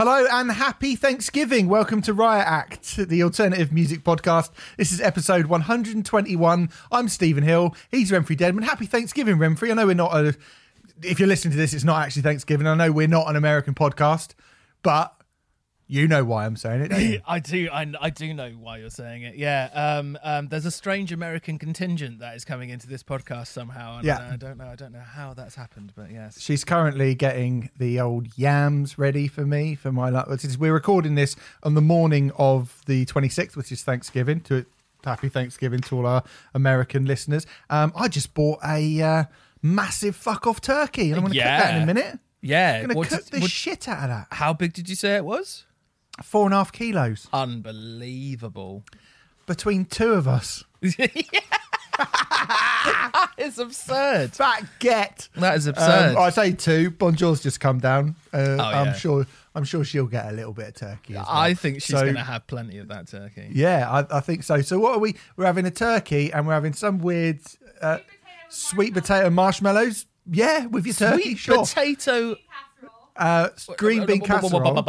Hello and happy Thanksgiving. Welcome to Riot Act, the alternative music podcast. This is episode 121. I'm Stephen Hill. He's Remfry Dedman. Happy Thanksgiving, Remfry. I know we're not a. If you're listening to this, it's not actually Thanksgiving. I know we're not an American podcast, but you know why I'm saying it. I do. I, I do know why you're saying it. Yeah. Um, um, there's a strange American contingent that is coming into this podcast somehow. And Yeah. I don't know. I don't know how that's happened, but yes. She's currently getting the old yams ready for me for my. We're recording this on the morning of the 26th, which is Thanksgiving. To happy Thanksgiving to all our American listeners. Um, I just bought a uh, massive fuck off turkey, and I'm going to cook that in a minute. Yeah. I'm going what to cook the shit out of that. how big did you say it was? Four and a half kilos Unbelievable. between two of us. it's absurd. Fat get. That is absurd. Um, I say two. Bonjour's just come down. Uh, Oh, I'm sure. I'm sure she'll get a little bit of turkey. As well. I think she's So- going to have plenty of that turkey. Yeah, I, I think so. So what are we? We're having a turkey and we're having some weird uh, sweet potato marshmallows. Yeah, with your turkey, Sweet sure. potato. uh, green bean casserole.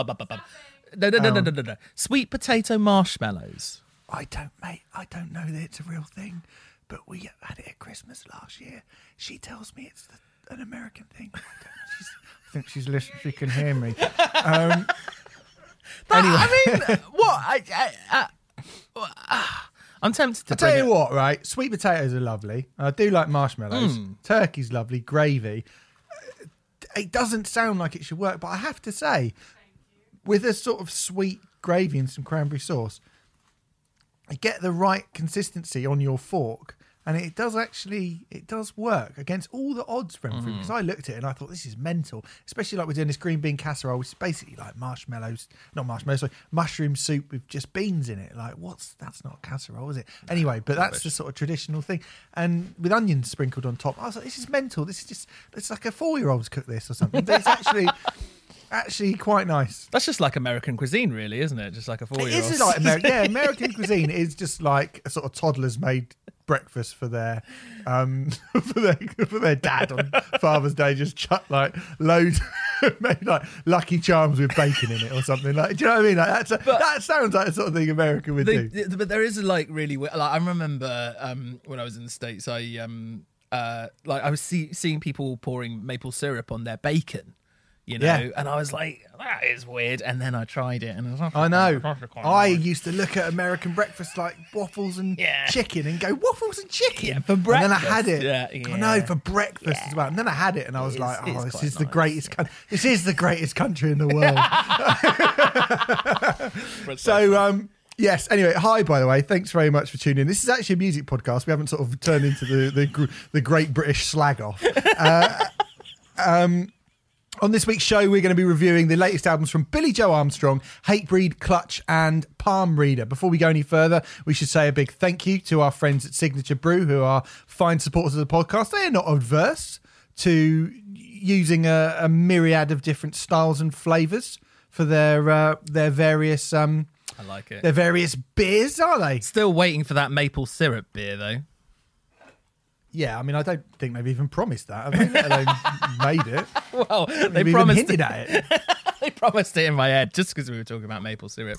No, no, no, no, no, no, no. Sweet potato marshmallows. I don't, mate. I don't know that it's a real thing, but we had it at Christmas last year. She tells me it's the, an American thing. I, don't know. She's, I think she's listening. She can hear me. Um, anyway, I mean, what? I, I, I, I'm tempted to I tell you it- what, right? Sweet potatoes are lovely. I do like marshmallows. Hmm. Turkey's lovely. Gravy. It doesn't sound like it should work, but I have to say, with a sort of sweet gravy and some cranberry sauce, you get the right consistency on your fork, and it does actually it does work against all the odds, Remfry. Mm. Because I looked at it and I thought this is mental, especially like we're doing this green bean casserole, which is basically like marshmallows, not marshmallows, sorry, mushroom soup with just beans in it. Like, what's that's not casserole, is it? Anyway, but that's the sort of traditional thing, and with onions sprinkled on top. I was like, this is mental. This is just it's like a four year old's cook this or something. But it's actually actually quite nice. That's just like American cuisine, really, isn't it? Just like a four-year-old. is like American, yeah. American cuisine is just like a sort of toddlers made breakfast for their um for their for their dad on Father's Day. Just chuck like loads, made like Lucky Charms with bacon in it or something. Like, do you know what I mean? Like that's a, that sounds like the sort of thing America would They- do. but there is like really weird, like I remember um when I was in the states I um uh like I was see, seeing people pouring maple syrup on their bacon you know Yeah. and I was like that is weird and then I tried it and I was like I know. I used to look at American breakfast like waffles and Yeah. chicken and go waffles and chicken. Yeah, for breakfast. And then I had it. Yeah, I know for breakfast as well. And then I had it and I was It like, oh, this is the nice. greatest. coun- This is the greatest country in the world. So, um, yes. Anyway, hi. By the way, thanks very much for tuning in. This is actually a music podcast. We haven't sort of turned into the the, the Great British Slag Off. Uh, um, on this week's show, we're going to be reviewing the latest albums from Billie Joe Armstrong, Hatebreed, Clutch, and Palm Reader. Before we go any further, we should say a big thank you to our friends at Signature Brew, who are fine supporters of the podcast. They are not adverse to using a, a myriad of different styles and flavors for their uh, their various um, I like it their various beers, are they? still waiting for that maple syrup beer though Yeah, I mean, I don't think they've even promised that. Have they? Alone made it. well they They've even promised hinted it, at it. they promised it in my head just because we were talking about maple syrup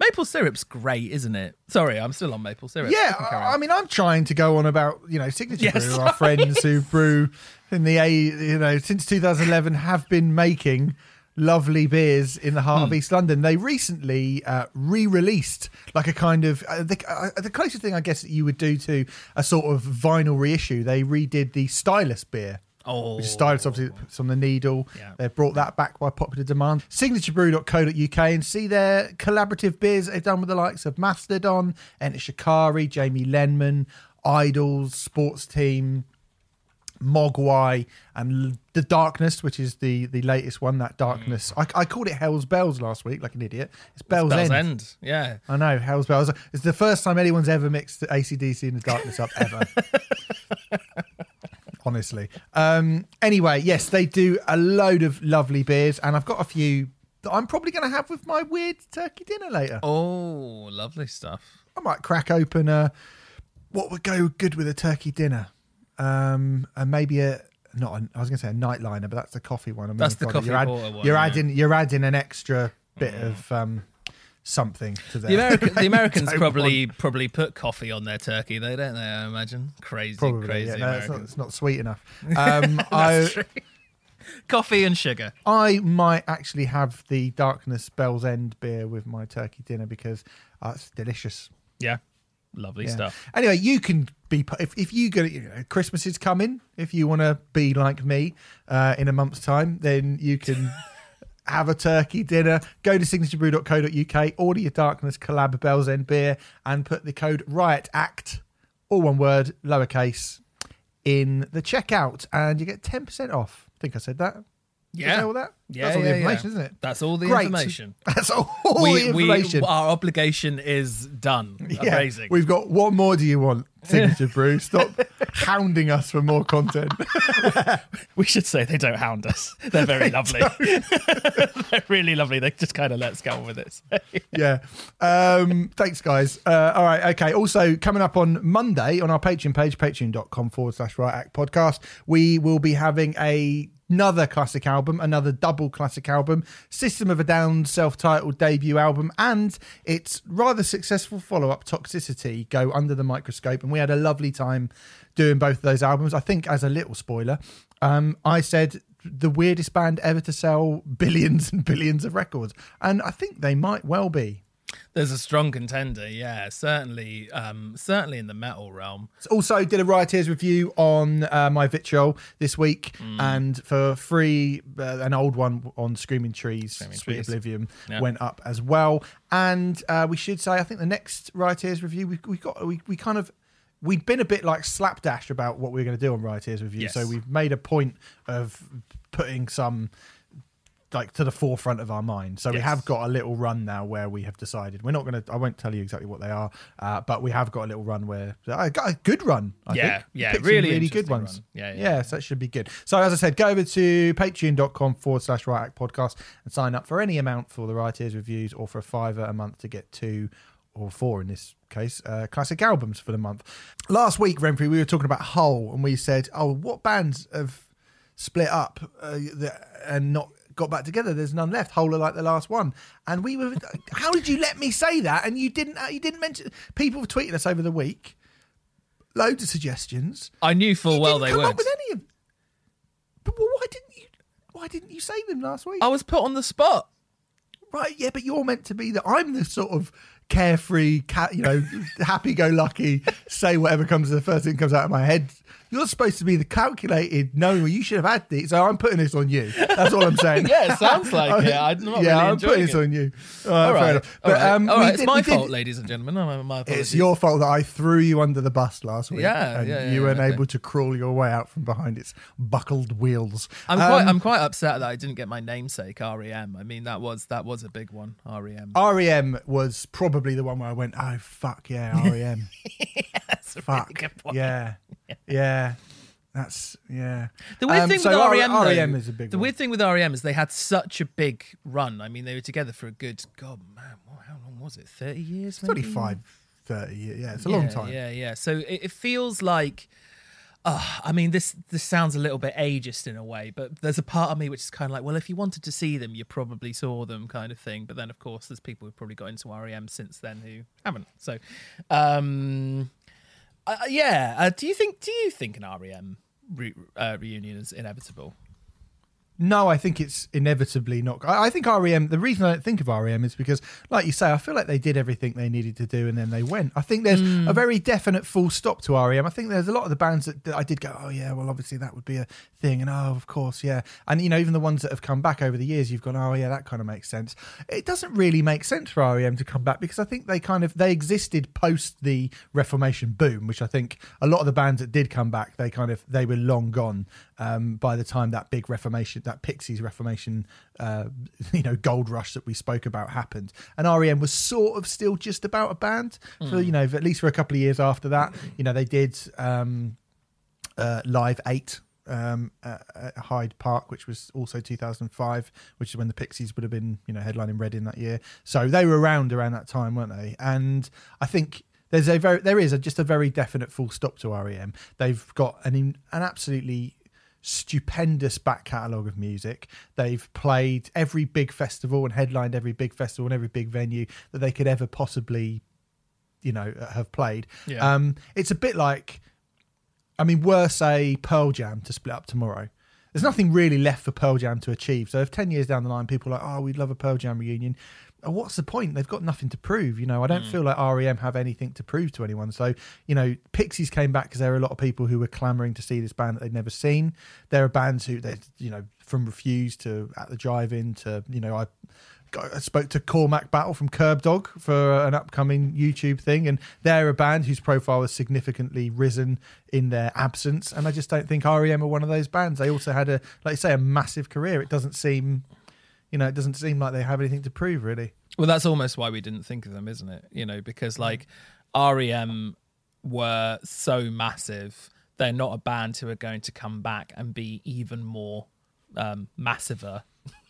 maple syrup's great isn't it sorry I'm still on maple syrup Yeah, You can carry I, I mean, I'm trying to go on about you know signature Yes. brew, our friends who brew in the a you know since 2011 have been making lovely beers in the heart Hmm. of East London. They recently uh, re-released like a kind of uh, the, uh, the closest thing I guess that you would do to a sort of vinyl reissue. They redid the Stylus beer. oh Which is Stylus obviously puts on the needle. Yeah. They've brought that back by popular demand. Signaturebrew.co.uk and see their collaborative beers they've done with the likes of Mastodon, Enter Shikari, Jamie Lenman, Idols, Sports Team, Mogwai, and The Darkness, which is the the latest one. That Darkness. I, I called it Hell's Bells last week, like an idiot. It's Bell's, Bell's End. End yeah I know, Hell's Bells. It's the first time anyone's ever mixed ACDC and the darkness up ever. Honestly. Um, anyway, yes, they do a load of lovely beers, and I've got a few that I'm probably going to have with my weird turkey dinner later. oh lovely stuff I might crack open a what would go good with a turkey dinner, um, and maybe a not. A, I was going to say a nightliner, but that's the coffee one. I'm That's the coffee You're, add- one, you're yeah. adding you're adding an extra bit of um, something to their The, American, the Americans probably probably put coffee on their turkey, though, don't they? I imagine crazy, Probably, crazy yeah. No, it's not, it's not sweet enough. Um, I, coffee and sugar. I might actually have the Darkness Bell's End beer with my turkey dinner because uh, it's delicious. Yeah, lovely Yeah. stuff. Anyway, you can be if if you go. You know, Christmas is coming. If you want to be like me uh, in a month's time, then you can. Have a turkey dinner. Go to signaturebrew.co.uk, order your Darkness Collab Bell's End beer, and put the code Riot Act, all one word, lowercase, in the checkout, and you get ten percent off. I think I said that. Yeah. all that. Yeah, That's all yeah, the information, yeah. isn't it? That's all the Great. information. That's all we, the information. we, our obligation is done. Yeah, Amazing. We've got what more do you want? Signature Brew. Stop hounding us for more content. We should say they don't hound us. They're very lovely. They're really lovely. They just kind of let us go on with it. yeah. Um, thanks, guys. Uh, all right. Okay. Also, coming up on Monday on our Patreon page, patreon.com forward slash Riot Act podcast, we will be having a. Another classic album, another double classic album, System of a Down self titled debut album, and its rather successful follow up, Toxicity, go under the microscope. And we had a lovely time doing both of those albums. I think, as a little spoiler, um, I said the weirdest band ever to sell billions and billions of records. And I think they might well be. There's a strong contender, yeah, certainly, um, certainly in the metal realm. Also, did a Rioters review on uh, My Vitriol this week, and for free, uh, an old one on Screaming Trees, Screaming Sweet Trees. Oblivion, Yeah. went up as well. And uh, we should say, I think the next Rioters review, we, we got, we, we kind of. We'd been a bit like slapdash about what we were going to do on Rioters review, Yes. so we've made a point of putting some like to the forefront of our mind. So we have got a little run now where we have decided we're not going to. I won't tell you exactly what they are, uh, but we have got a little run where I got a good run. I Yeah, think. yeah, really really good ones. Yeah, yeah. yeah. So that should be good. So as I said, go over to patreon.com forward slash Riot Act podcast and sign up for any amount for the Rioters reviews or for a fiver a month to get two or four in this case, uh, classic albums for the month. Last week, Remfry, we were talking about Hull and we said, oh, what bands have split up uh, that- and not got back together? There's none left. Are like the last one. And we were, how did you let me say that? And you didn't, uh, you didn't mention, people have tweeted us over the week, loads of suggestions. I knew full You well they would. up with any of but why didn't you why didn't you say them last week I was put on the spot. right yeah but you're meant to be that i'm the sort of carefree cat you know happy-go-lucky say whatever comes the first thing comes out of my head you're supposed to be the calculated knowing you should have had these so i'm putting this on you that's all i'm saying Yeah, it sounds like it. I'm not yeah really i'm putting this on you all All right, enough. all but right, um all right. did- it's my we did- fault, ladies and gentlemen. My, my apologies. It's your fault that I threw you under the bus last week. Yeah, and yeah, you weren't okay. able to crawl your way out from behind its buckled wheels. I'm quite, Um, I'm quite upset that I didn't get my namesake REM. I mean, that was that was a big one. REM. REM was probably the one where I went, oh fuck yeah, REM. That's a fuck really good point. yeah, yeah. That's yeah. The weird Um, thing so with R- REM, though, REM is a big The one. weird thing with REM is they had such a big run. I mean, they were together for a good God, man, what, how long was it? Thirty years? 25, 30 years. Yeah, it's a long time. Yeah, yeah. So it, it feels like. Uh, I mean, this this sounds a little bit ageist in a way, but there's a part of me which is kind of like, well, if you wanted to see them, you probably saw them, kind of thing. But then, of course, there's people who've probably got into REM since then who haven't. So, um, uh, yeah. Uh, do you think? Do you think an REM re- uh, reunion is inevitable? No, I think it's inevitably not. I I think REM. The reason I don't think of REM is because, like you say, I feel like they did everything they needed to do, and then they went. I think there's Hmm. a very definite full stop to REM. I think there's a lot of the bands that, that I did go, oh yeah, well obviously that would be a thing, and oh of course yeah, and you know even the ones that have come back over the years, you've gone, oh yeah, that kind of makes sense. It doesn't really make sense for REM to come back because I think they kind of they existed post the Reformation boom, which I think a lot of the bands that did come back, they kind of they were long gone um, by the time that big Reformation, that Pixies Reformation, uh, you know, gold rush that we spoke about happened. And REM was sort of still just about a band for, you know, at least for a couple of years after that. You know, they did um, uh, Live 8 um, at, at Hyde Park, which was also 2005, which is when the Pixies would have been, you know, headlining Reading that year. So they were around around that time, weren't they? And I think there's a very there is a, just a very definite full stop to REM. They've got an an absolutely stupendous back catalogue of music. They've played every big festival and headlined every big festival and every big venue that they could ever possibly, you know, have played. Yeah. Um, it's a bit like, I mean, were say Pearl Jam to split up tomorrow. There's nothing really left for Pearl Jam to achieve. So if ten years down the line, people are like, "Oh, we'd love a Pearl Jam reunion," Oh, what's the point? They've got nothing to prove. You know, I don't hmm. feel like REM have anything to prove to anyone. So you know, Pixies came back because there are a lot of people who were clamoring to see this band that they'd never seen. There are bands who they, you know, from Refuse to At the Drive-In to you know, I. I spoke to Cormac Battle from Kerbdog for an upcoming YouTube thing, and they're a band whose profile has significantly risen in their absence. And I just don't think REM are one of those bands. They also had a, like you say, a massive career. It doesn't seem, you know, it doesn't seem like they have anything to prove, really. Well, that's almost why we didn't think of them, isn't it? You know, because like REM were so massive, they're not a band who are going to come back and be even more um, massiver.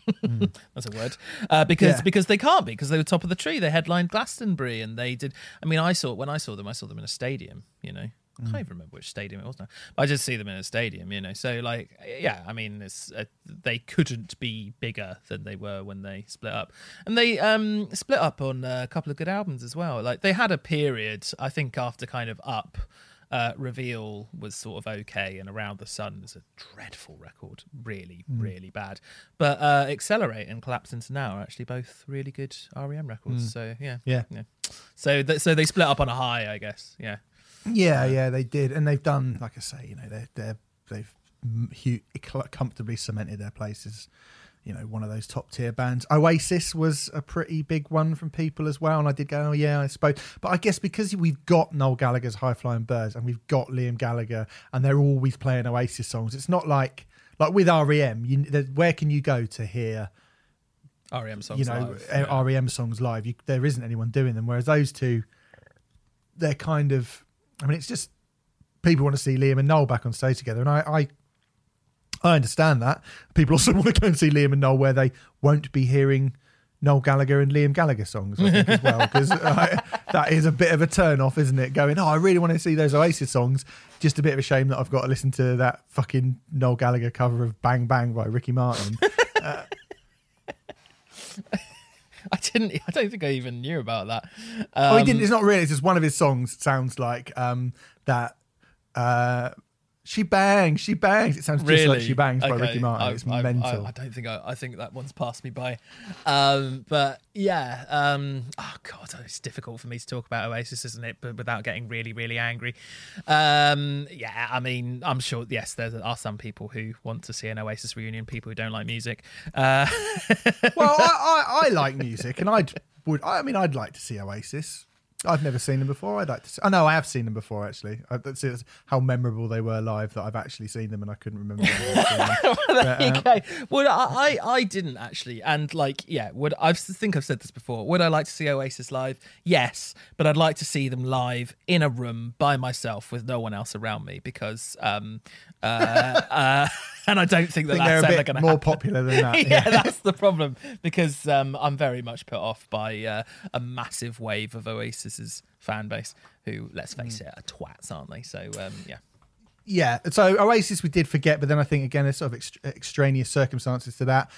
That's a word. Uh, because Yeah. because they can't be because they were top of the tree. They headlined Glastonbury and they did. I mean, I saw when I saw them, I saw them in a stadium. You know, I can't even remember which stadium it was now. But I just see them in a stadium. You know, so like, yeah, I mean, it's uh, they couldn't be bigger than they were when they split up, and they um split up on a couple of good albums as well. Like they had a period, I think, after kind of up. Uh, Reveal was sort of okay, and Around the Sun is a dreadful record, really, really bad. But uh, Accelerate and Collapse into Now are actually both really good REM records. So yeah, Yeah. yeah. So th- so they split up on a high, I guess. Yeah, Yeah, yeah, they did, and they've done, like I say, you know, they're they're they've comfortably cemented their places. You know, one of those top tier bands. Oasis was a pretty big one from people as well, and I did go, oh yeah, I suppose. But I guess because we've got Noel Gallagher's High Flying Birds and we've got Liam Gallagher, and they're always playing Oasis songs. It's not like like with REM. You, where can you go to hear? REM songs. you know live, uh, yeah. REM songs live. You, there isn't anyone doing them. Whereas those two, they're kind of. I mean, it's just people want to see Liam and Noel back on stage together, and I, I, I understand that. People also want to go and see Liam and Noel where they won't be hearing Noel Gallagher and Liam Gallagher songs, I think, as well, because uh, that is a bit of a turn off, isn't it? Going, oh, I really want to see those Oasis songs. Just a bit of a shame that I've got to listen to that fucking Noel Gallagher cover of Bang Bang by Ricky Martin. Uh, I didn't. I don't think I even knew about that. oh, he Um, didn't. It's not really. It's just one of his songs sounds like um, that. Uh, she bangs, she bangs. It sounds just like she bangs by Okay. Ricky Martin. I- it's I- I- mental. I, don't think I, I think that one's passed me by. Um, but yeah, um, oh god, it's difficult for me to talk about Oasis, isn't it? But without getting really, really angry. Um, yeah, I mean, I'm sure. Yes, there are some people who want to see an Oasis reunion. People who don't like music. Uh, well, I, I, I like music, and I'd would. I mean, I'd like to see Oasis. I've never seen them before. I'd like to. See, I know I have seen them before. Actually, I, that's it's how memorable they were live that I've actually seen them, and I couldn't remember. seen them. But, um, okay. Well, I, I I didn't actually, and like, yeah, would I think I've said this before? Would I like to see Oasis live? Yes, but I'd like to see them live in a room by myself with no one else around me because, um, uh, uh, and I don't think that think that's ever going to more happen. popular than that. yeah, that's the problem because um, I'm very much put off by uh, a massive wave of Oasis's fan base, who, let's face Mm. it, are twats, aren't they? So um, yeah. yeah. So Oasis we did forget, but then I think again there's sort of ext- extraneous circumstances to that.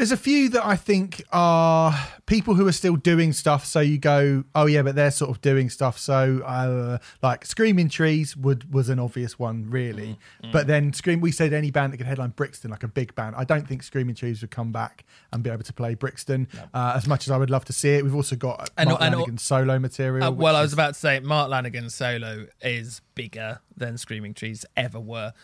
There's a few that I think are people who are still doing stuff. So you go, oh yeah, but they're sort of doing stuff. So uh, like Screaming Trees would was an obvious one, really. But then Scream, we said any band that could headline Brixton, like a big band. I don't think Screaming Trees would come back and be able to play Brixton uh, as much as I would love to see it. We've also got And- Mark and- Lanigan's solo material. Uh, well, I is- was about to say Mark Lanegan's solo is bigger than Screaming Trees ever were.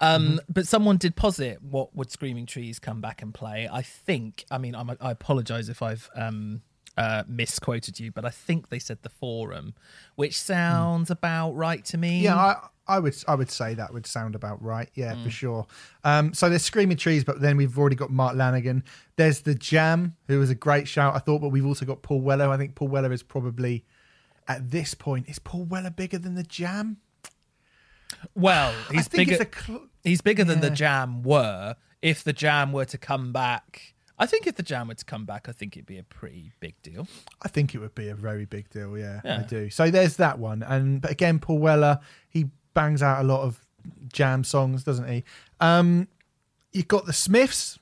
Um, Mm-hmm. But someone did posit what would Screaming Trees come back and play. I think. I mean, I'm, I apologize if I've um, uh, misquoted you, but I think they said the Forum, which sounds about right to me. Hmm. Yeah, I, I would I would say that would sound about right. Yeah, Mm. for sure. Um, so there's Screaming Trees, but then we've already got Mark Lanegan. There's the Jam, who was a great shout, I thought, but we've also got Paul Weller. I think Paul Weller is probably at this point is Paul Weller bigger than the Jam? Well, I he's bigger. cl- he's bigger than the Jam were. If the Jam were to come back, I think if the Jam were to come back, I think it'd be a pretty big deal. I think it would be a very big deal. Yeah, I do. So there's that one, and but again, Paul Weller he bangs out a lot of jam songs, doesn't he? Um, you've got the Smiths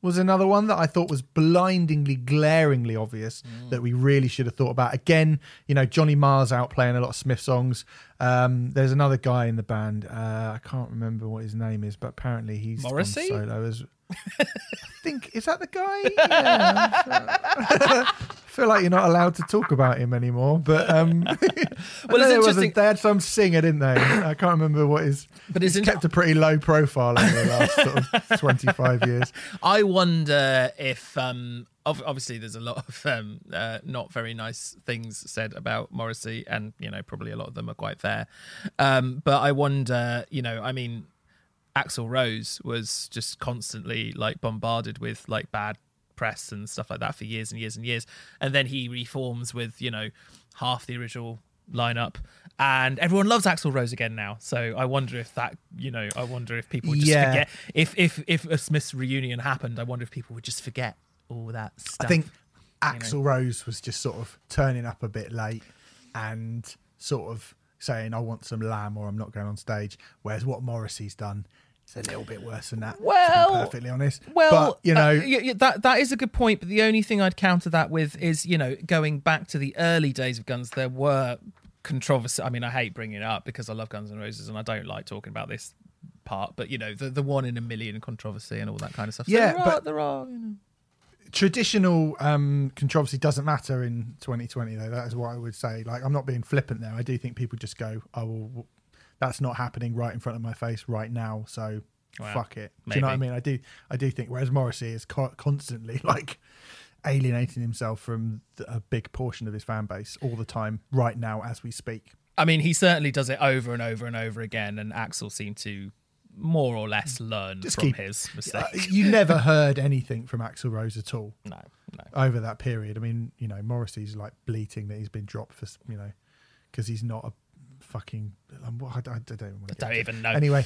was another one that I thought was blindingly, glaringly obvious that we really should have thought about. Again, you know, Johnny Marr's out playing a lot of Smith songs. Um, there's another guy in the band. Uh, I can't remember what his name is, but apparently he's Morrissey? solo as. I think is that the guy? Yeah. I feel like you're not allowed to talk about him anymore. But um, Well, it's there was a, they had some singer, didn't they? I can't remember what his. But it's kept a pretty low profile over the last sort of 25 years. I wonder if um obviously there's a lot of um uh, not very nice things said about Morrissey and you know probably a lot of them are quite fair. Um but I wonder, you know, I mean Axl Rose was just constantly like bombarded with like bad press and stuff like that for years and years and years and then he reforms with, you know, half the original lineup and everyone loves Axl Rose again now. So I wonder if that, you know, I wonder if people just Yeah. forget if if if a Smiths reunion happened, I wonder if people would just forget all that stuff. I think Axl Rose was just sort of turning up a bit late and sort of saying, I want some lamb or I'm not going on stage. Whereas what Morrissey's done is a little bit worse than that. to be Well- perfectly honest. Well, but, you know, uh, y- y- that that is a good point. But the only thing I'd counter that with is, you know, going back to the early days of Guns, there were controversy. I mean, I hate bringing it up because I love Guns N' Roses and I don't like talking about this part. But you know, the the one in a million controversy and all that kind of stuff. So Yeah, there are, but- there are. You know. traditional um, controversy doesn't matter in 2020, though. That is what I would say. Like, I'm not being flippant there. I do think people just go, oh, well, that's not happening right in front of my face right now. So fuck it. Do you know what I mean? I do. I do think. Whereas Morrissey is co- constantly like alienating himself from the, a big portion of his fan base all the time, right now as we speak. I mean, he certainly does it over and over and over again, and Axl seemed to more or less learn Just from keep- his Uh, mistake. you never heard anything from Axl Rose at all no, no. over that period. I mean, you know, Morrissey's like bleating that he's been dropped for, you know, because he's not a fucking. um, I, I, I don't even to. Don't even know. Anyway,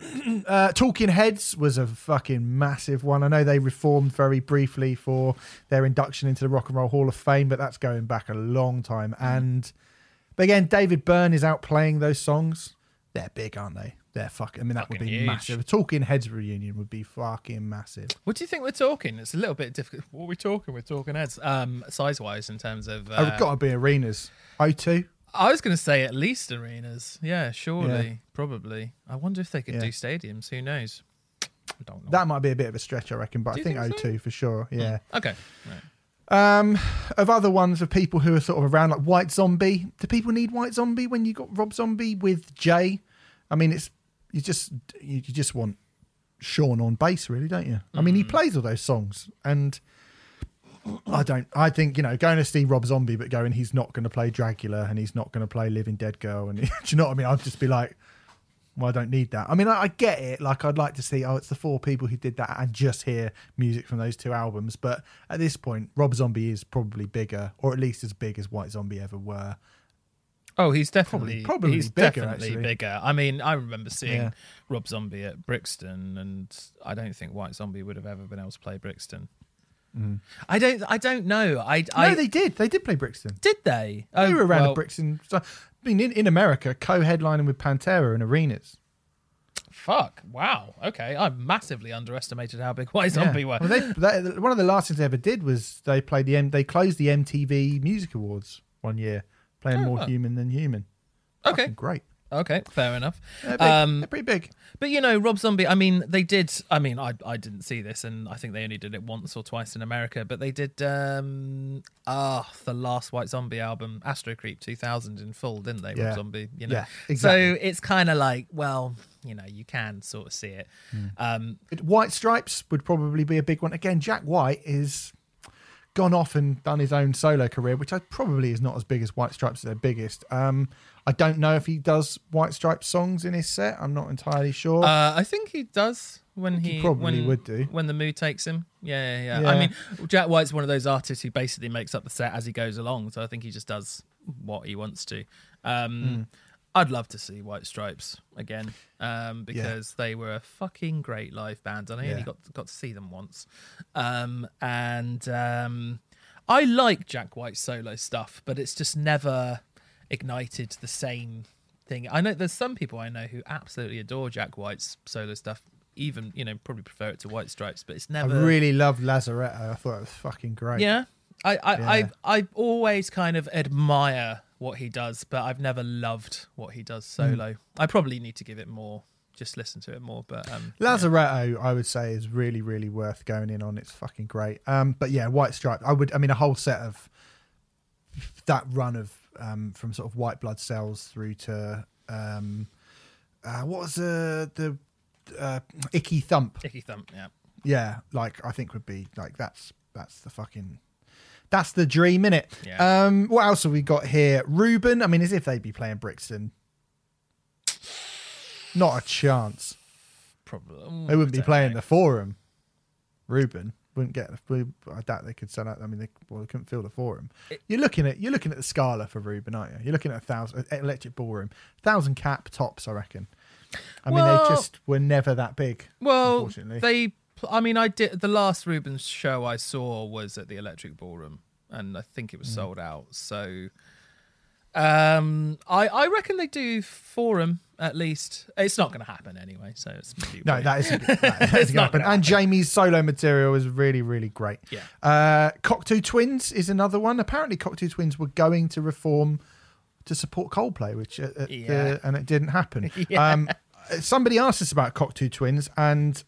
uh, Talking Heads was a fucking massive one. I know they reformed very briefly for their induction into the Rock and Roll Hall of Fame, but that's going back a long time. Mm. And but again, David Byrne is out playing those songs. They're big, aren't they? They're fucking. I mean, that would be huge. massive. A Talking Heads reunion would be fucking massive. What do you think we're talking? It's a little bit difficult. What are we talking? We're talking heads, um, size wise in terms of. Uh, oh, got to be arenas. O2. I was going to say at least arenas. Yeah, surely, Yeah. probably. I wonder if they could Yeah. do stadiums. Who knows? I don't know. That might be a bit of a stretch, I reckon, but Do I think, think? O2 for sure. Yeah. okay. Right. Um, of other ones of people who are sort of around, like White Zombie. Do people need White Zombie when you got Rob Zombie with Jay? I mean, it's you just you, you just want Sean on bass, really, don't you? I mean, he plays all those songs, and I don't. I think you know, going to see Rob Zombie, but going he's not going to play Dracula and he's not going to play Living Dead Girl, and do you know what I mean? I'd just be like. Well, I don't need that. I mean, I, I get it. Like, I'd like to see, oh, it's the four people who did that and just hear music from those two albums. But at this point, Rob Zombie is probably bigger, or at least as big as White Zombie ever were. Oh, he's definitely Probably- probably he's bigger, definitely actually. bigger. I mean, I remember seeing Yeah. Rob Zombie at Brixton, and I don't think White Zombie would have ever been able to play Brixton. I don't. I don't know. I. I Mm. no, they did. They did play Brixton. did they? They Oh, were around well, at Brixton. So, I mean, in, in America, co-headlining with Pantera in arenas. Fuck! Wow. Okay, I massively underestimated how big White Zombie Yeah. were. Well, they, they, one of the last things they ever did was they played the M, they closed the MTV Music Awards one year, playing Oh, more human than human. okay. Fucking great. Okay. Fair enough. They're, big. Um, They're pretty big. But you know, Rob Zombie. I mean, they did. I mean, I I didn't see this, and I think they only did it once or twice in America. But they did. um Ah, the last White Zombie album, Astro Creep 2000, in full, didn't they? Yeah. Rob Zombie. You know. Yeah, So it's kind of like, well, you know, you can sort of see it. Hmm. Um, White Stripes would probably be a big one. Again, Jack White is gone off and done his own solo career, which I probably is not as big as White Stripes, their biggest. Um, I don't know if he does White Stripes songs in his set. I'm not entirely sure. uh, I think he does when he he, probably when, would do. when the mood takes him. Yeah, yeah, yeah. Yeah. I mean, Jack White's one of those artists who basically makes up the set as he goes along. So I think he just does what he wants to. Um, Hmm. I'd love to see White Stripes again um, because they were a fucking great live band, and I only got got to see them once. Um, and um, I like Jack White's solo stuff, but it's just never ignited the same thing. I know there's some people I know who absolutely adore Jack White's solo stuff. Even you know probably prefer it to White Stripes, but it's never. I really loved Lazaretto. I thought it was fucking great. Yeah, I I, Yeah. I I always kind of admire what he does, but I've never loved what he does Hmm. solo. I probably need to give it more, just listen to it more. But um, Lazaretto, I would say, is really, really worth going in on. It's fucking great. Um, but yeah, White Stripe. I would. I mean, a whole set of that run of um, from sort of White Blood Cells through to um, uh, what was the the uh, Icky Thump? Icky Thump, yeah. Yeah, like I think would be like that's that's the fucking that's the dream in it. Yeah. Um, what else have we got here? Reuben. I mean, as if they'd be playing Brixton. Not a chance. Probably They wouldn't be playing the forum. Reuben wouldn't get. I doubt they could sell out. I mean, they well, they couldn't fill the forum. It- you're looking at you're looking at the Scala for Reuben, aren't you? You're looking at a thousand electric ballroom, thousand cap tops, I reckon. I mean, they just were never that big. Well, they. I mean, I did the last Reubens show I saw was at the Electric Ballroom, and I think it was Mm. sold out. So, um, I I reckon they do Forum at least. It's not going to happen anyway. So it's No, wait. that isn't, that, that It's isn't not gonna happen. And Jamie's solo material is really, really great. Yeah. Uh, Cocteau Twins is another one. Apparently, Cocteau Twins were going to reform to support Coldplay, which uh, uh, Yeah. the- and it didn't happen. Yeah. um, somebody asked us about Cocteau Twins, and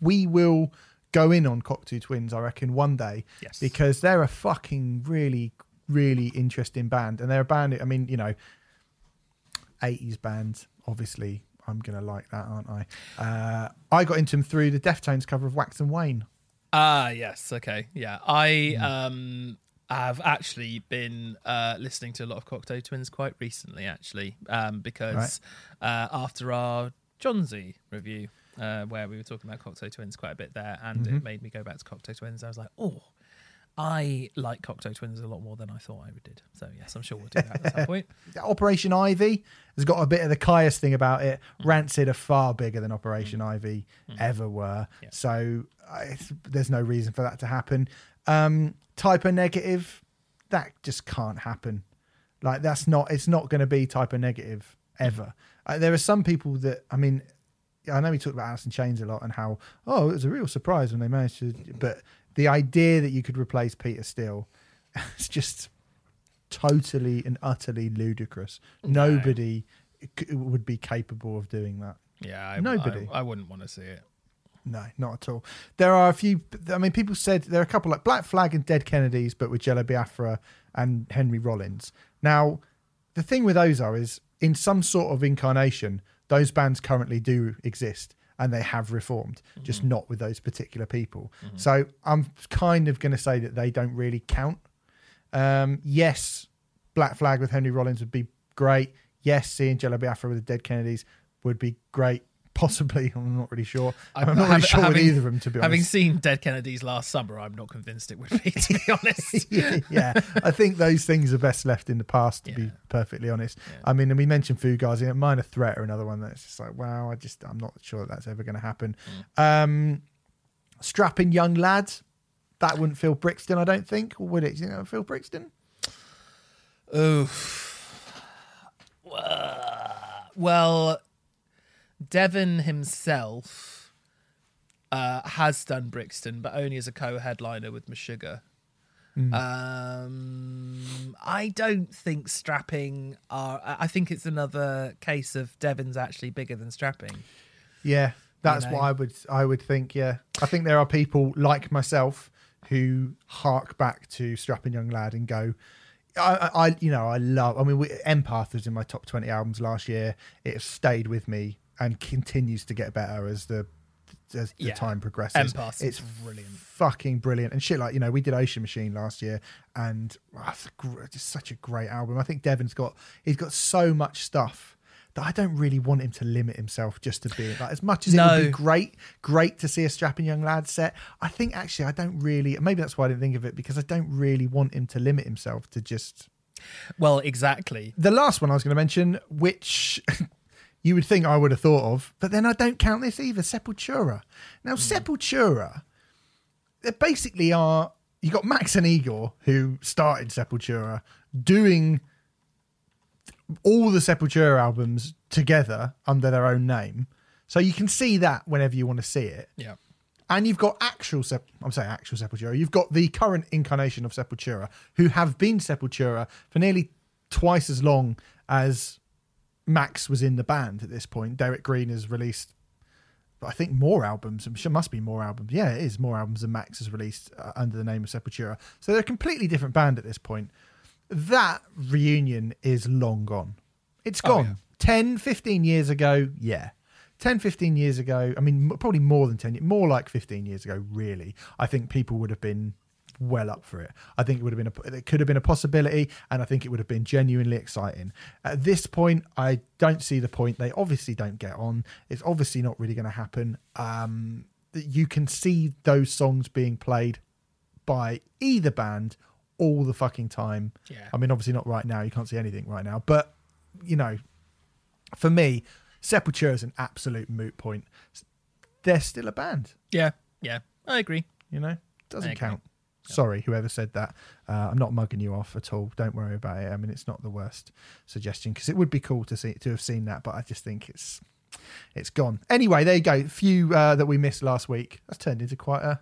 we will go in on Cocteau Twins, I reckon, one day Yes. because they're a fucking really, really interesting band, and they're a band. I mean, you know, eighties band. Obviously, I'm gonna like that, aren't I? Uh, I got into them through the Deftones cover of Wax and Wane. Ah, yes. Okay. Yeah. I Hmm. um have actually been uh listening to a lot of Cocteau Twins quite recently, actually, um, because uh, after our Jónsi review, uh, where we were talking about Cocteau Twins quite a bit there, and Mm-hmm. it made me go back to Cocteau Twins. I was like, oh. I like Cocteau Twins a lot more than I thought I did. So yes, I'm sure we'll do that at some point. Operation Ivy has got a bit of the Kyuss thing about it. Rancid are far bigger than Operation Ivy ever were. Yeah. So I, there's no reason for that to happen. Um, Type O Negative, that just can't happen. Like that's not. It's not going to be Type O Negative ever. Uh, there are some people that I mean. I know we talked about Alice in Chains a lot and how oh it was a real surprise when they managed to, but the idea that you could replace Peter Steele, it's just totally and utterly ludicrous. Nobody c- would be capable of doing that. Yeah, I, Nobody. I, I wouldn't want to see it. No, not at all. There are a few. I mean, people said there are a couple like Black Flag and Dead Kennedys, but with Jello Biafra and Henry Rollins. Now, the thing with those are is in some sort of incarnation, those bands currently do exist and they have reformed, just not with those particular people. So I'm kind of going to say that they don't really count. Um, yes, Black Flag with Henry Rollins would be great. Yes, seeing Jello Biafra with the Dead Kennedys would be great. Possibly, I'm not really sure. I'm, not really Having- sure with either of them, to be honest. Having seen Dead Kennedys last summer, I'm not convinced it would be, to be honest. yeah, I think those things are best left in the past, to be perfectly honest. Yeah. I mean, and we mentioned Fugazi, and Minor Threat are another one that's just like, wow, I just, I'm not sure that that's ever going to happen. Mm. Um, strapping young lads, that wouldn't feel Brixton, I don't think, or would it? You know, Phil Brixton? Oof. Well, Devin himself uh, has done Brixton, but only as a co-headliner with Meshuggah. Um, I don't think strapping are. I think it's another case of Devin's actually bigger than strapping. Yeah, that's know. what I would I would think. Yeah, I think there are people like myself who hark back to Strapping Young Lad and go. I, I, you know, I love. I mean, we, Empath was in my top twenty albums last year. It has stayed with me and continues to get better as the as the Yeah. time progresses. Empath is it's brilliant. fucking brilliant and shit. Like you know, we did Ocean Machine last year, and oh, it's a such a great album. I think Devin's got he's got so much stuff that I don't really want him to limit himself just to be like as much as it would be great, great to see a strapping young lad set. I think actually I don't really. Maybe that's why I didn't think of it because I don't really want him to limit himself to just Well, exactly. the last one I was going to mention, which you would think I would have thought of, but then I don't count this either. Sepultura. Now, hmm. Sepultura, they basically are. You got Max and Igor who started Sepultura doing all the Sepultura albums together under their own name. So you can see that whenever you want to see it. Yeah. And you've got actual, Sep- I'm saying actual Sepultura. You've got the current incarnation of Sepultura, who have been Sepultura for nearly twice as long as Max was in the band at this point. Derrick Green has released, I think, more albums. There must be more albums. Yeah, it is more albums than Max has released uh, under the name of Sepultura. So they're a completely different band at this point. That reunion is long gone. It's gone. Oh, yeah. 10, 15 years ago, yeah. 10, 15 years ago, I mean, m- probably more than 10, more like 15 years ago, really. I think people would have been well up for it. I think it would have been a, it could have been a possibility, and I think it would have been genuinely exciting. At this point, I don't see the point. They obviously don't get on. It's obviously not really going to happen. Um, that you can see those songs being played by either band all the fucking time. Yeah. I mean, obviously not right now. You can't see anything right now, but you know, for me, Sepultura is an absolute moot point. They're still a band. Yeah. Yeah. I agree. You know, doesn't I Sorry, whoever said that. Uh, I'm not mugging you off at all. Don't worry about it. I mean, it's not the worst suggestion because it would be cool to see to have seen that, but I just think it's it's gone. Anyway, there you go. A few uh, that we missed last week. That's turned into quite a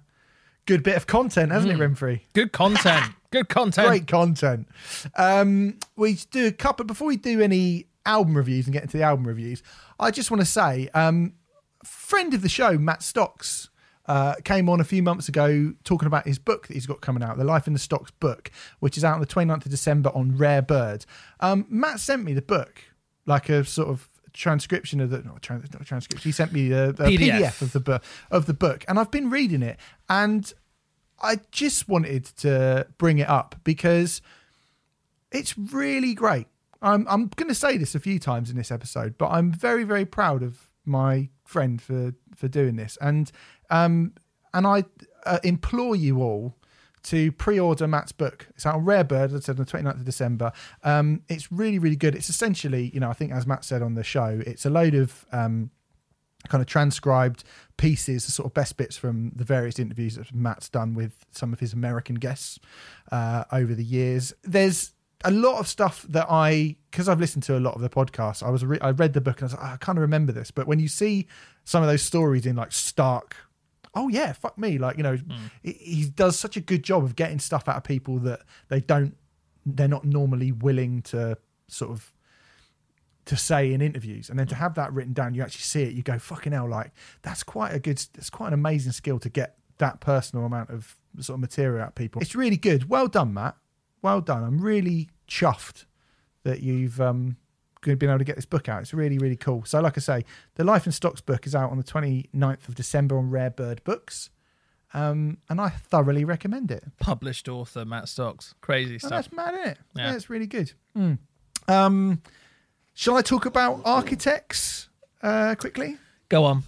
good bit of content, hasn't it, Remfry? Good content. Good content. Great content. Um, we do a couple before we do any album reviews and get into the album reviews. I just want to say, um, friend of the show, Matt Stocks, uh, came on a few months ago talking about his book that he's got coming out, the Life in the Stocks book, which is out on the 29th of December on Rare Bird. Um, Matt sent me the book, like a sort of transcription of the not, trans, not transcription. He sent me the, the PDF. PDF of the book of the book, and I've been reading it, and I just wanted to bring it up because it's really great. I'm I'm going to say this a few times in this episode, but I'm very very proud of my friend for for doing this, and um and I uh, implore you all to pre-order Matt's book. It's out on Rarebird, as I said, on the 29th of December. Um, it's really really good. It's essentially, you know, I think as Matt said on the show, it's a load of um, kind of transcribed pieces, the sort of best bits from the various interviews that Matt's done with some of his American guests uh, over the years. There's a lot of stuff that I, because I've listened to a lot of the podcasts, I was re- I read the book and I was like, "Oh, I kind of remember this. But when you see some of those stories in like stark, oh yeah, fuck me, like you know, hmm. he, he does such a good job of getting stuff out of people that they don't, they're not normally willing to sort of to say in interviews. And then to hmm. have that written down you actually see it you go fucking hell like that's quite a good that's quite an amazing skill to get that personal amount of sort of material out of people. It's really good. Well done matt well done i'm really chuffed that you've um been able to get this book out it's really really cool so like i say the life and stocks book is out on the 29th of december on rare bird books um and i thoroughly recommend it Published author Matt Stocks. Crazy Oh, stuff. that's mad, isn't it? Yeah, Yeah. it's really good. Mm. Um, shall I talk about architects uh, quickly? Go on.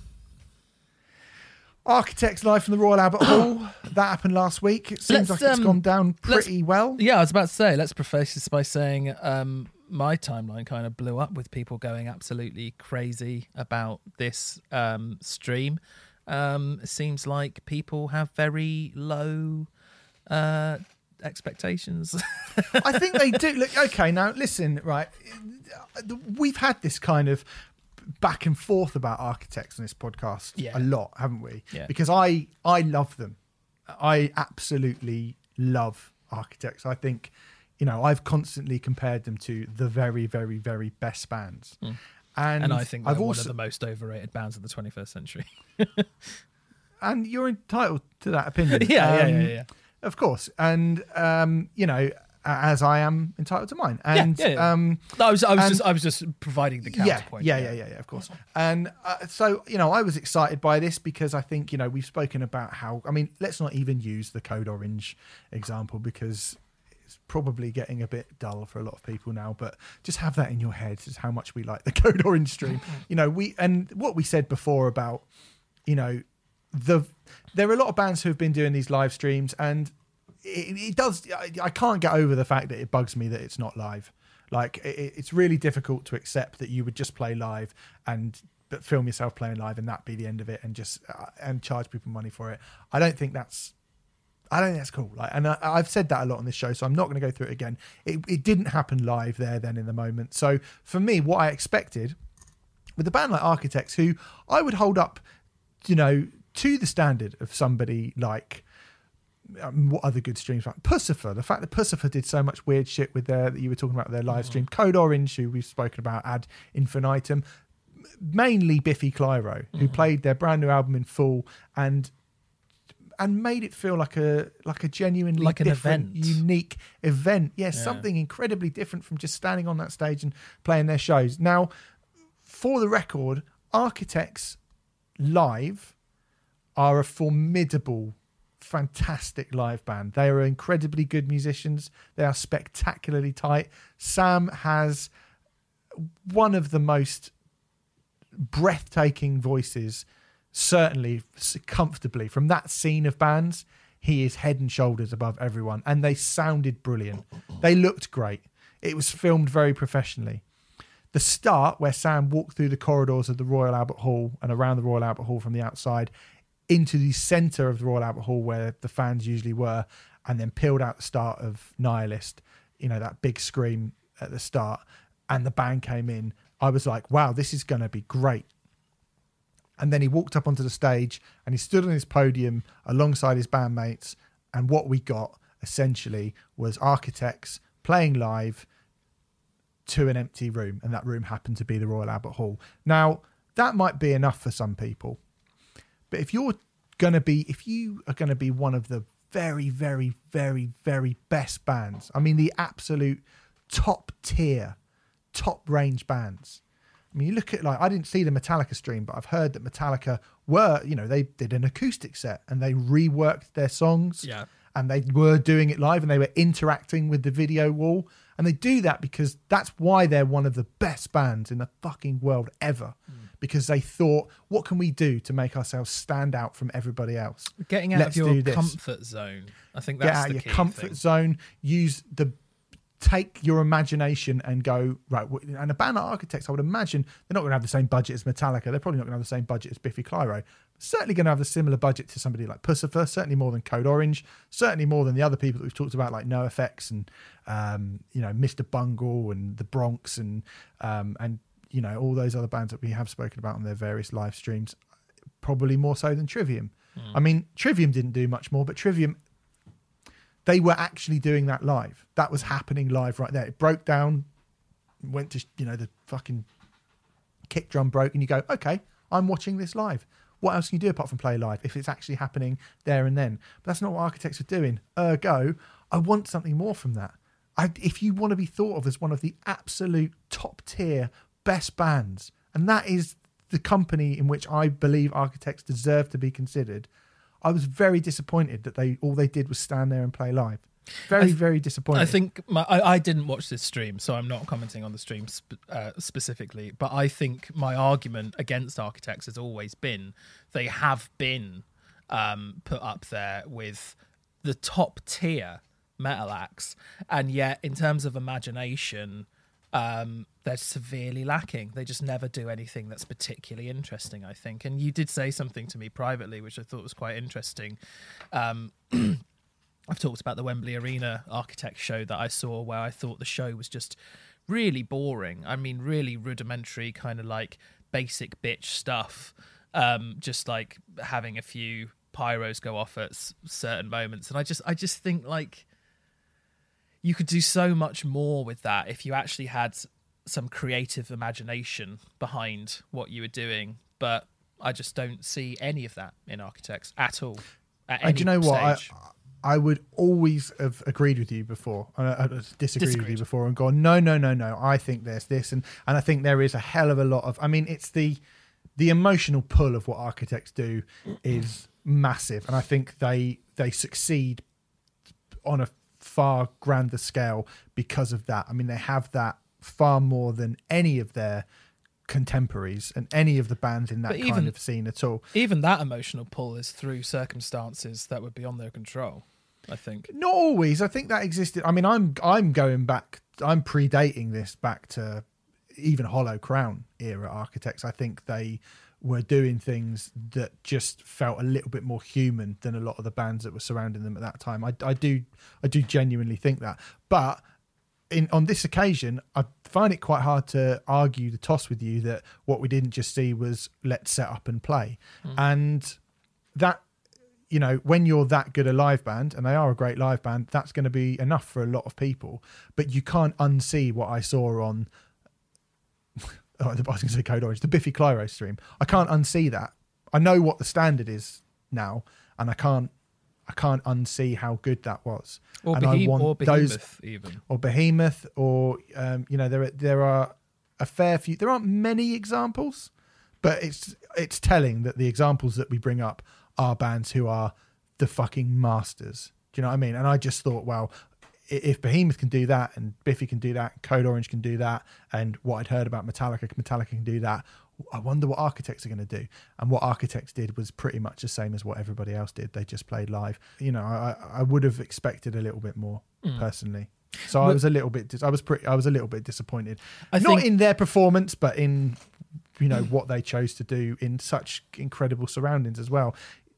Architects live from the Royal Albert Hall. That happened last week. It seems Let's, like it's um, gone down pretty well. Yeah, I was about to say, let's preface this by saying um, my timeline kind of blew up with people going absolutely crazy about this um, stream. Um, it seems like people have very low uh, expectations. I think they do. Look, okay, now listen, right. We've had this kind of back and forth about architects on this podcast Yeah. a lot, haven't we? Yeah. Because I I love them. I absolutely love architects. I think, you know, I've constantly compared them to the very, very, very best bands. And, Hmm. and I think they're I've one also of the most overrated bands of the 21st century. and you're entitled to that opinion. yeah, yeah, Um, yeah, yeah. Of course. And um, you know, as I am entitled to mine. And yeah, yeah. um No, I was, I was and- just, I was just providing the yeah, counterpoint. yeah, yeah, yeah, yeah, of course. And uh, so, you know, I was excited by this because I think, you know, we've spoken about how, I mean, let's not even use the Code Orange example because it's probably getting a bit dull for a lot of people now, but just have that in your head is how much we like the Code Orange stream. you know, we, and what we said before about, you know, the, there are a lot of bands who have been doing these live streams and it, it does I, I can't get over the fact that it bugs me that it's not live like it, it's really difficult to accept that you would just play live and but film yourself playing live and that be the end of it and just uh, and charge people money for it i don't think that's I don't think that's cool. Like, and I, I've said that a lot on this show, so I'm not going to go through it again. It, it didn't happen live there, then in the moment. So for me, what I expected with a band like Architects, who I would hold up, you know, to the standard of somebody like um, what other good streams like Puscifer. The fact that Puscifer did so much weird shit with their that you were talking about their live stream. Code Orange, who we've spoken about ad infinitum. Mainly Biffy Clyro, who played their brand new album in full and and made it feel like a like a genuinely Like an different, event. unique event. Yes, Yeah. something incredibly different from just standing on that stage and playing their shows. Now, for the record, Architects live are a formidable, fantastic live band. They are incredibly good musicians. They are spectacularly tight. Sam has one of the most breathtaking voices, certainly comfortably from that scene of bands. He is head and shoulders above everyone, and they sounded brilliant. They looked great. It was filmed very professionally. The start, where Sam walked through the corridors of the Royal Albert Hall and around the Royal Albert Hall from the outside into the centre of the Royal Albert Hall where the fans usually were, and then peeled out the start of Nihilist, you know, that big scream at the start, and the band came in. I was like, wow, this is going to be great. And then he walked up onto the stage and he stood on his podium alongside his bandmates. And what we got essentially was architects playing live to an empty room. And that room happened to be the Royal Albert Hall. Now, that might be enough for some people. But if you're going to be, if you are going to be one of the very, very, very, very best bands, I mean, the absolute top tier, top range bands. I mean, you look at like I didn't see the Metallica stream, but I've heard that Metallica were, you know, they did an acoustic set and they reworked their songs. Yeah. And they were doing it live and they were interacting with the video wall. And they do that because that's why they're one of the best bands in the fucking world ever. Hmm. Because they thought, what can we do to make ourselves stand out from everybody else? Getting out Let's of your comfort zone. I think that's Get out the of your comfort thing. zone. Use the take your imagination and go right. And a band Architects, I would imagine they're not going to have the same budget as Metallica. They're probably not going to have the same budget as Biffy Clyro. Certainly going to have a similar budget to somebody like Puscifer. Certainly more than Code Orange. Certainly more than the other people that we've talked about, like NOFX and um, you know Mr. Bungle and the Bronx and um, and you know all those other bands that we have spoken about on their various live streams. Probably more so than Trivium. Hmm. I mean, Trivium didn't do much more, but Trivium they were actually doing that live. That was happening live right there. It broke down, went to you know the fucking kick drum broke, and you go, okay, I'm watching this live. What else can you do apart from play live if it's actually happening there and then? But that's not what architects are doing. Ergo, I want something more from that. I, if you want to be thought of as one of the absolute top tier best bands, and that is the company in which I believe architects deserve to be considered, I was very disappointed that they all they did was stand there and play live. Very, very disappointed. I think my, I, I didn't watch this stream, so I'm not commenting on the stream sp- uh, specifically. But I think my argument against architects has always been they have been um, put up there with the top tier metal acts, and yet in terms of imagination, um, they're severely lacking. They just never do anything that's particularly interesting. I think, and you did say something to me privately, which I thought was quite interesting. Um, I've talked about the Wembley Arena architect show that I saw where I thought the show was just really boring. I mean, really rudimentary, kind of like basic bitch stuff. Um, just like having a few pyros go off at certain moments, and I just, I just think like you could do so much more with that if you actually had some creative imagination behind what you were doing. But I just don't see any of that in architects at all. At And do you know any what? I. I would always have agreed with you before. I, I disagreed, with you before and gone, no, no, no, no. I think there's this, and and I think there is a hell of a lot of. I mean, it's the the emotional pull of what architects do is massive, and I think they they succeed on a far grander scale because of that. I mean, they have that far more than any of their contemporaries and any of the bands in that But kind even- of scene at all. even that emotional pull is through circumstances that would be on their control. I think. Not always. I think that existed. I mean, I'm I'm going back. I'm predating this back to even Hollow Crown era architects. I think they were doing things that just felt a little bit more human than a lot of the bands that were surrounding them at that time. I, I do I do genuinely think that, but in on this occasion, I find it quite hard to argue the toss with you that what we didn't just see was let's set up and play, mm. and that you know when you're that good a live band and they are a great live band, that's going to be enough for a lot of people. But you can't unsee what I saw on. I was going to say Code Orange, the Biffy Clyro stream. I can't unsee that. I know what the standard is now, and I can't. I can't unsee how good that was. Or, and I want or those behemoth, even. or Behemoth, or um, you know, there are, there are a fair few. There aren't many examples, but it's it's telling that the examples that we bring up are bands who are the fucking masters. Do you know what I mean? And I just thought, well, i- if Behemoth can do that, and Biffy can do that, Code Orange can do that, and what I'd heard about Metallica, Metallica can do that. I wonder what Architects are going to do. And what Architects did was pretty much the same as what everybody else did. They just played live. You know, I, I would have expected a little bit more hmm. personally. So I was a little bit. Dis- I was pretty. I was a little bit disappointed. I Not think- in their performance, but in you know hmm. what they chose to do in such incredible surroundings as well.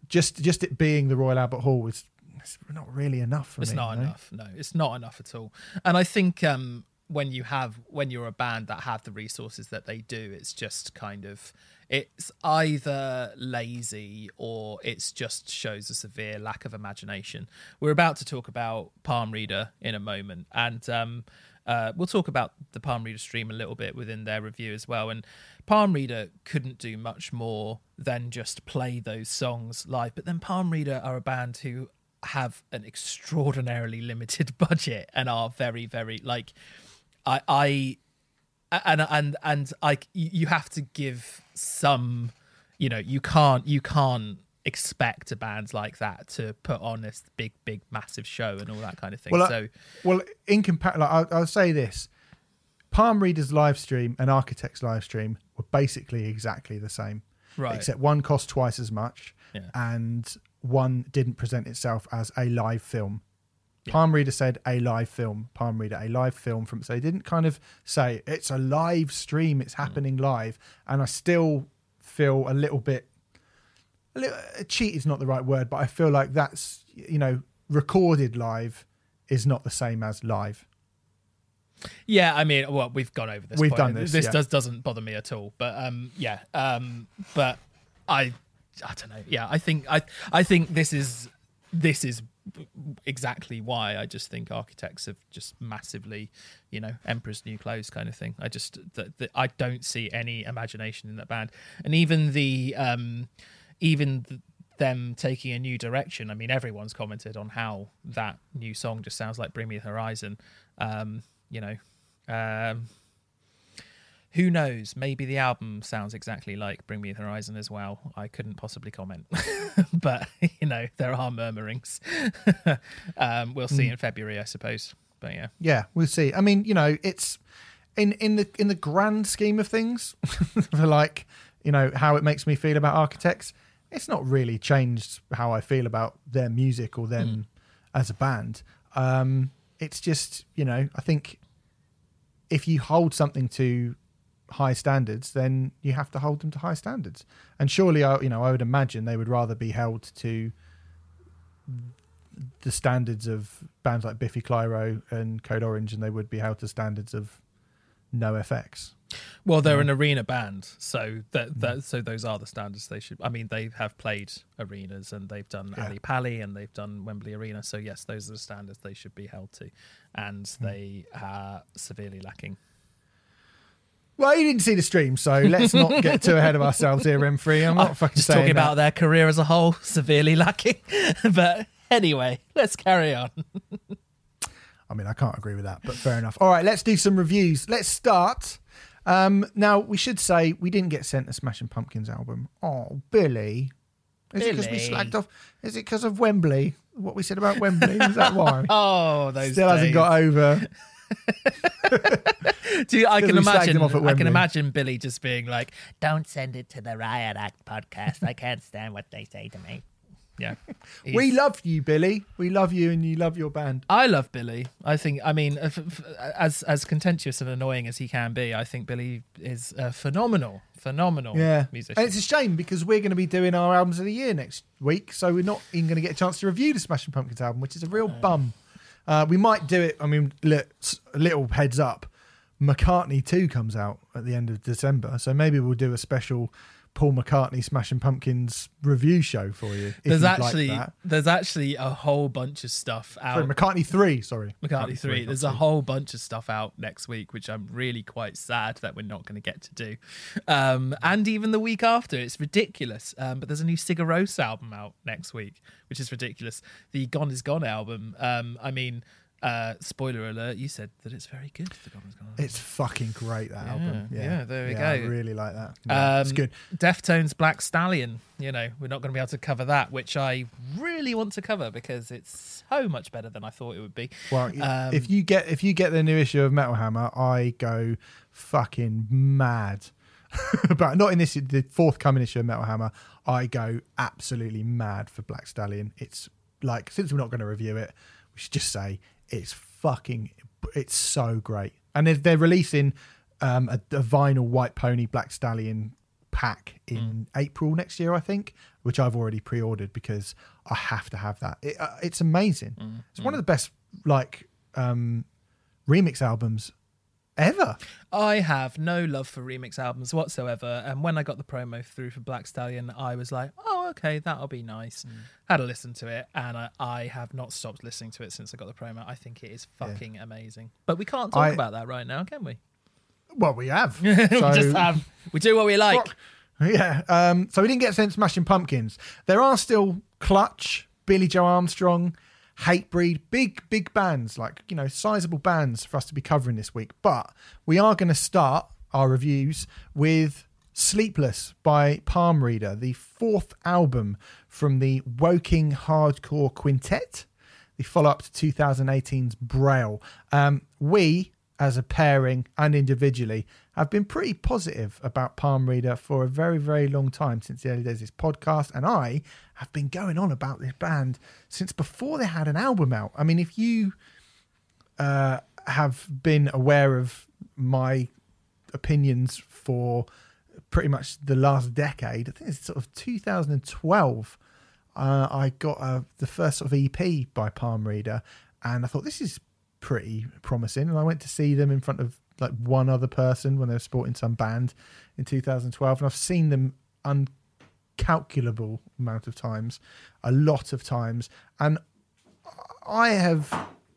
Just just it being the Royal Albert Hall was it's not really enough for It's me. not enough. No, it's not enough at all. And I think um, when you have when you're a band that have the resources that they do, it's just kind of it's either lazy or it's just shows a severe lack of imagination. We're about to talk about Palm Reader in a moment, and um, uh, we'll talk about the Palm Reader stream a little bit within their review as well. And Palm Reader couldn't do much more than just play those songs live. But then Palm Reader are a band who have an extraordinarily limited budget and are very, very like I I and and and like you have to give some you know you can't you can't expect a band like that to put on this big big massive show and all that kind of thing Well, I- so Well, in compar- like, I'll, I'll say this: Palm Reader's live stream and Architect's live stream were basically exactly the same, Right. Except one cost twice as much, Yeah. and one didn't present itself as a live film. Palm Reader said a live film. Palm Reader, a live film from. So they didn't kind of say it's a live stream. It's happening live, and I still feel a little bit. A little, cheat is not the right word, but I feel like that's you know recorded live is not the same as live. Yeah, I mean, well, we've gone over this. We've point. done this, This yeah. does doesn't bother me at all. But um, yeah, um, but I, I don't know. Yeah, I think I, I think this is this is exactly why I just think architects have just massively, you know, emperor's new clothes kind of thing. I just that I don't see any imagination in that band, and even the um, even. The, them taking a new direction. I mean, everyone's commented on how that new song just sounds like "Bring Me the Horizon." Um, you know, um, who knows? Maybe the album sounds exactly like "Bring Me the Horizon" as well. I couldn't possibly comment, but you know, there are murmurings. um, we'll see in February, I suppose. But yeah, Yeah, we'll see. I mean, you know, it's in in the in the grand scheme of things, for like you know how it makes me feel about architects. It's not really changed how I feel about their music or them as a band. Um, it's just you know, I think if you hold something to high standards, then you have to hold them to high standards. And surely, I you know, I would imagine they would rather be held to the standards of bands like Biffy Clyro and Code Orange, and they would be held to standards of No FX. well, they're an arena band, so that, mm. that so those are the standards they should. I mean, they have played arenas and they've done Yeah. Ali Pali and they've done Wembley Arena. So yes, those are the standards they should be held to, and mm. they are severely lacking. Well, you didn't see the stream, so let's not get too ahead of ourselves here, M3. I'm not fucking just talking that. about their career as a whole, severely lacking. but anyway, let's carry on. I mean, I can't agree with that, but fair enough. All right, let's do some reviews. Let's start. Um, now, we should say we didn't get sent a Smashing Pumpkins album. Oh, Billy. Is it because we Billy. slagged off? Is it because of Wembley? What we said about Wembley? Is that why? Oh, those Still hasn't got over. Do you- I can imagine. I can imagine Billy just being like, Don't send it to the Riot Act podcast. I can't stand what they say to me. yeah. We love you, Billy. We love you, and you love your band. I love Billy. I think. I mean, uh, if- as as contentious and annoying as he can be, I think Billy is a phenomenal, phenomenal Yeah, musician. and it's a shame because we're going to be doing our albums of the year next week, so we're not even going to get a chance to review the Smashing Pumpkins album, which is a real bum. Uh, we might do it. I mean, little heads up: McCartney Two comes out at the end of December, so maybe we'll do a special Paul McCartney Smashing Pumpkins review show for you. There's actually like there's actually a whole bunch of stuff out. Sorry, McCartney Three. Sorry, McCartney three. not There's a whole bunch of stuff out next week, which I'm really quite sad that we're not going to get to do. Um, and even the week after, it's ridiculous. Um, but there's a new Rós album out next week, which is ridiculous. The Gone Is Gone album. Um, I mean, uh, spoiler alert: you said that it's very good. The Gone Is Gone. It's fucking great that album. Yeah, Yeah, yeah, there we Yeah, I go. really like that. Yeah, it's Um, good. Deftones Black Stallion. You know, we're not going to be able to cover that, which I really want to cover because it's so much better than I thought it would be. Well, Um, if you get if you get the new issue of Metal Hammer, I go fucking mad. but not in this the forthcoming issue of Metal Hammer. I go absolutely mad for Black Stallion. It's like since we're not going to review it, we should just say it's fucking it's so great. And they're, they're releasing um, a, a vinyl White Pony Black Stallion pack in April next year, I think, which I've already pre-ordered because I have to have that. It, uh, it's amazing. It's one of the best like um, remix albums ever. I have no love for remix albums whatsoever. And when I got the promo through for Black Stallion, I was like, oh, okay, that'll be nice. Mm. Had a listen to it, and I, I have not stopped listening to it since I got the promo. I think it is fucking amazing. But we can't talk I- about that right now, can we? Well, we have. we just have. We do what we like. Yeah. Um, so we didn't get sent Smashing Pumpkins. There are still Clutch, Billy Joe Armstrong, Hatebreed, big, big bands, like, you know, sizable bands for us to be covering this week. But we are going to start our reviews with Sleepless by Palm Reader, the fourth album from the Woking Hardcore Quintet, the follow up to 2018's Braille. Um, we, as a pairing and individually, have been pretty positive about Palm Reader for a very, very long time since the early days of this podcast. And I have been going on about this band since before they had an album out. I mean, if you uh, have been aware of my opinions for pretty much the last decade, I think it's sort of 2012. Uh, I got uh, the first sort of EP by Palm Reader, and I thought this is pretty promising. And I went to see them in front of like one other person when they were supporting some band in 2012, and I've seen them uncalculable amount of times, a lot of times, and I have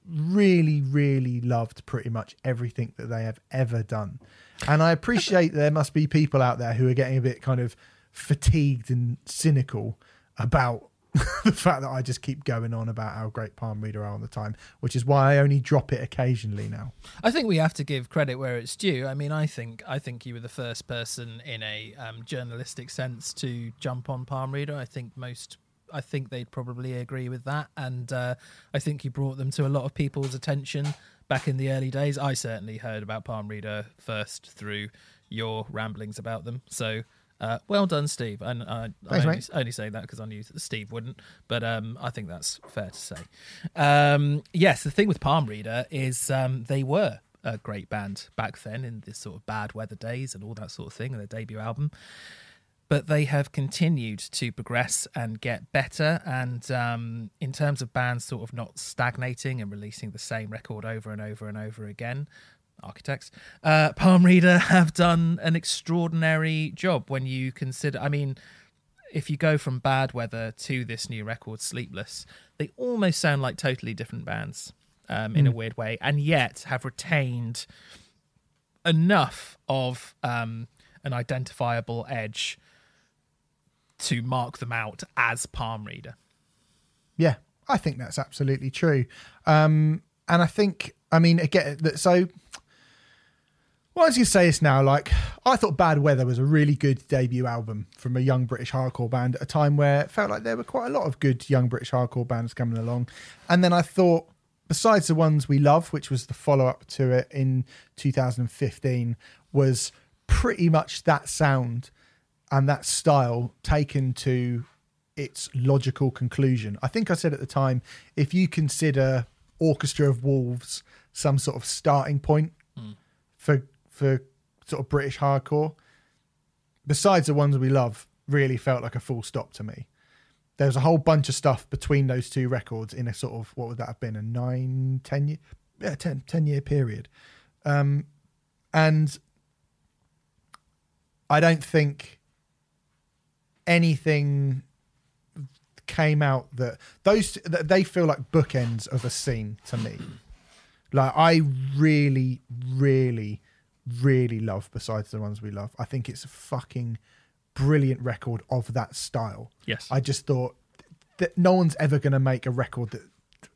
really, really loved pretty much everything that they have ever done. And I appreciate there must be people out there who are getting a bit kind of fatigued and cynical about the fact that I just keep going on about how great Palm Reader are all the time, which is why I only drop it occasionally now. I think we have to give credit where it's due. I mean, I think I think you were the first person in a um, journalistic sense to jump on Palm Reader. I think most, I think they'd probably agree with that, and uh, I think you brought them to a lot of people's attention back in the early days. I certainly heard about Palm Reader first through your ramblings about them. So. Uh, well done, Steve. And uh, I'm Thanks, only, mate. only saying that because I knew that Steve wouldn't, but um, I think that's fair to say. Um, yes, the thing with Palm Reader is um, they were a great band back then in this sort of bad weather days and all that sort of thing, and their debut album. But they have continued to progress and get better. And um, in terms of bands sort of not stagnating and releasing the same record over and over and over again, architects, uh, Palm Reader have done an extraordinary job when you consider. I mean, if you go from Bad Weather to this new record, Sleepless, they almost sound like totally different bands um, in a weird way, and yet have retained enough of um, an identifiable edge to mark them out as Palm Reader. Yeah, I think that's absolutely true. Um, and I think, I mean, again, that so. Well, was going say this now. Like, I thought Bad Weather was a really good debut album from a young British hardcore band at a time where it felt like there were quite a lot of good young British hardcore bands coming along. And then I thought, besides the ones we love, which was the follow up to it in 2015, was pretty much that sound and that style taken to its logical conclusion. I think I said at the time, if you consider Orchestra of Wolves some sort of starting point hmm. for for sort of British hardcore, besides the ones we love, really felt like a full stop to me. There was a whole bunch of stuff between those two records in a sort of what would that have been a nine, ten year, yeah, 10, 10 year period, um, and I don't think anything came out that those that they feel like bookends of a scene to me. Like I really, really, really love besides the ones we love. I think it's a fucking brilliant record of that style. Yes. I just thought that no one's ever going to make a record that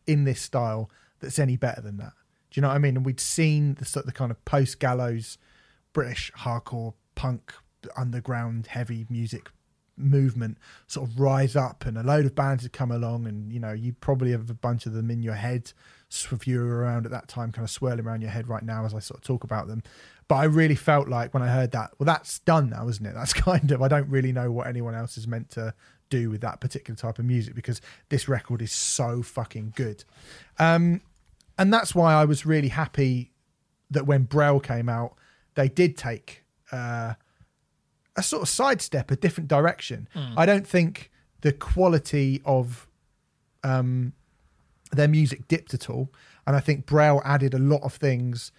in this style that's any better than that. Do you know what I mean? And we'd seen the sort of the kind of post gallows British hardcore punk underground heavy music movement sort of rise up and a load of bands had come along and you know you probably have a bunch of them in your head if you were around at that time kind of swirling around your head right now as I sort of talk about them but I really felt like when I heard that well that's done now isn't it? That's kind of I don't really know what anyone else is meant to do with that particular type of music because this record is so fucking good. Um and that's why I was really happy that when Braille came out they did take uh a sort of sidestep, a different direction. I don't think the quality of um, their music dipped at all, and I think Braille added a lot of things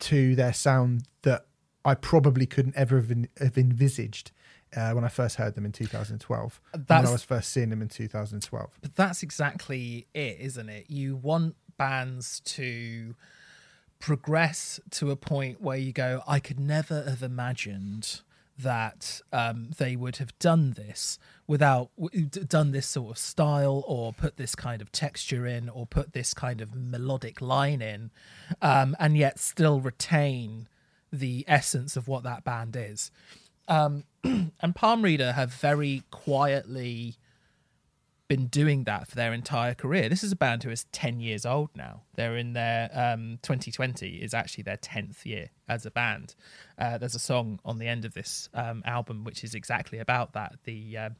to their sound that I probably couldn't ever have, en- have envisaged uh, when I first heard them in 2012. When I was first seeing them in 2012. But that's exactly it, isn't it? You want bands to progress to a point where you go, I could never have imagined that um, they would have done this without done this sort of style or put this kind of texture in or put this kind of melodic line in um, and yet still retain the essence of what that band is. Um, and palm reader have very quietly been doing that for their entire career. This is a band who is 10 years old now. They're in their um, 2020 is actually their 10th year as a band. Uh, there's a song on the end of this um, album which is exactly about that. The uh,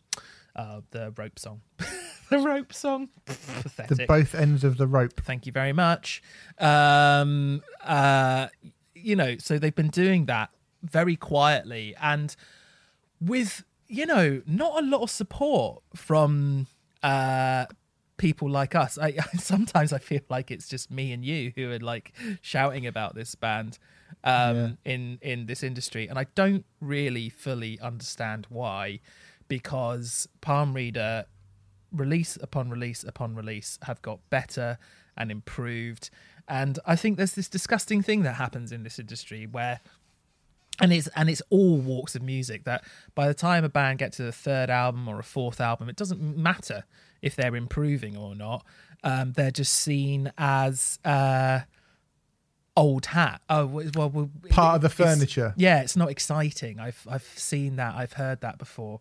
uh, the rope song, the rope song. Pathetic. The both ends of the rope. Thank you very much. Um, uh, you know, so they've been doing that very quietly and with, you know, not a lot of support from uh, people like us. I sometimes I feel like it's just me and you who are like shouting about this band um, in in this industry, and I don't really fully understand why, because Palm Reader release upon release upon release have got better and improved. And I think there's this disgusting thing that happens in this industry where and it's and it's all walks of music that by the time a band gets to the third album or a fourth album, it doesn't matter if they're improving or not. Um, they're just seen as uh, old hat. Oh well, well Part of the furniture. Yeah, it's not exciting. I've I've seen that. I've heard that before,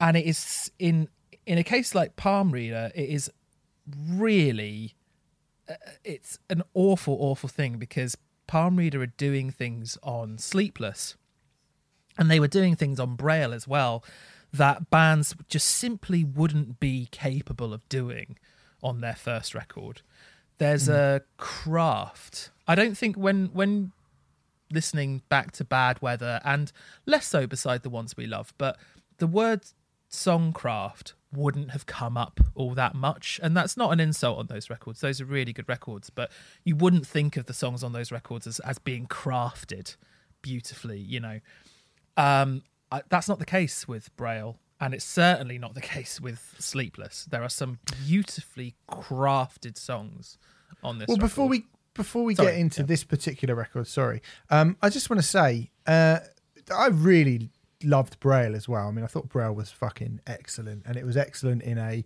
and it is in in a case like Palm Reader, it is really uh, it's an awful awful thing because Palm Reader are doing things on Sleepless, and they were doing things on Braille as well that bands just simply wouldn't be capable of doing on their first record. There's mm. a craft. I don't think when when listening back to Bad Weather and less so beside the ones we love, but the word songcraft wouldn't have come up all that much. And that's not an insult on those records. Those are really good records, but you wouldn't think of the songs on those records as, as being crafted beautifully, you know. Um, I, that's not the case with Braille. And it's certainly not the case with Sleepless. There are some beautifully crafted songs on this. Well, before we before we Sorry, get into yeah. this particular record, sorry, um, I just want to say uh, I really loved Braille as well. I mean, I thought Braille was fucking excellent, and it was excellent in a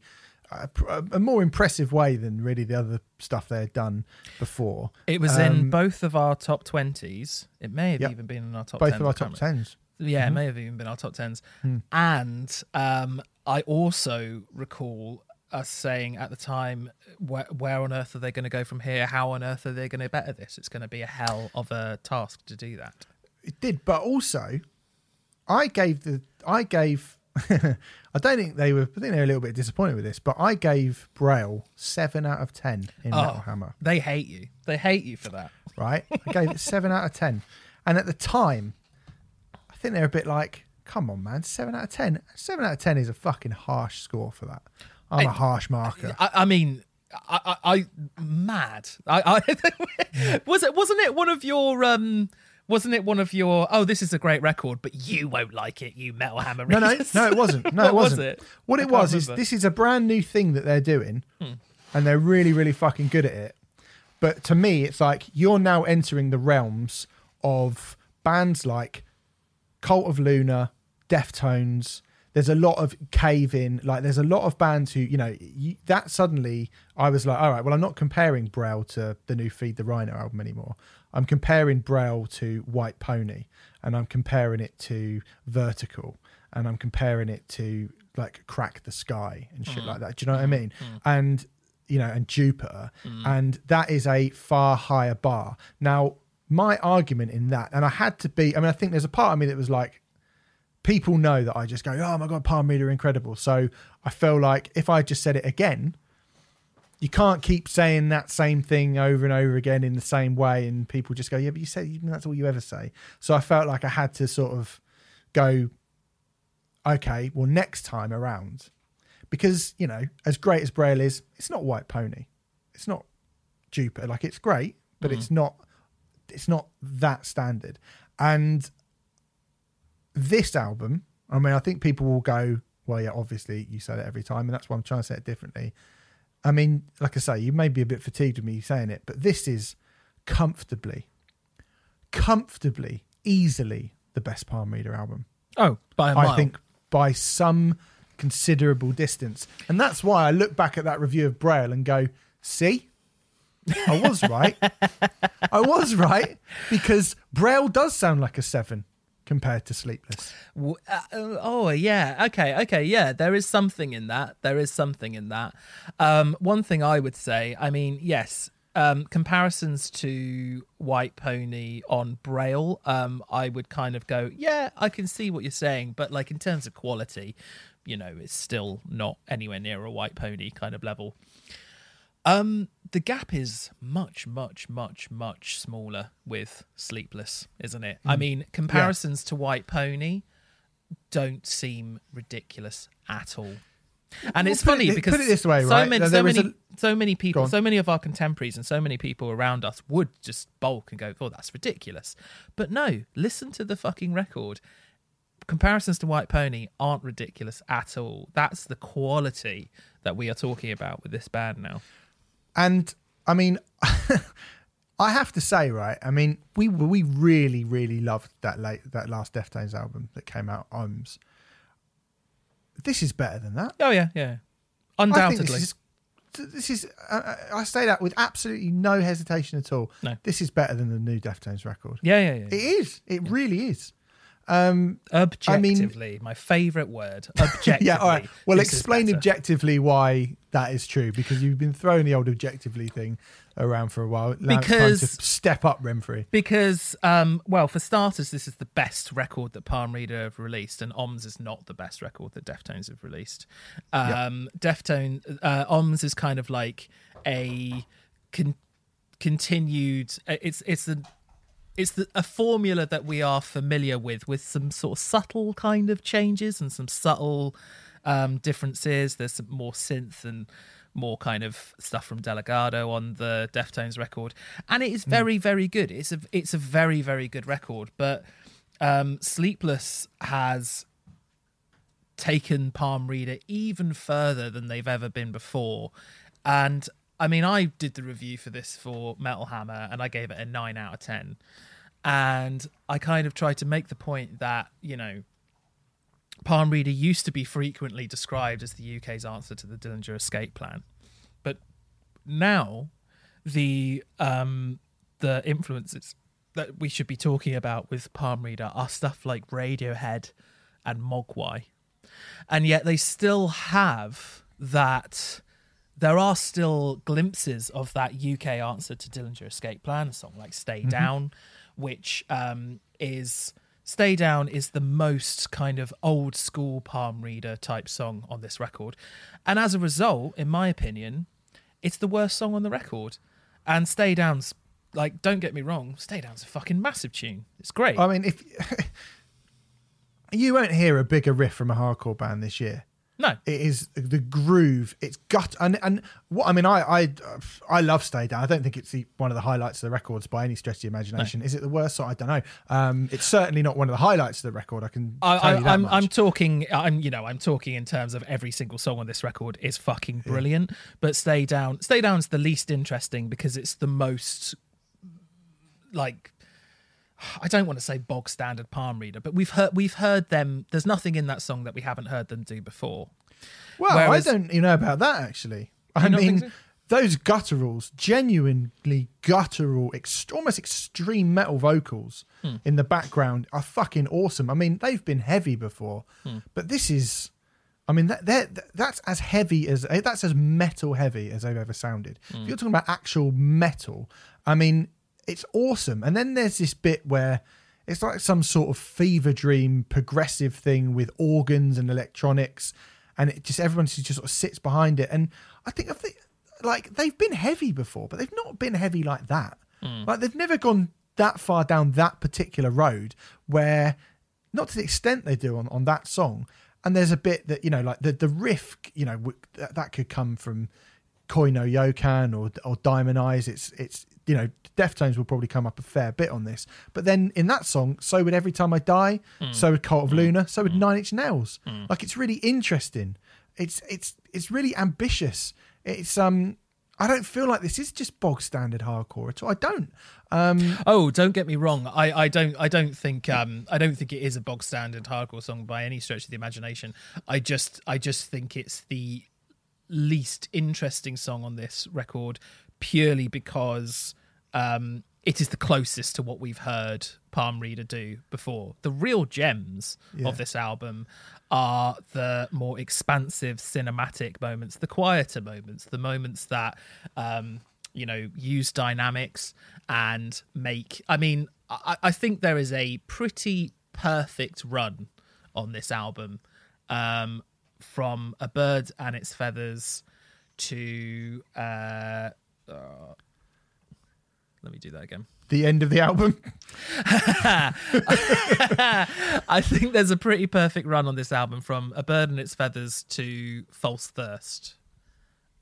a, a more impressive way than really the other stuff they had done before. It was in Um, both of our top twenties. It may have Yep. even been in our top both 10s, of our top tens. Yeah, it may have even been our top tens. And um, I also recall us saying at the time, where, where on earth are they going to go from here? How on earth are they going to better this? It's going to be a hell of a task to do that. It did, but also I gave the I gave I don't think they were. I think they were a little bit disappointed with this, but I gave Braille seven out of ten in Oh. Metal Hammer. They hate you. They hate you for that. Right, I gave it seven out of ten, and at the time, I think they're a bit like, "Come on, man, seven out of ten. Seven out of ten is a fucking harsh score for that. I'm a harsh marker. I, I mean, I, I, I mad. I, I was it wasn't it one of your um wasn't it one of your oh this is a great record but you won't like it you metal hammer No, no, no, it wasn't. No, it was wasn't. it? What I it was is this is a brand new thing that they're doing, Hmm. and they're really, really fucking good at it. But to me, it's like you're now entering the realms of bands like Cult of Luna, Deftones. There's a lot of cave in, like there's a lot of bands who, you know, you, that suddenly I was like, all right, well, I'm not comparing Braille to the new Feed the Rhino album anymore. I'm comparing Braille to White Pony, and I'm comparing it to Vertical, and I'm comparing it to like Crack the Skye and shit mm. like that. Do you know what I mm. mean? Mm. And you know, and Jupiter, and that is a far higher bar. Now, my argument in that, and I had to be, I mean, I think there's a part of me that was like, people know that I just go, oh my god, Palm Reader incredible. So I feel like if I just said it again, you can't keep saying that same thing over and over again in the same way, and people just go, yeah, but you said that's all you ever say. So I felt like I had to sort of go, okay, well, next time around, because you know, as great as Braille is, it's not White Pony, it's not Jupiter. Like it's great, but it's mm. not, it's not that standard. And this album, I mean, I think people will go, well, yeah, obviously you say that every time, and that's why I'm trying to say it differently. I mean, like I say, you may be a bit fatigued with me saying it, but this is comfortably, comfortably, easily the best Palm Reader album. oh by a mile. I think by some considerable distance. And that's why I look back at that review of Braille and go, see, I was right. I was right because Braille does sound like a seven compared to Sleepless. Uh, uh, oh yeah. Okay okay yeah. There is something in that. There is something in that. Um one thing i would say i mean yes um comparisons to white pony on braille um i would kind of go yeah i can see what you're saying. But like in terms of quality you know it's still not anywhere near a white pony kind of level um, the gap is much, much, much, much smaller with Sleepless, isn't it? Mm. I mean, comparisons to White Pony don't seem ridiculous at all. And Well, it's put it funny because put it this way, so right? many, so many, a- so many people, so many of our contemporaries and so many people around us would just bulk and go, "Oh, that's ridiculous." But no, listen to the fucking record. Comparisons to White Pony aren't ridiculous at all. That's the quality that we are talking about with this band now. And I mean, I have to say, right? I mean, we we really, really loved that late that last Deftones album that came out. Ohms. This is better than that. Oh yeah, yeah, undoubtedly. this is. This is. Uh, I say that with absolutely no hesitation at all. No. This is better than the new Deftones record. yeah, yeah, yeah. It is. It really is. Um, Objectively, my favourite word. Objectively. yeah. All right. Well, explain objectively why that is true because you've been throwing the old objectively thing around for a while. Now Because- step up, Remfry. Because, um, well, for starters, this is the best record that Palm Reader have released, and Ohms is not the best record that Deftones have released. Um, Deftone, uh, Ohms is kind of like a con- continued. uh, It's it's the it's the, a formula that we are familiar with, with some sort of subtle kind of changes and some subtle um, differences. There's some more synth and more kind of stuff from Delgado on the Deftones record, and it is very, very good. It's a it's a very, very good record. But um, Sleepless has taken Palm Reader even further than they've ever been before. And I mean, I did the review for this for Metal Hammer and I gave it a 9 out of 10. And I kind of tried to make the point that, you know, Palm Reader used to be frequently described as the UK's answer to the Dillinger escape plan. But now the um the influences that we should be talking about with Palm Reader are stuff like Radiohead and Mogwai and yet they still have that there are still glimpses of that UK answer to Dillinger Escape Plan, a song like Stay Down, which um, is Stay Down is the most kind of old school palm reader type song on this record. And as a result, in my opinion, it's the worst song on the record. And Stay Down's like, don't get me wrong, Stay Down's a fucking massive tune. It's great. I mean, if you won't hear a bigger riff from a hardcore band this year. No. It is the groove. It's gut and and what I mean. I I I love Stay Down. I don't think it's the, one of the highlights of the records by any stretch of the imagination. Is it the worst song? I don't know. Um, it's certainly not one of the highlights of the record. I can I, tell you that I, I'm. I'm talking. I'm, you know, I'm talking in terms of every single song on this record is fucking brilliant. But Stay Down, Stay Down's the least interesting because it's the most like. I don't want to say bog standard palm reader, but we've heard we've heard them. There's nothing in that song that we haven't heard them do before. Well, Whereas- I don't you know about that actually. I You don't think mean, so? those gutturals, genuinely guttural, ex- almost extreme metal vocals Hmm. in the background are fucking awesome. I mean, they've been heavy before, Hmm. but this is. I mean, that, that that's as heavy as eh, that's as metal heavy as they've ever sounded. Hmm. If you're talking about actual metal, I mean, it's awesome. And then there's this bit where it's like some sort of fever dream progressive thing with organs and electronics, and it just everyone just sort of sits behind it. And I think I think like they've been heavy before, but they've not been heavy like that. Hmm. Like they've never gone that far down that particular road where not to the extent they do on, on that song. And there's a bit that you know, like the the riff, you know, w- that, that could come from Koino Yokan or or Diamond Eyes. It's it's you know, Deftones will probably come up a fair bit on this. But then in that song, so would Every Time I Die, so would Cult of Luna, so would Nine Inch Nails. Like it's really interesting. It's it's it's really ambitious. It's um. I don't feel like this is just bog standard hardcore at all. I don't. Um, Oh, don't get me wrong. I, I don't I don't think um I don't think it is a bog standard hardcore song by any stretch of the imagination. I just I just think it's the least interesting song on this record purely because um it is the closest to what we've heard Palm Reader do before. The real gems Yeah. of this album are the more expansive cinematic moments, the quieter moments, the moments that um, you know use dynamics and make. I mean, I, I think there is a pretty perfect run on this album, um, from a bird and its feathers to. Uh, uh, let me do that again. the end of the album. I think there's a pretty perfect run on this album from A Bird and Its Feathers to False Thirst.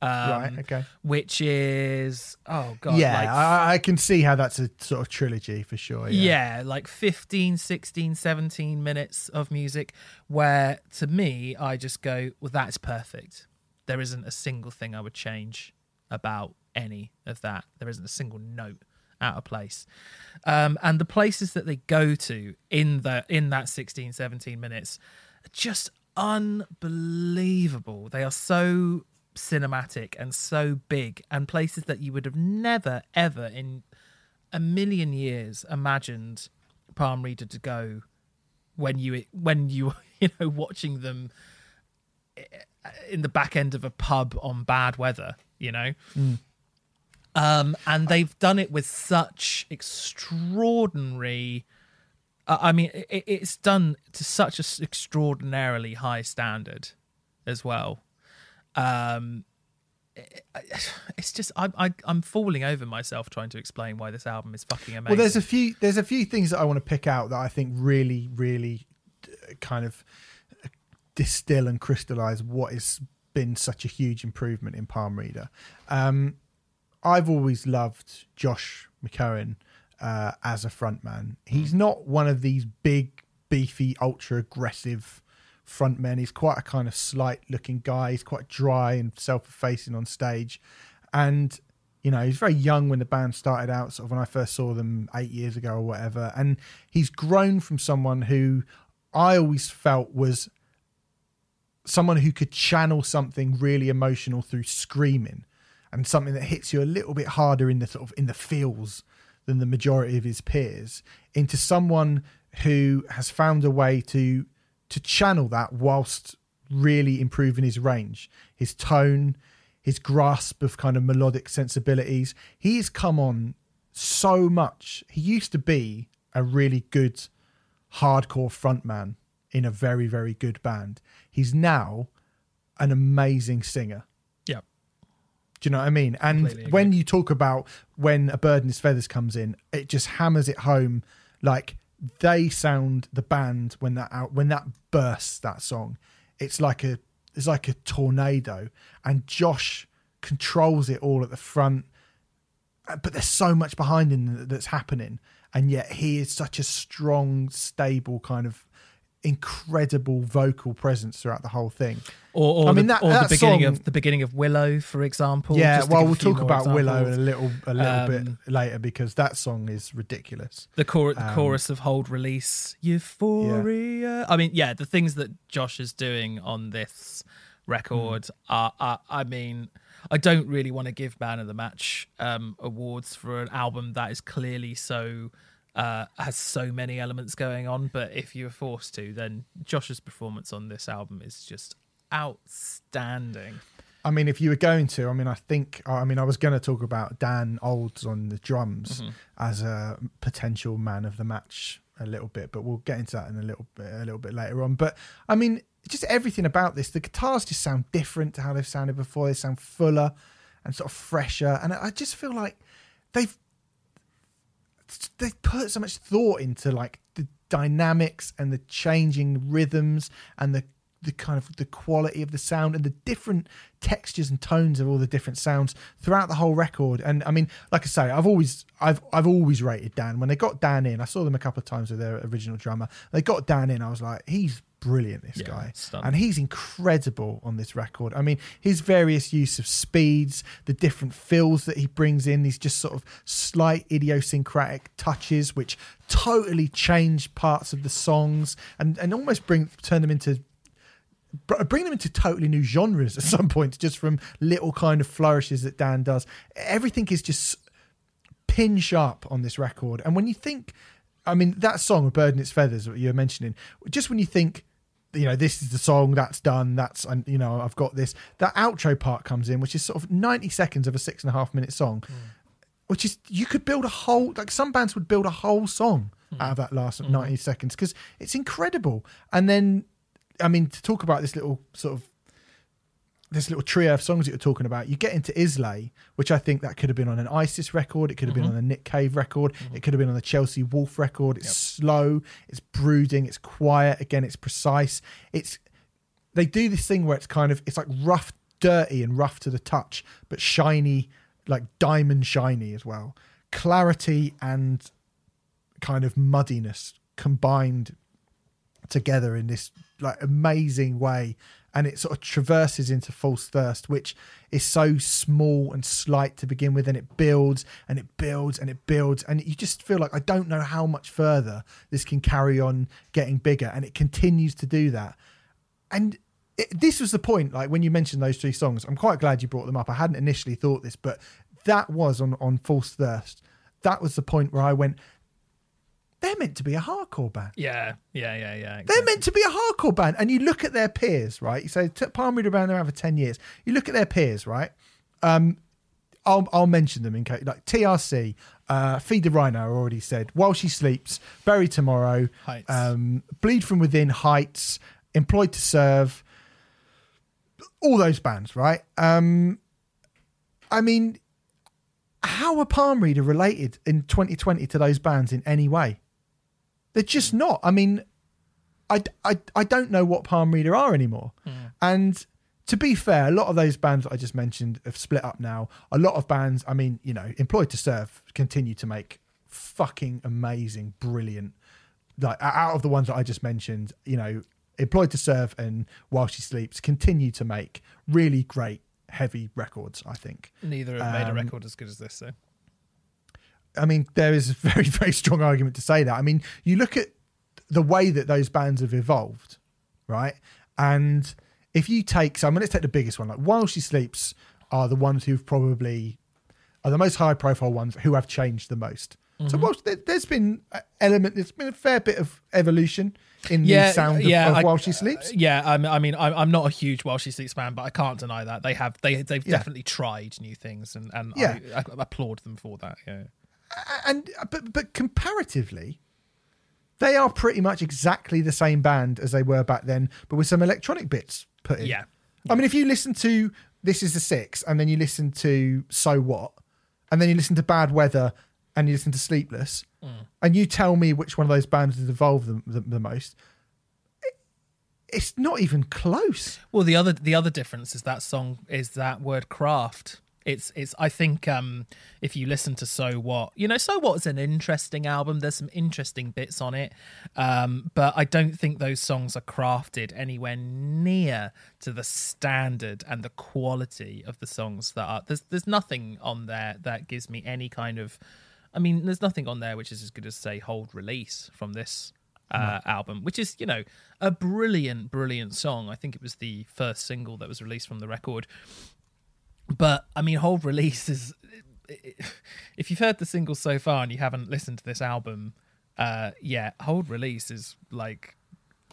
Um, right. Okay. Which is, oh God. yeah, like, I, I can see how that's a sort of trilogy for sure. Yeah. yeah, like 15, 16, 17 minutes of music where to me, I just go, well, that's perfect. There isn't a single thing I would change about any of that. There isn't a single note out of place. Um, and the places that they go to in the in that 16, 17 minutes are just unbelievable. They are so cinematic and so big and places that you would have never ever in a million years imagined palm reader to go when you when you you know watching them eh, eh, in the back end of a pub on bad weather you know mm. Um and they've done it with such extraordinary uh, i mean it, it's done to such an extraordinarily high standard as well um it- it's just I, I i'm falling over myself trying to explain why this album is fucking amazing Well, there's a few there's a few things that I want to pick out that I think really really uh, kind of distill and crystallize what has been such a huge improvement in Palm Reader. Um, I've always loved Josh McKeown uh, as a frontman. He's not one of these big, beefy, ultra aggressive frontmen. He's quite a kind of slight looking guy. He's quite dry and self effacing on stage. And, you know, he's very young when the band started out, sort of when I first saw them eight years ago or whatever. And he's grown from someone who I always felt was someone who could channel something really emotional through screaming and something that hits you a little bit harder in the sort of in the feels than the majority of his peers into someone who has found a way to to channel that whilst really improving his range his tone his grasp of kind of melodic sensibilities he's come on so much he used to be a really good hardcore frontman in a very very good band. He's now an amazing singer. Do you know what I mean? And when you talk about when a bird and its feathers comes in, it just hammers it home. Like they sound the band when that out when that bursts that song, it's like a it's like a tornado, and Josh controls it all at the front. Uh, But there's so much behind him that's happening, and yet he is such a strong, stable kind of incredible vocal presence throughout the whole thing. Or, or I mean, the, that- or that the beginning song- of the beginning of Willow, for example. Yeah, well, we'll talk about Willow in a little a little bit Um, later because that song is ridiculous. the, chor- the Um, chorus of hold release euphoria i mean yeah the things that josh is doing on this record are, are i mean i don't really want to give man of the match um awards for an album that is clearly so uh has so many elements going on but if you're forced to then josh's performance on this album is just outstanding I mean, if you were going to, I mean, I think, I mean, I was going to talk about Dan Olds on the drums Mm-hmm. as a potential man of the match a little bit, but we'll get into that in a little bit, a little bit later on. But I mean, just everything about this, the guitars just sound different to how they've sounded before. They sound fuller and sort of fresher, and I just feel like they've they put so much thought into like the dynamics and the changing rhythms and the the kind of the quality of the sound and the different textures and tones of all the different sounds throughout the whole record and i mean like i say i've always i've i've always rated dan when they got dan in i saw them a couple of times with their original drummer they got dan in i was like he's brilliant this Yeah, guy stunning. and he's incredible on this record. I mean, his various use of speeds, the different fills that he brings in, these just sort of slight idiosyncratic touches, which totally change parts of the songs and, and almost bring turn them into bring them into totally new genres at some points, just from little kind of flourishes that Dan does. Everything is just pin sharp on this record. And when you think, I mean, that song, A Bird and Its Feathers, that you're mentioning, just when you think, you know, this is the song that's done, that's, and you know, I've got this, that outro part comes in, which is sort of 90 seconds of a six and a half minute song, mm. which is, you could build a whole, like some bands would build a whole song mm. out of that last mm. 90 seconds because it's incredible. And then, I mean, to talk about this little sort of this little trio of songs that you're talking about, you get into Islay, which I think that could have been on an ISIS record, it could have been mm-hmm. on a Nick Cave record, it could have been on the Chelsea Wolfe record. It's slow, it's brooding, it's quiet. Again, it's precise. It's they do this thing where it's kind of it's like rough, dirty, and rough to the touch, but shiny, like diamond shiny as well. Clarity and kind of muddiness combined together in this like amazing way and it sort of traverses into false thirst which is so small and slight to begin with and it builds and it builds and it builds and you just feel like i don't know how much further this can carry on getting bigger and it continues to do that. And it, this was the point like when you mentioned those three songs i'm quite glad you brought them up. I hadn't initially thought this but that was on on false thirst. That was the point where i went they're meant to be a hardcore band yeah yeah yeah yeah they're meant to be a hardcore band, and you look at their peers, right? You say t- Palm Reader they're around for ten years. You look at their peers, right? Um, I'll I'll mention them in case like TRC, uh, Feed the Rhino. I already said. While she sleeps, Bury Tomorrow, Heights. um, Bleed from Within, Heights, Employed to Serve. All those bands, right? Um, I mean, how are Palm Reader related in 2020 to those bands in any way? They're just not. I mean, I, I, I don't know what Palm Reader are anymore. And to be fair, a lot of those bands that I just mentioned have split up now. A lot of bands, I mean, you know, Employed to Serve continue to make fucking amazing, brilliant. Like out of the ones that I just mentioned, you know, Employed to Serve and While She Sleeps continue to make really great heavy records. I think. neither have made a um, record as good as this so I mean, there is a very, very strong argument to say that. I mean, you look at the way that those bands have evolved, right? And if you take, so I mean, let's take the biggest one. Like While She Sleeps are the ones who've probably are the most high profile ones who have changed the most. Mm-hmm. So whilst there, there's been element, there's been a fair bit of evolution in yeah, the sound of, yeah, of I- While She Sleeps. Yeah, I'm, I mean, I'm, I'm not a huge While She Sleeps fan, but I can't deny that they have they they've Yeah. definitely tried new things, and and Yeah. I, I applaud them for that. Yeah, and uh, but but comparatively, They are pretty much exactly the same band as they were back then, but with some electronic bits put in. Yeah. I mean, if you listen to This Is the Six and then you listen to So What, and then you listen to Bad Weather and you listen to Sleepless, mm. and you tell me which one of those bands has evolved the, the, the most, it- it's not even close. Well, the other the other difference is that song is that word craft. It's it's I think um if you listen to So What, you know, So What is an interesting album. There's some interesting bits on it. Um, but I don't think those songs are crafted anywhere near to the standard and the quality of the songs that are there's there's nothing on there that gives me any kind of I mean, there's nothing on there which is as good as say Hold Release from this uh, album, which is you know a brilliant, brilliant song. I think it was the first single that was released from the record. But I mean, Hold Release is if you've heard the single so far and you haven't listened to this album, uh, yeah, Hold Release is like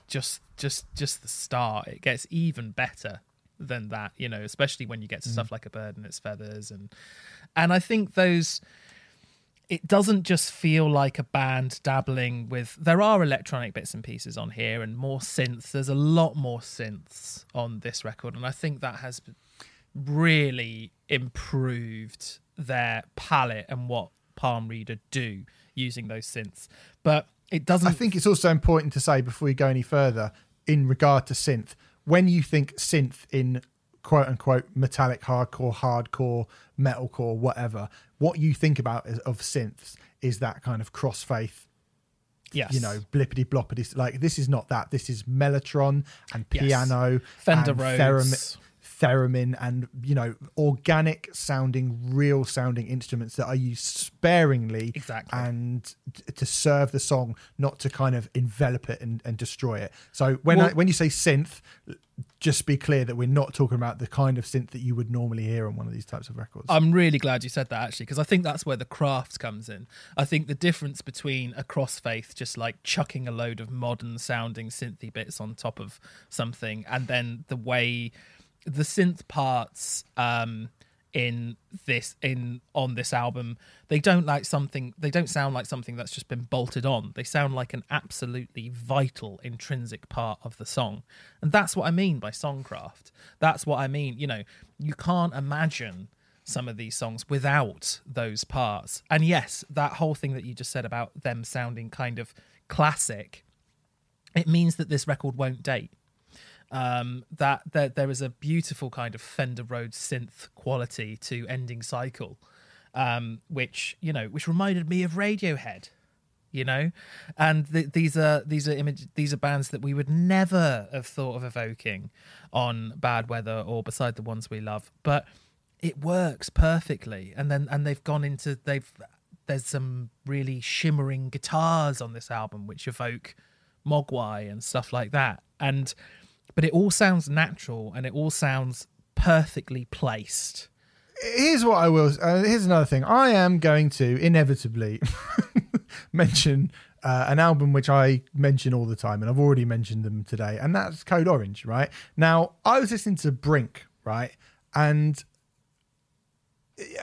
just just just the start. It gets even better than that, you know, especially when you get to stuff like a bird and its feathers and and I think those it doesn't just feel like a band dabbling with there are electronic bits and pieces on here and more synths there's a lot more synths on this record and i think that has really improved their palette and what palm reader do using those synths but it doesn't I think it's also important to say before we go any further in regard to synth, when you think synth in quote unquote metallic hardcore, hardcore, metalcore, whatever, what you think about is, of synths is that kind of Crossfaith, yes you know, blippity bloppity. Like this is not that. This is mellotron and Yes. piano, Fender and Rhodes. theremin, theremin, and you know, organic sounding, real sounding instruments that are used sparingly Exactly. and to serve the song, not to kind of envelop it and, and destroy it. So when Well- I, when you say synth, just be clear that we're not talking about the kind of synth that you would normally hear on one of these types of records. I'm really glad you said that actually, because I think that's where the craft comes in. I think the difference between a crossfaith just like chucking a load of modern sounding synthy bits on top of something, and then the way the synth parts um, in this in on this album, they don't like something. They don't sound like something that's just been bolted on. They sound like an absolutely vital, intrinsic part of the song, and that's what I mean by songcraft. That's what I mean. You know, you can't imagine some of these songs without those parts. And yes, that whole thing that you just said about them sounding kind of classic, it means that this record won't date. Um, that there, there is a beautiful kind of Fender Rhodes synth quality to Ending Cycle, um, which you know, which reminded me of Radiohead. You know, and th- these are these are image these are bands that we would never have thought of evoking on Bad Weather or beside the ones we love, but it works perfectly. And then and they've gone into they've there's some really shimmering guitars on this album which evoke Mogwai and stuff like that. And but it all sounds natural and it all sounds perfectly placed. here's what I will. Uh, here's another thing. I am going to inevitably mention uh, an album which I mention all the time, and I've already mentioned them today, and that's Code Orange. Right now, I was listening to Brink, right, and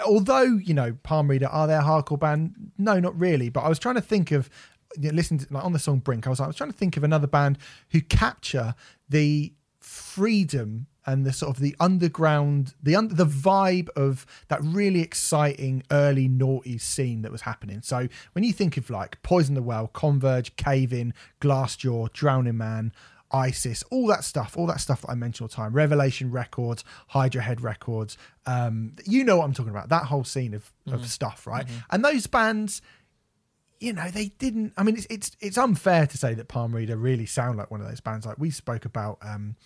although you know Palm Reader are they a hardcore band? No, not really. But I was trying to think of you know, listening to like on the song Brink. I was like, I was trying to think of another band who capture the freedom and the sort of the underground, the un- the vibe of that really exciting early naughty scene that was happening. So when you think of like Poison the Well, Converge, Cave In, Glassjaw, Drowningman. ISIS, all that stuff, all that stuff that I mentioned all the time, Revelation Records, Hydra Head Records, um, you know what I'm talking about, that whole scene of, of stuff, right? And those bands, you know, they didn't. I mean, it's it's it's unfair to say that Palm Reader really sound like one of those bands. Like we spoke about um,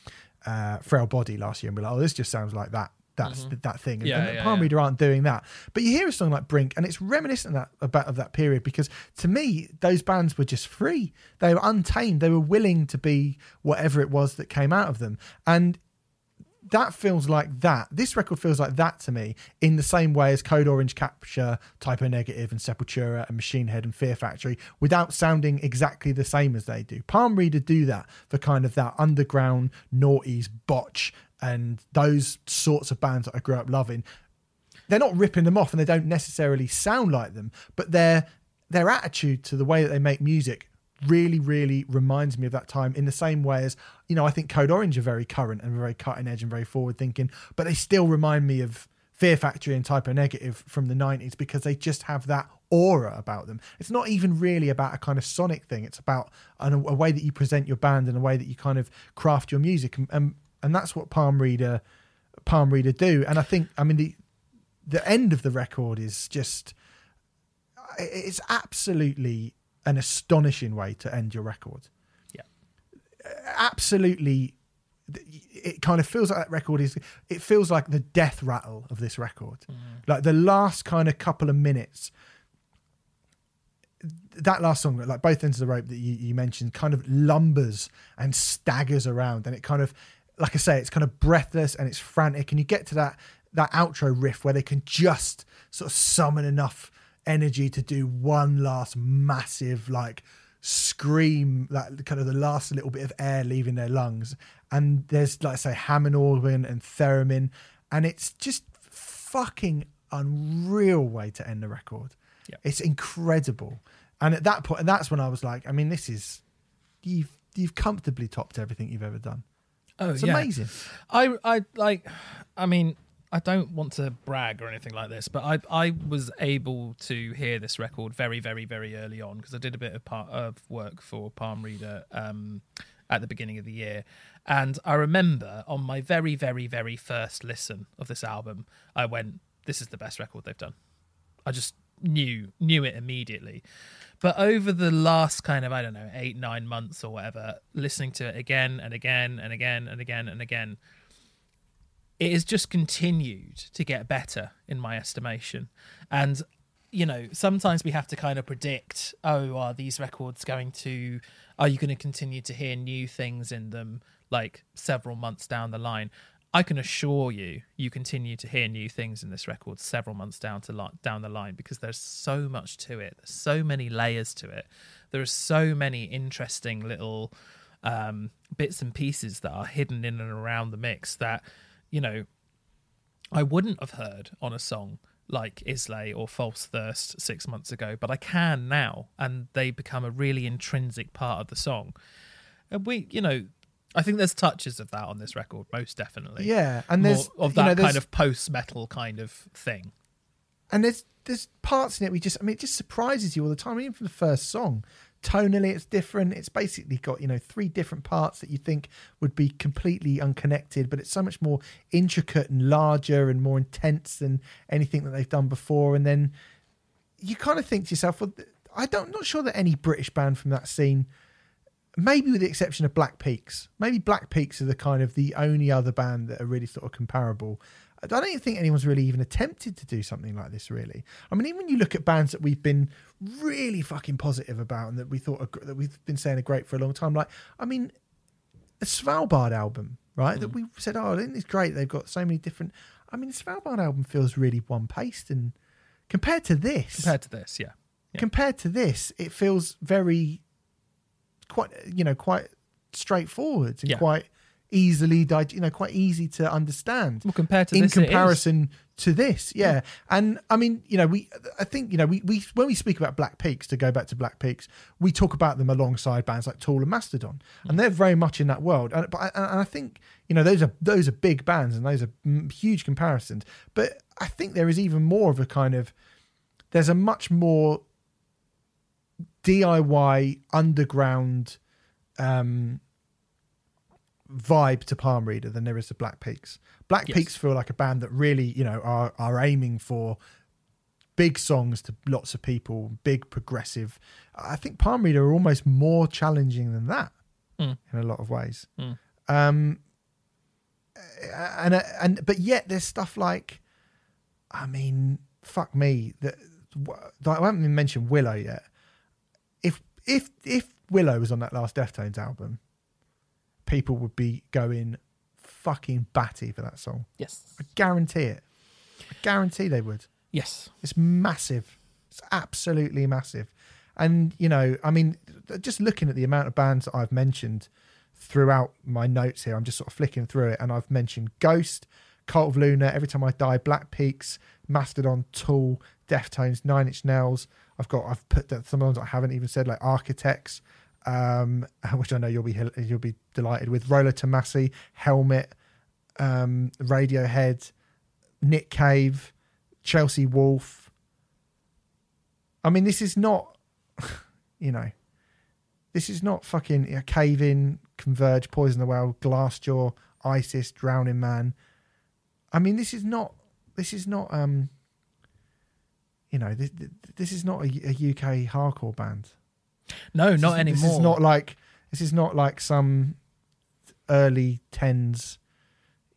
uh, Frail Body last year, and we're like, oh, this just sounds like that. That's that thing. And, Yeah, and yeah, Palm yeah. Reader aren't doing that. But you hear a song like Brink, and it's reminiscent of that about of that period because to me, those bands were just free. They were untamed. They were willing to be whatever it was that came out of them. And that feels like that. This record feels like that to me in the same way as Code Orange capture Type O Negative and Sepultura and Machine Head and Fear Factory without sounding exactly the same as they do. Palm Reader do that for kind of that underground noughties, botch, and those sorts of bands that I grew up loving. They're not ripping them off and they don't necessarily sound like them, but their their attitude to the way that they make music really, really reminds me of that time in the same way as, you know, I think Code Orange are very current and very cutting edge and very forward thinking, but they still remind me of Fear Factory and Type O Negative from the 90s because they just have that aura about them. It's not even really about a kind of sonic thing, it's about an, a way that you present your band and a way that you kind of craft your music. And, and, and that's what Palm Reader. Palm Reader do, and I think I mean the the end of the record is just it's absolutely an astonishing way to end your record. Yeah. Absolutely it kind of feels like that record is it feels like the death rattle of this record. Mm. Like the last kind of couple of minutes that last song, like both ends of the rope that you, you mentioned, kind of lumbers and staggers around, and it kind of, like I say, it's kind of breathless and it's frantic, and you get to that that outro riff where they can just sort of summon enough energy to do one last massive like scream that kind of the last little bit of air leaving their lungs. And there's like I say Hammond organ and theremin and it's just fucking unreal way to end the record. Yeah. it's incredible. And at that point and that's when I was like I mean this is you've you've comfortably topped everything you've ever done. Oh, it's yeah. amazing. I I like I mean I don't want to brag or anything like this, but I I was able to hear this record very very very early on because I did a bit of part of work for Palm Reader um, at the beginning of the year, and I remember on my very very very first listen of this album, I went, "This is the best record they've done." I just knew knew it immediately. But over the last kind of I don't know eight nine months or whatever, listening to it again and again and again and again and again it has just continued to get better in my estimation. And you know sometimes we have to kind of predict oh are these records going to are you going to continue to hear new things in them like several months down the line? I can assure you you continue to hear new things in this record several months down to down the line because there's so much to it. There's so many layers to it. There are so many interesting little um, bits and pieces that are hidden in and around the mix that you know, I wouldn't have heard on a song like Islay or False Thirst six months ago, but I can now, and they become a really intrinsic part of the song. And we, you know, I think there's touches of that on this record, most definitely. yeah and More there's of you that know, kind of post metal kind of thing. and there's there's parts in it we just I mean it just surprises you all the time. Even from the first song, tonally it's different. It's basically got you know three different parts that you think would be completely unconnected, but it's so much more intricate and larger and more intense than anything that they've done before. And then you kind of think to yourself, well, I don't not sure that any British band from that scene. Maybe with the exception of Black Peaks, maybe Black Peaks are the kind of the only other band that are really sort of comparable. I don't even think anyone's really even attempted to do something like this. Really, I mean, even when you look at bands that we've been really fucking positive about and that we thought are, that we've been saying are great for a long time, like I mean, the Svalbard album, right? That mm. we said, oh, isn't this great? They've got so many different. I mean, the Svalbard album feels really one paced, and compared to this, Compared to this, yeah. Yeah. compared to this, it feels very quite you know quite straightforward and Yeah. quite easily dig- you know quite easy to understand Well, compared to in this, comparison to this yeah. And i mean you know we i think you know we, we when we speak about black peaks to go back to black peaks we talk about them alongside bands like tool and mastodon. And they're very much in that world. And, but I, and i think you know those are those are big bands and those are mm, huge comparisons. But i think there is even more of a kind of there's a much more diy underground um vibe to Palm Reader than there is to Black Peaks. Black Yes. Peaks feel like a band that really, you know, are are aiming for big songs to lots of people, big progressive. I think Palm Reader are almost more challenging than that Mm. in a lot of ways. Mm. Um, and and but yet there's stuff like, I mean, fuck me, that I haven't even mentioned Willow yet. If if if Willow was on that last Deftones album, people would be going fucking batty for that song. Yes. I guarantee it. I guarantee they would. Yes. It's massive. It's absolutely massive. And, you know, I mean, just looking at the amount of bands that I've mentioned throughout my notes here, I'm just sort of flicking through it. And I've mentioned Ghost, Cult of Luna, Every Time I Die, Black Peaks, Mastodon, Tool, Deftones, Nine Inch Nails. I've got, I've put that some ones I haven't even said, like Architects, um, which I know you'll be you'll be delighted with. Rolo Tomassi, Helmet, um, Radiohead, Nick Cave, Chelsea Wolfe. I mean, this is not, you know, this is not fucking a cave in, converge, poison the well, Glassjaw, ISIS, Drowningman. I mean, this is not. This is not. Um, you know, this, this is not a, a UK hardcore band. No, This not is- anymore. This is not like this is not like some early tens,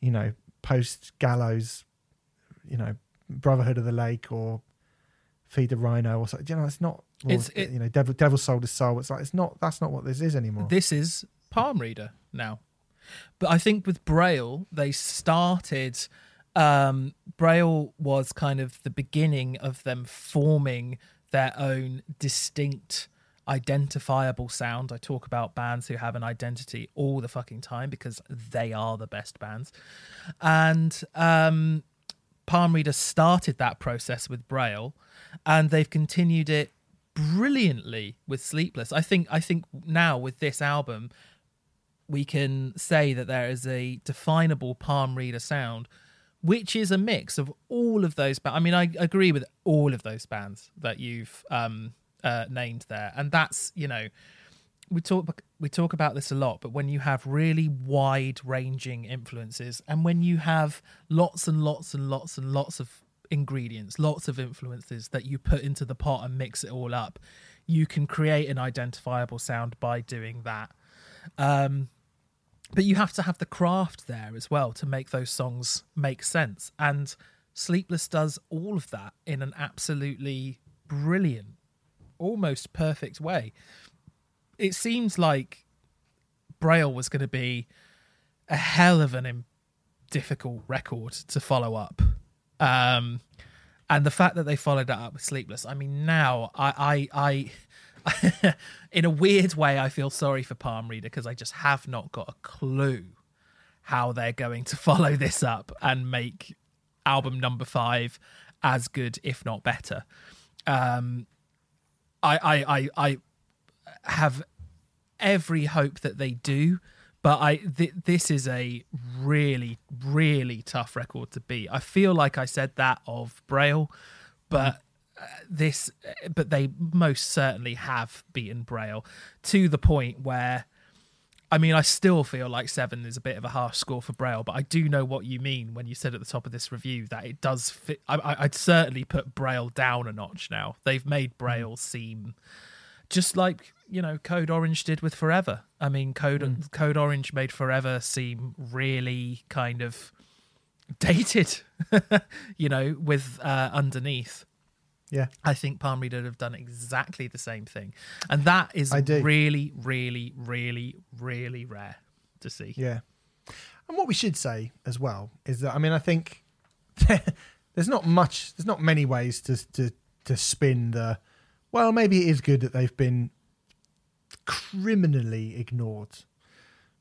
you know, post gallows, you know, Brotherhood of the Lake or Feed the Rhino or something. You know, it's not. or, It's- it- you know, Devil Devil Sold His Soul. It's like it's not. That's not what this is anymore. This is palm reader now. But I think with Braille, they started. Um, Braille was kind of the beginning of them forming their own distinct, identifiable sound. I talk about bands who have an identity all the fucking time because they are the best bands. And um, Palm Reader started that process with Braille, and they've continued it brilliantly with Sleepless. I think I think now with this album, we can say that there is a definable palm reader sound, which is a mix of all of those. Ba- I mean, I agree with all of those bands that you've um, uh, named there, and that's you know. We talk we talk about this a lot, but when you have really wide ranging influences, and when you have lots and lots and lots and lots of ingredients, lots of influences that you put into the pot and mix it all up, you can create an identifiable sound by doing that. Um, but you have to have the craft there as well to make those songs make sense. And Sleepless does all of that in an absolutely brilliant, almost perfect way. It seems like Braille was going to be a hell of an im- difficult record to follow up. Um, and the fact that they followed that up with Sleepless, I mean, now I, I, I in a weird way, I feel sorry for Palm Reader because I just have not got a clue how they're going to follow this up and make album number five as good, if not better. Um, I, I, I, I have every hope that they do, but I th- this is a really, really tough record to beat. I feel like I said that of Braille, but uh, this, but they most certainly have beaten Braille to the point where. I mean, I still feel like seven is a bit of a harsh score for Braille, but I do know what you mean when you said at the top of this review that it does fit. I, I'd certainly put Braille down a notch now. They've made Braille seem just like you know Code Orange did with Forever. I mean, Code Code Orange made Forever seem really kind of dated, you know, with uh, underneath. Yeah, I think Palm Reader would have done exactly the same thing, and that is really, really, really, really rare to see. yeah. And what we should say as well is that I mean I think there's not much, there's not many ways to to to spin the. Well, maybe it is good that they've been criminally ignored.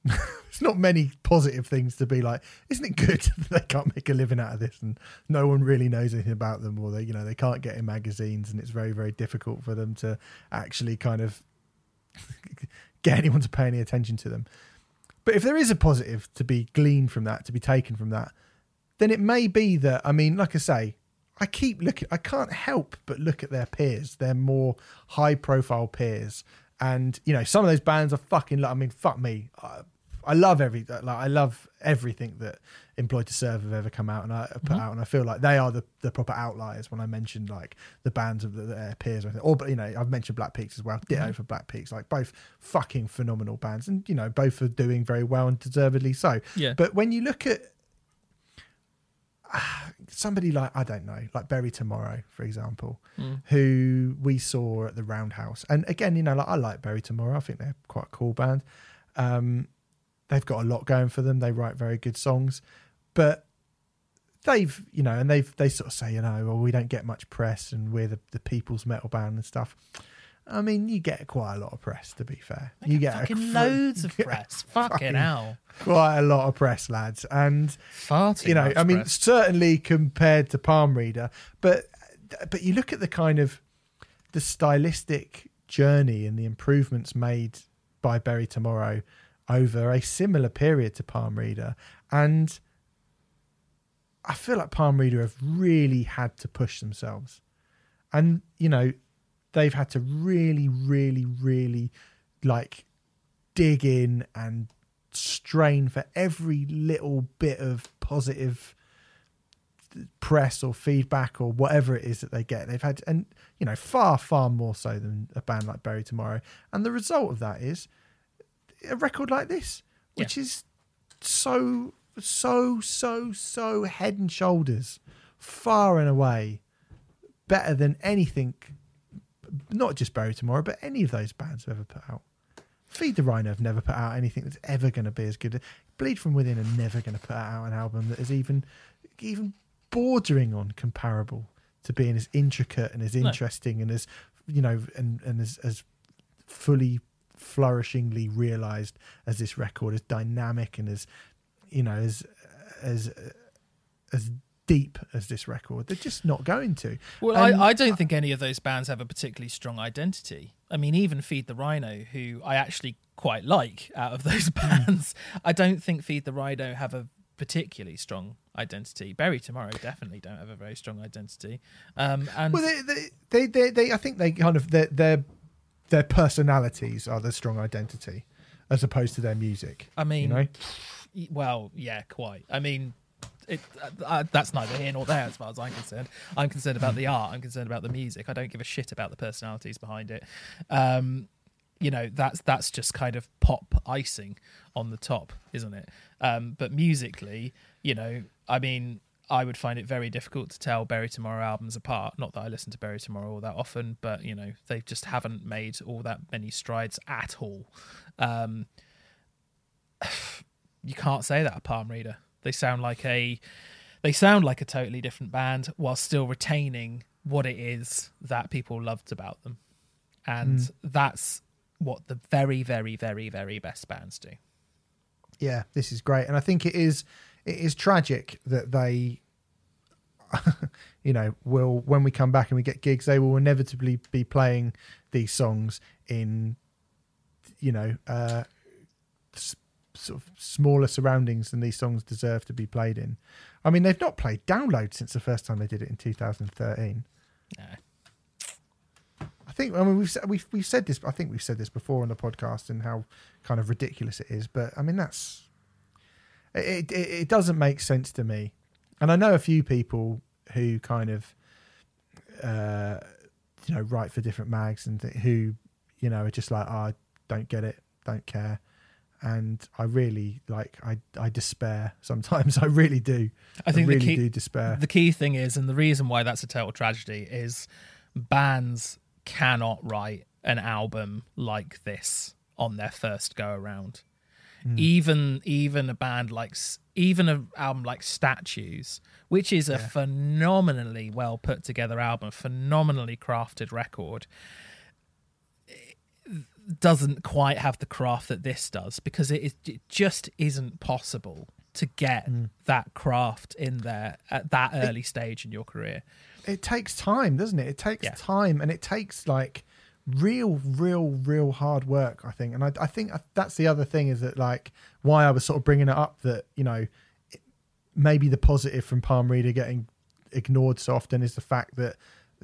There's not many positive things to be like. Isn't it good that they can't make a living out of this and no one really knows anything about them, or they, you know, they can't get in magazines and it's very, very difficult for them to actually kind of get anyone to pay any attention to them. But if there is a positive to be gleaned from that, to be taken from that, then it may be that I mean, like I say, I keep looking. I can't help but look at their peers, their more high-profile peers, and you know, some of those bands are fucking. Like, I mean, fuck me. I, I love every like I love everything that Employed to Serve have ever come out and I put mm-hmm. out, and I feel like they are the, the proper outliers when I mentioned like the bands of the, their peers or anything. Or but you know, I've mentioned Black Peaks as well. Ditto mm-hmm. for Black Peaks, like both fucking phenomenal bands, and you know, both are doing very well and deservedly so. Yeah. But when you look at somebody like I don't know, like Bury Tomorrow, for example, mm. who we saw at the Roundhouse, and again, you know, like I like Bury Tomorrow. I think they're quite a cool band. Um, they've got a lot going for them. They write very good songs, but they've, you know, and they've they sort of say, you know, well, we don't get much press, and we're the, the people's metal band and stuff. I mean, you get quite a lot of press, to be fair. you get a fucking fr- loads of press. Fucking hell. quite a lot of press, lads, and Far too you know, I mean, press. certainly compared to Palm Reader, but but you look at the kind of the stylistic journey and the improvements made by Bury Tomorrow over a similar period to Palm Reader, and I feel like Palm Reader have really had to push themselves, and you know they've had to really, really, really like dig in and strain for every little bit of positive press or feedback or whatever it is that they get. They've had, and you know, far, far more so than a band like Bury Tomorrow. And the result of that is a record like this, which is so, so, so, so head and shoulders, far and away better than anything, not just Bury Tomorrow, but any of those bands have ever put out. Feed the Rhino have never put out anything that's ever going to be as good. Bleed from Within are never going to put out an album that is even even bordering on comparable to being as intricate and as No. interesting and as you know and and as as fully flourishingly realized as this record as dynamic and as you know as as as deep as this record they're just not going to Well, I, I don't think any of those bands have a particularly strong identity. I mean, even Feed the Rhino, who I actually quite like out of those bands, I don't think Feed the Rhino have a particularly strong identity. Bury Tomorrow definitely don't have a very strong identity. Um, and well they they, they they they i think they kind of their their their personalities are the strong identity as opposed to their music I mean, you know well, yeah, quite. I mean, it, uh, uh, that's neither here nor there as far as I'm concerned. I'm concerned about the art. I'm concerned about the music. I don't give a shit about the personalities behind it. Um, you know, that's that's just kind of pop icing on the top, isn't it? Um, but musically, you know, I mean, I would find it very difficult to tell Bury Tomorrow albums apart. Not that I listen to Bury Tomorrow all that often, but you know, they just haven't made all that many strides at all. Um, you can't say that Palm Reader. They sound like a they sound like a totally different band while still retaining what it is that people loved about them. And that's what the very, very, very, very best bands do. yeah this is great and i think it is it is tragic that they you know will when we come back and we get gigs they will inevitably be playing these songs in you know uh s- sort of smaller surroundings than these songs deserve to be played in i mean they've not played download since the first time they did it in 2013 Nah. I think I mean we've said- we've we've said this. I think we've said this before on the podcast and how kind of ridiculous it is. But I mean that's it. It, it doesn't make sense to me. And I know a few people who kind of uh, you know write for different mags and th- who you know are just like, oh, I don't get it, don't care. And I really like I I despair sometimes. I really do. I think really the key do despair. the key thing is, and the reason why that's a total tragedy is bands cannot write an album like this on their first go around. Hmm. Even even a band like even an album like Statues, which is a phenomenally well put together album, phenomenally crafted record, eh, doesn't quite have the craft that this does because it, is, it just isn't possible to get hmm. that craft in there at that early stage in your career. it takes time, doesn't it? It takes Yeah. time, and it takes like real, real, real hard work. I think, and I, I think that's the other thing is that like why I was sort of bringing it up that you know it- maybe the positive from Palm Reader getting ignored so often is the fact that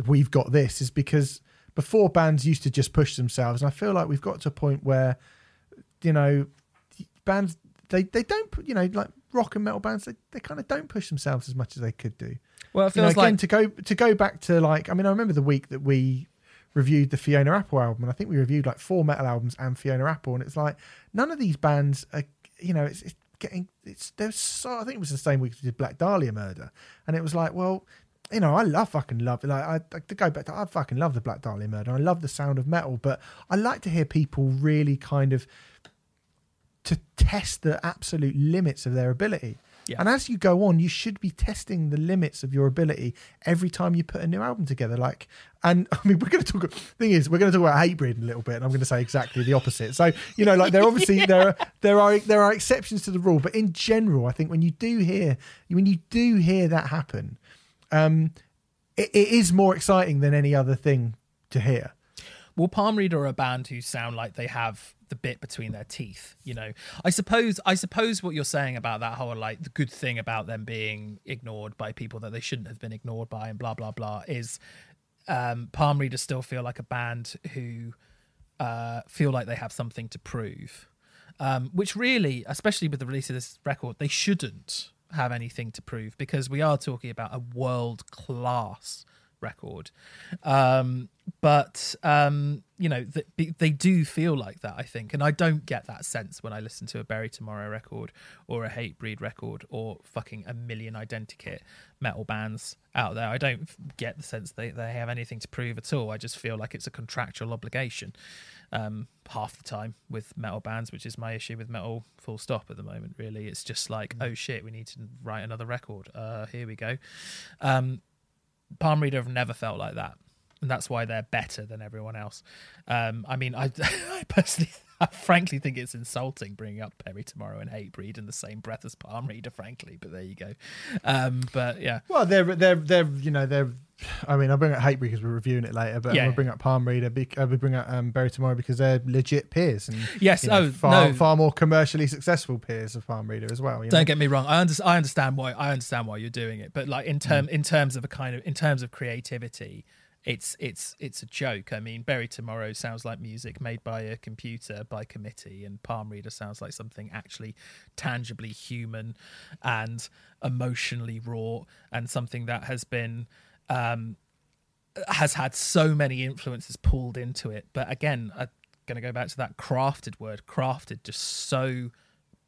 we've got this is because before bands used to just push themselves, and I feel like we've got to a point where you know bands they they don't you know like rock and metal bands they, they kind of don't push themselves as much as they could do Well, it you know, again like to go to go back to like I mean I remember the week that we reviewed the Fiona Apple album and I think we reviewed like four metal albums and Fiona Apple and it's like none of these bands are you know it's, it's getting it's there's so I think it was the same week we did Black Dahlia Murder and it was like well you know I love fucking love like I like, to go back to I fucking love the Black Dahlia Murder I love the sound of metal but I like to hear people really kind of to test the absolute limits of their ability. Yeah. And as you go on, you should be testing the limits of your ability every time you put a new album together. Like, and I mean, we're going to talk. Thing is, we're going to talk about Hatebreed in a little bit, and I'm going to say exactly the opposite. So, you know, like there obviously there are there are there are exceptions to the rule, but in general, I think when you do hear when you do hear that happen, um, it, it is more exciting than any other thing to hear. Well, Palm Reader are a band who sound like they have the bit between their teeth. You know, I suppose I suppose what you're saying about that whole like the good thing about them being ignored by people that they shouldn't have been ignored by and blah blah blah is um, Palm Reader still feel like a band who uh, feel like they have something to prove. Um, which really, especially with the release of this record, they shouldn't have anything to prove because we are talking about a world class record. Um, but um, you know, th- they do feel like that, I think, and I don't get that sense when I listen to a Bury Tomorrow record or a Hatebreed record or fucking a million identikit metal bands out there. I don't get the sense they they have anything to prove at all. I just feel like it's a contractual obligation. Um, half the time with metal bands, which is my issue with metal. Full stop. At the moment, really, it's just like, oh shit, we need to write another record. Uh, here we go. Um, Palm Reader have never felt like that, and that's why they're better than everyone else. Um, I mean, I, I personally, I frankly think it's insulting bringing up Bury Tomorrow and Hatebreed in the same breath as Palm Reader, frankly. But there you go. Um, but yeah, Well, they're they're they're you know they're. I mean, I'll bring up Hate because we're reviewing it later, but Yeah. we'll bring up Palm Reader. bec- Uh, we bring up um, Bury Tomorrow because they're legit peers and Yes, you know, oh, far no. far more commercially successful peers of Palm Reader as well. Don't get me wrong. I, under, I understand why I understand why you're doing it, but like in term Mm. in terms of a kind of in terms of creativity, it's it's it's a joke. I mean, Bury Tomorrow sounds like music made by a computer by committee, and Palm Reader sounds like something actually tangibly human and emotionally raw, and something that has been. Um, has had so many influences pulled into it. But again, I'm going to go back to that crafted word, crafted just so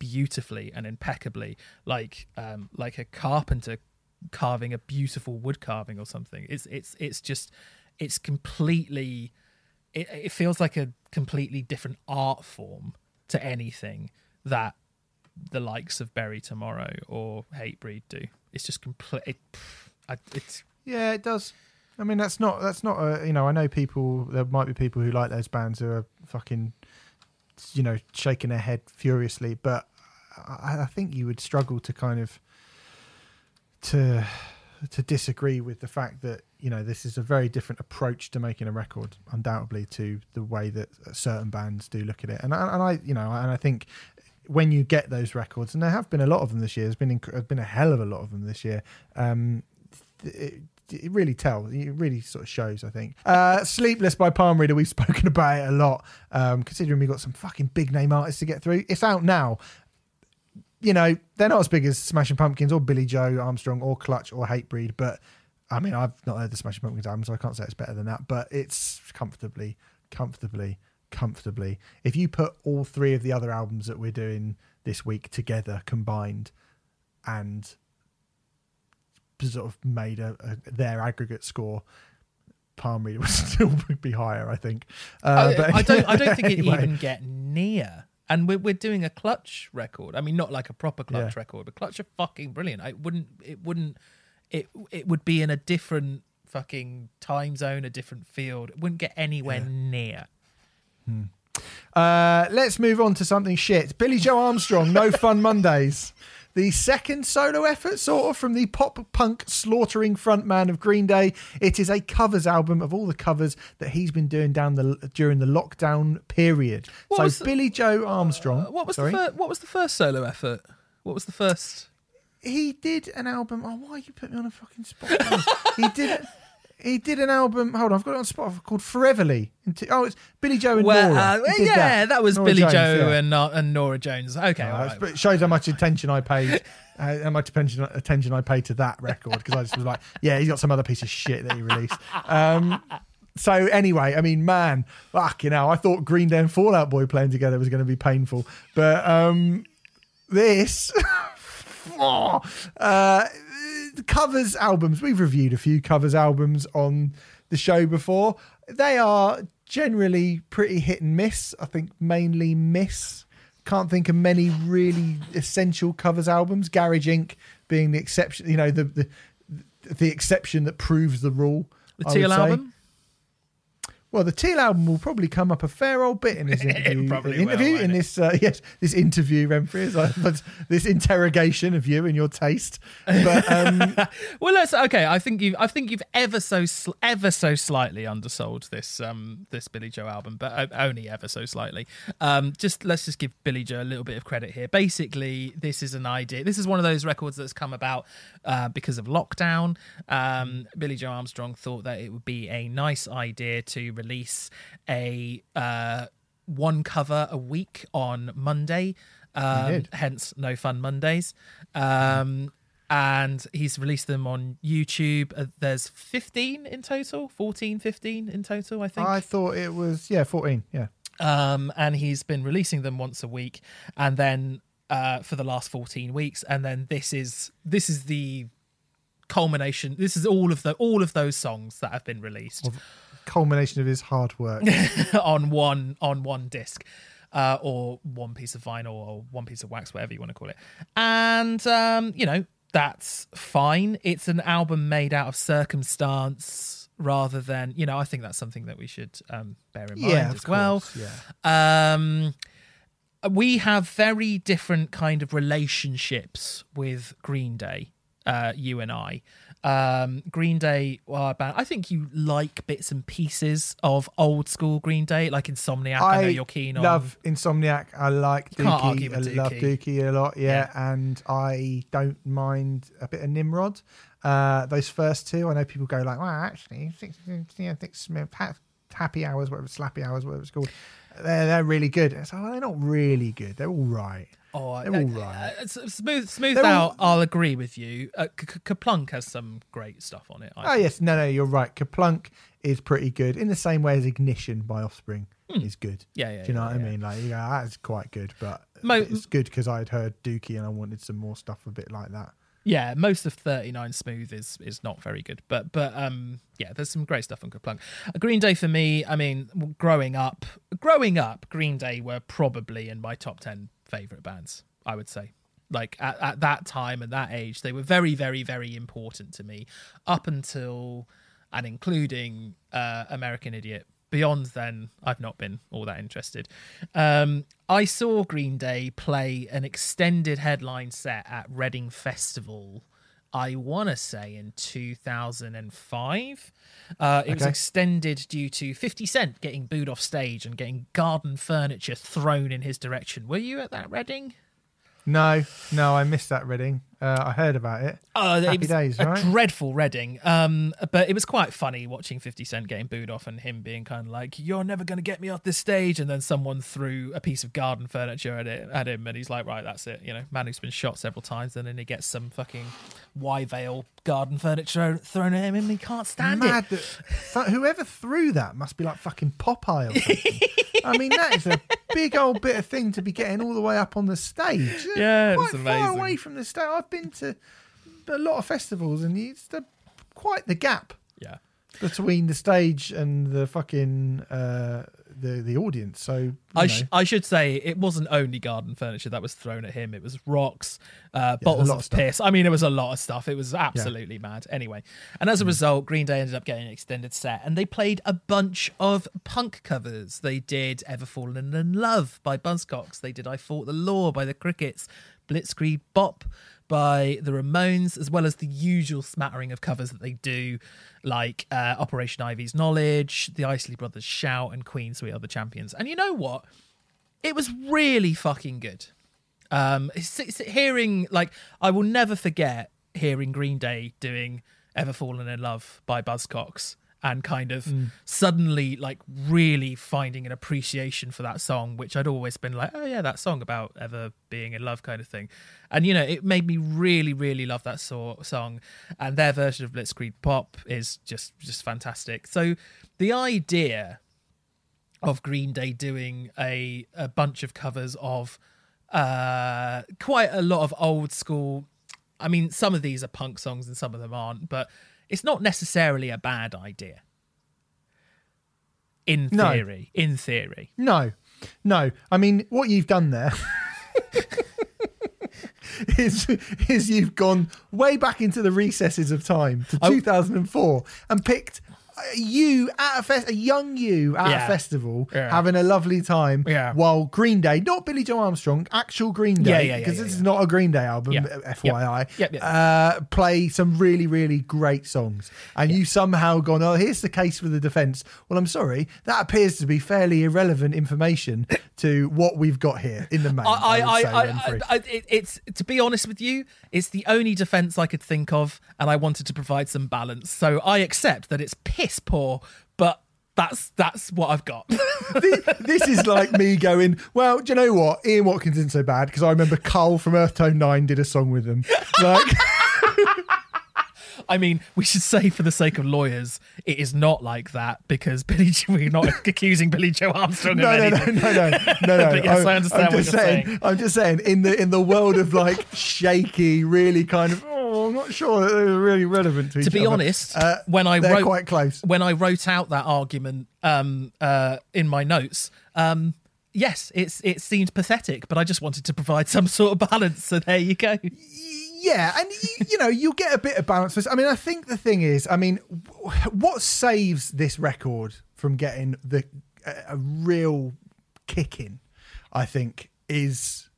beautifully and impeccably, like um, like a carpenter carving a beautiful wood carving or something. It's it's it's just it's completely. It, it feels like a completely different art form to anything that the likes of Bury Tomorrow or Hatebreed do. It's just complete. It, it's Yeah, it does. I mean, that's not that's not a you know. I know people. There might be people who like those bands who are fucking, you know, shaking their head furiously. But I, I think you would struggle to kind of to to disagree with the fact that you know this is a very different approach to making a record, undoubtedly, to the way that certain bands do look at it. And I, and I you know, and I think when you get those records, and there have been a lot of them this year. There's been there's been a hell of a lot of them this year. Um, it, it really tells. It really sort of shows. I think. Uh, Sleepless by Palm Reader. We've spoken about it a lot. Um, considering we've got some fucking big name artists to get through. It's out now. You know they're not as big as Smashing Pumpkins or Billie Joe Armstrong or Clutch or Hatebreed, but I mean I've not heard the Smashing Pumpkins album, so I can't say it's better than that. But it's comfortably, comfortably, comfortably. If you put all three of the other albums that we're doing this week together combined, and sort of made a, a their aggregate score, Palm Reader would still be higher, I think. Uh, I, but I don't. I don't think anyway. it even get near. And we're we're doing a clutch record. I mean, not like a proper clutch Yeah. record, but clutch are fucking brilliant. I wouldn't. It wouldn't. It it would be in a different fucking time zone, a different field. It wouldn't get anywhere near. Uh, let's move on to something shit. Billie Joe Armstrong, No Fun Mondays. The second solo effort, sort of, from the pop punk slaughtering frontman of Green Day. It is a covers album of all the covers that he's been doing down the during the lockdown period. What so was the- Billie Joe Armstrong. Uh, what was sorry, the fir- what was the first solo effort? What was the first? he did an album. Oh, why you put me on a fucking spot? he did. He did an album. Hold on, I've got it on Spotify called Foreverly. Oh, it's Billie Joe and Well, Norah. uh, yeah, that, was Norah Billie Jones, Joe yeah. and uh, and Norah Jones. Okay, right. but it shows how much attention I paid, uh, how much attention attention I paid to that record because I just was like, yeah, he's got some other piece of shit that he released. Um, so anyway, I mean, man, fuck, you know, I thought Green Day and Fall Out Boy playing together was going to be painful, but um, this uh, covers albums. We've reviewed a few covers albums on the show before. They are generally pretty hit and miss. I think mainly miss. Can't think of many really essential covers albums. Garage Inc. being the exception. You know the the, the exception that proves the rule. the I Teal album. Well, the Teal album will probably come up a fair old bit in this interview. probably interview won't in this uh, yes, this interview, Remfry, is like, but this interrogation of you and your taste. But um, Well, let's okay. I think you. I think you've ever so ever so slightly undersold this um this Billie Joe album, but only ever so slightly. Um, just let's just give Billie Joe a little bit of credit here. Basically, this is an idea. This is one of those records that's come about uh, because of lockdown. Um, Billie Joe Armstrong thought that it would be a nice idea to release a uh, one cover a week on Monday. Um, hence, no fun Mondays. Um, and he's released them on YouTube. Uh, there's 15 in total, 14, 15 in total, I think. I thought it was yeah, fourteen. Yeah, Um, and he's been releasing them once a week, and then uh, for the last 14 weeks, and then this is this is the culmination. This is all of the all of those songs that have been released culmination of his hard work. on one on one disc. Uh, or one piece of vinyl or one piece of wax, whatever you want to call it. And um, you know, that's fine. It's an album made out of circumstance rather than, you know, I think that's something that we should um, bear in mind yeah, as well. Yeah. Um, we have very different kind of relationships with Green Day, uh, you and I. Um, Green Day are a band. I think you like bits and pieces of old school Green Day, like Insomniac. I, know you're keen on. love Insomniac. I like You can't argue Dookie. I love Dookie. Dookie a lot. Yeah, and I don't mind a bit of Nimrod. Uh, those first two, I know people go like, "Well, actually, yeah, six, Smith, Happy Hours, whatever, Slappy Hours, whatever it's called." They're they're really good. It's like, well, they're not really good. They're all right. Oh, They're all right. uh, smooth, smooth They're out. all- I'll agree with you. Uh, Kerplunk has some great stuff on it. I Oh think. yes, no, no, you're right. Kerplunk is pretty good in the same way as Ignition by Offspring is good. Yeah, yeah, Do you know yeah, what I mean? Like, yeah, that's quite good, but Mo- it's good because I'd heard Dookie and I wanted some more stuff a bit like that. Yeah, most of 39 Smooth is is not very good, but but um yeah, there's some great stuff on Kerplunk. Uh, Green Day for me, I mean, growing up, growing up, Green Day were probably in my top 10 favorite bands, I would say. Like at, at that time and that age, they were very very very important to me up until and including uh, American Idiot. Beyond then, I've not been all that interested. Um, I saw Green Day play an extended headline set at Reading Festival. I want to say in 2005. Uh, it was extended due to 50 Cent getting booed off stage and getting garden furniture thrown in his direction. Were you at that Reading? No, no, I missed that Reading. Uh, I heard about it. Oh, Happy it was days, a right? dreadful Reading. Um, but it was quite funny watching 50 Cent getting booed off and him being kind of like, "You're never going to get me off this stage," and then someone threw a piece of garden furniture at it at him, and he's like, "Right, that's it." You know, man who's been shot several times, and then he gets some fucking Wyevale garden furniture thrown at him, and he can't stand Mad it. that whoever threw that must be like fucking Popeye or something. I mean, that is a big old bit of thing to be getting all the way up on the stage. Yeah, quite it's far away from the stage. I've been to a lot of festivals, and it's the, quite the gap Yeah. between the stage and the fucking uh, the the audience. So I, sh- I should say it wasn't only garden furniture that was thrown at him. It was rocks, uh, a bottles of of piss. I mean, it was a lot of stuff. It was absolutely mad. Anyway, and as a result, Green Day ended up getting an extended set, and they played a bunch of punk covers. They did "Ever Fallen in Love" by Buzzcocks. They did "I Fought the Law" by the Crickets, "Blitzkrieg Bop" by the Ramones, as well as the usual smattering of covers that they do, like uh, Operation Ivy's Knowledge, the Isley Brothers Shout, and Queen's We Are the Champions. And you know what? It was really fucking good. Um, it's, it's hearing like I will never forget hearing Green Day doing "Ever Fallen in Love" by Buzzcocks and kind of suddenly like really finding an appreciation for that song, which I'd always been like, oh yeah, that song about ever being in love kind of thing. And you know, it made me really, really love that so- song. And their version of Blitzkrieg Bop is just just fantastic. So the idea of Green Day doing a a bunch of covers of uh quite a lot of old school I mean some of these are punk songs and some of them aren't but it's not necessarily a bad idea in No. theory in theory no, no. I mean, what you've done there. Is, is you've gone way back into the recesses of time to I- 2004 and picked you at a fest, a young you at Yeah. a festival, Yeah. having a lovely time, Yeah. while Green Day, not Billie Joe Armstrong, actual Green Day, Yeah, yeah, because yeah, this is not a Green Day album. FYI. Yep, yep. Uh, play some really, really great songs, and you somehow gone, oh, here's the case for the defence. Well, I'm sorry, that appears to be fairly irrelevant information to what we've got here in the main. I, I, I, I, I, it, it's to be honest with you, it's the only defense I could think of, and I wanted to provide some balance. So I accept that it's piss poor, but that's that's what I've got. this, this is like me going, well, do you know what? Ian Watkins isn't so bad because I remember Carl from Earthtone9 did a song with them. Like, I mean, we should say for the sake of lawyers, it is not like that because Billie. We're not accusing Billie Joe Armstrong no, of no, no, no, no, no, no. But yes, I'm, I understand I'm what just you're saying, saying. I'm just saying, in the in the world of like shaky, really kind of, oh, I'm not sure that they're really relevant to each To be other. honest, Uh, when I wrote quite close. when I wrote out that argument um, uh, in my notes, um, yes, it's it seemed pathetic, but I just wanted to provide some sort of balance. So there you go. Yeah, and you, you know you get a bit of balance. I mean, I think the thing is, I mean, what saves this record from getting the a, a real kicking, I think, is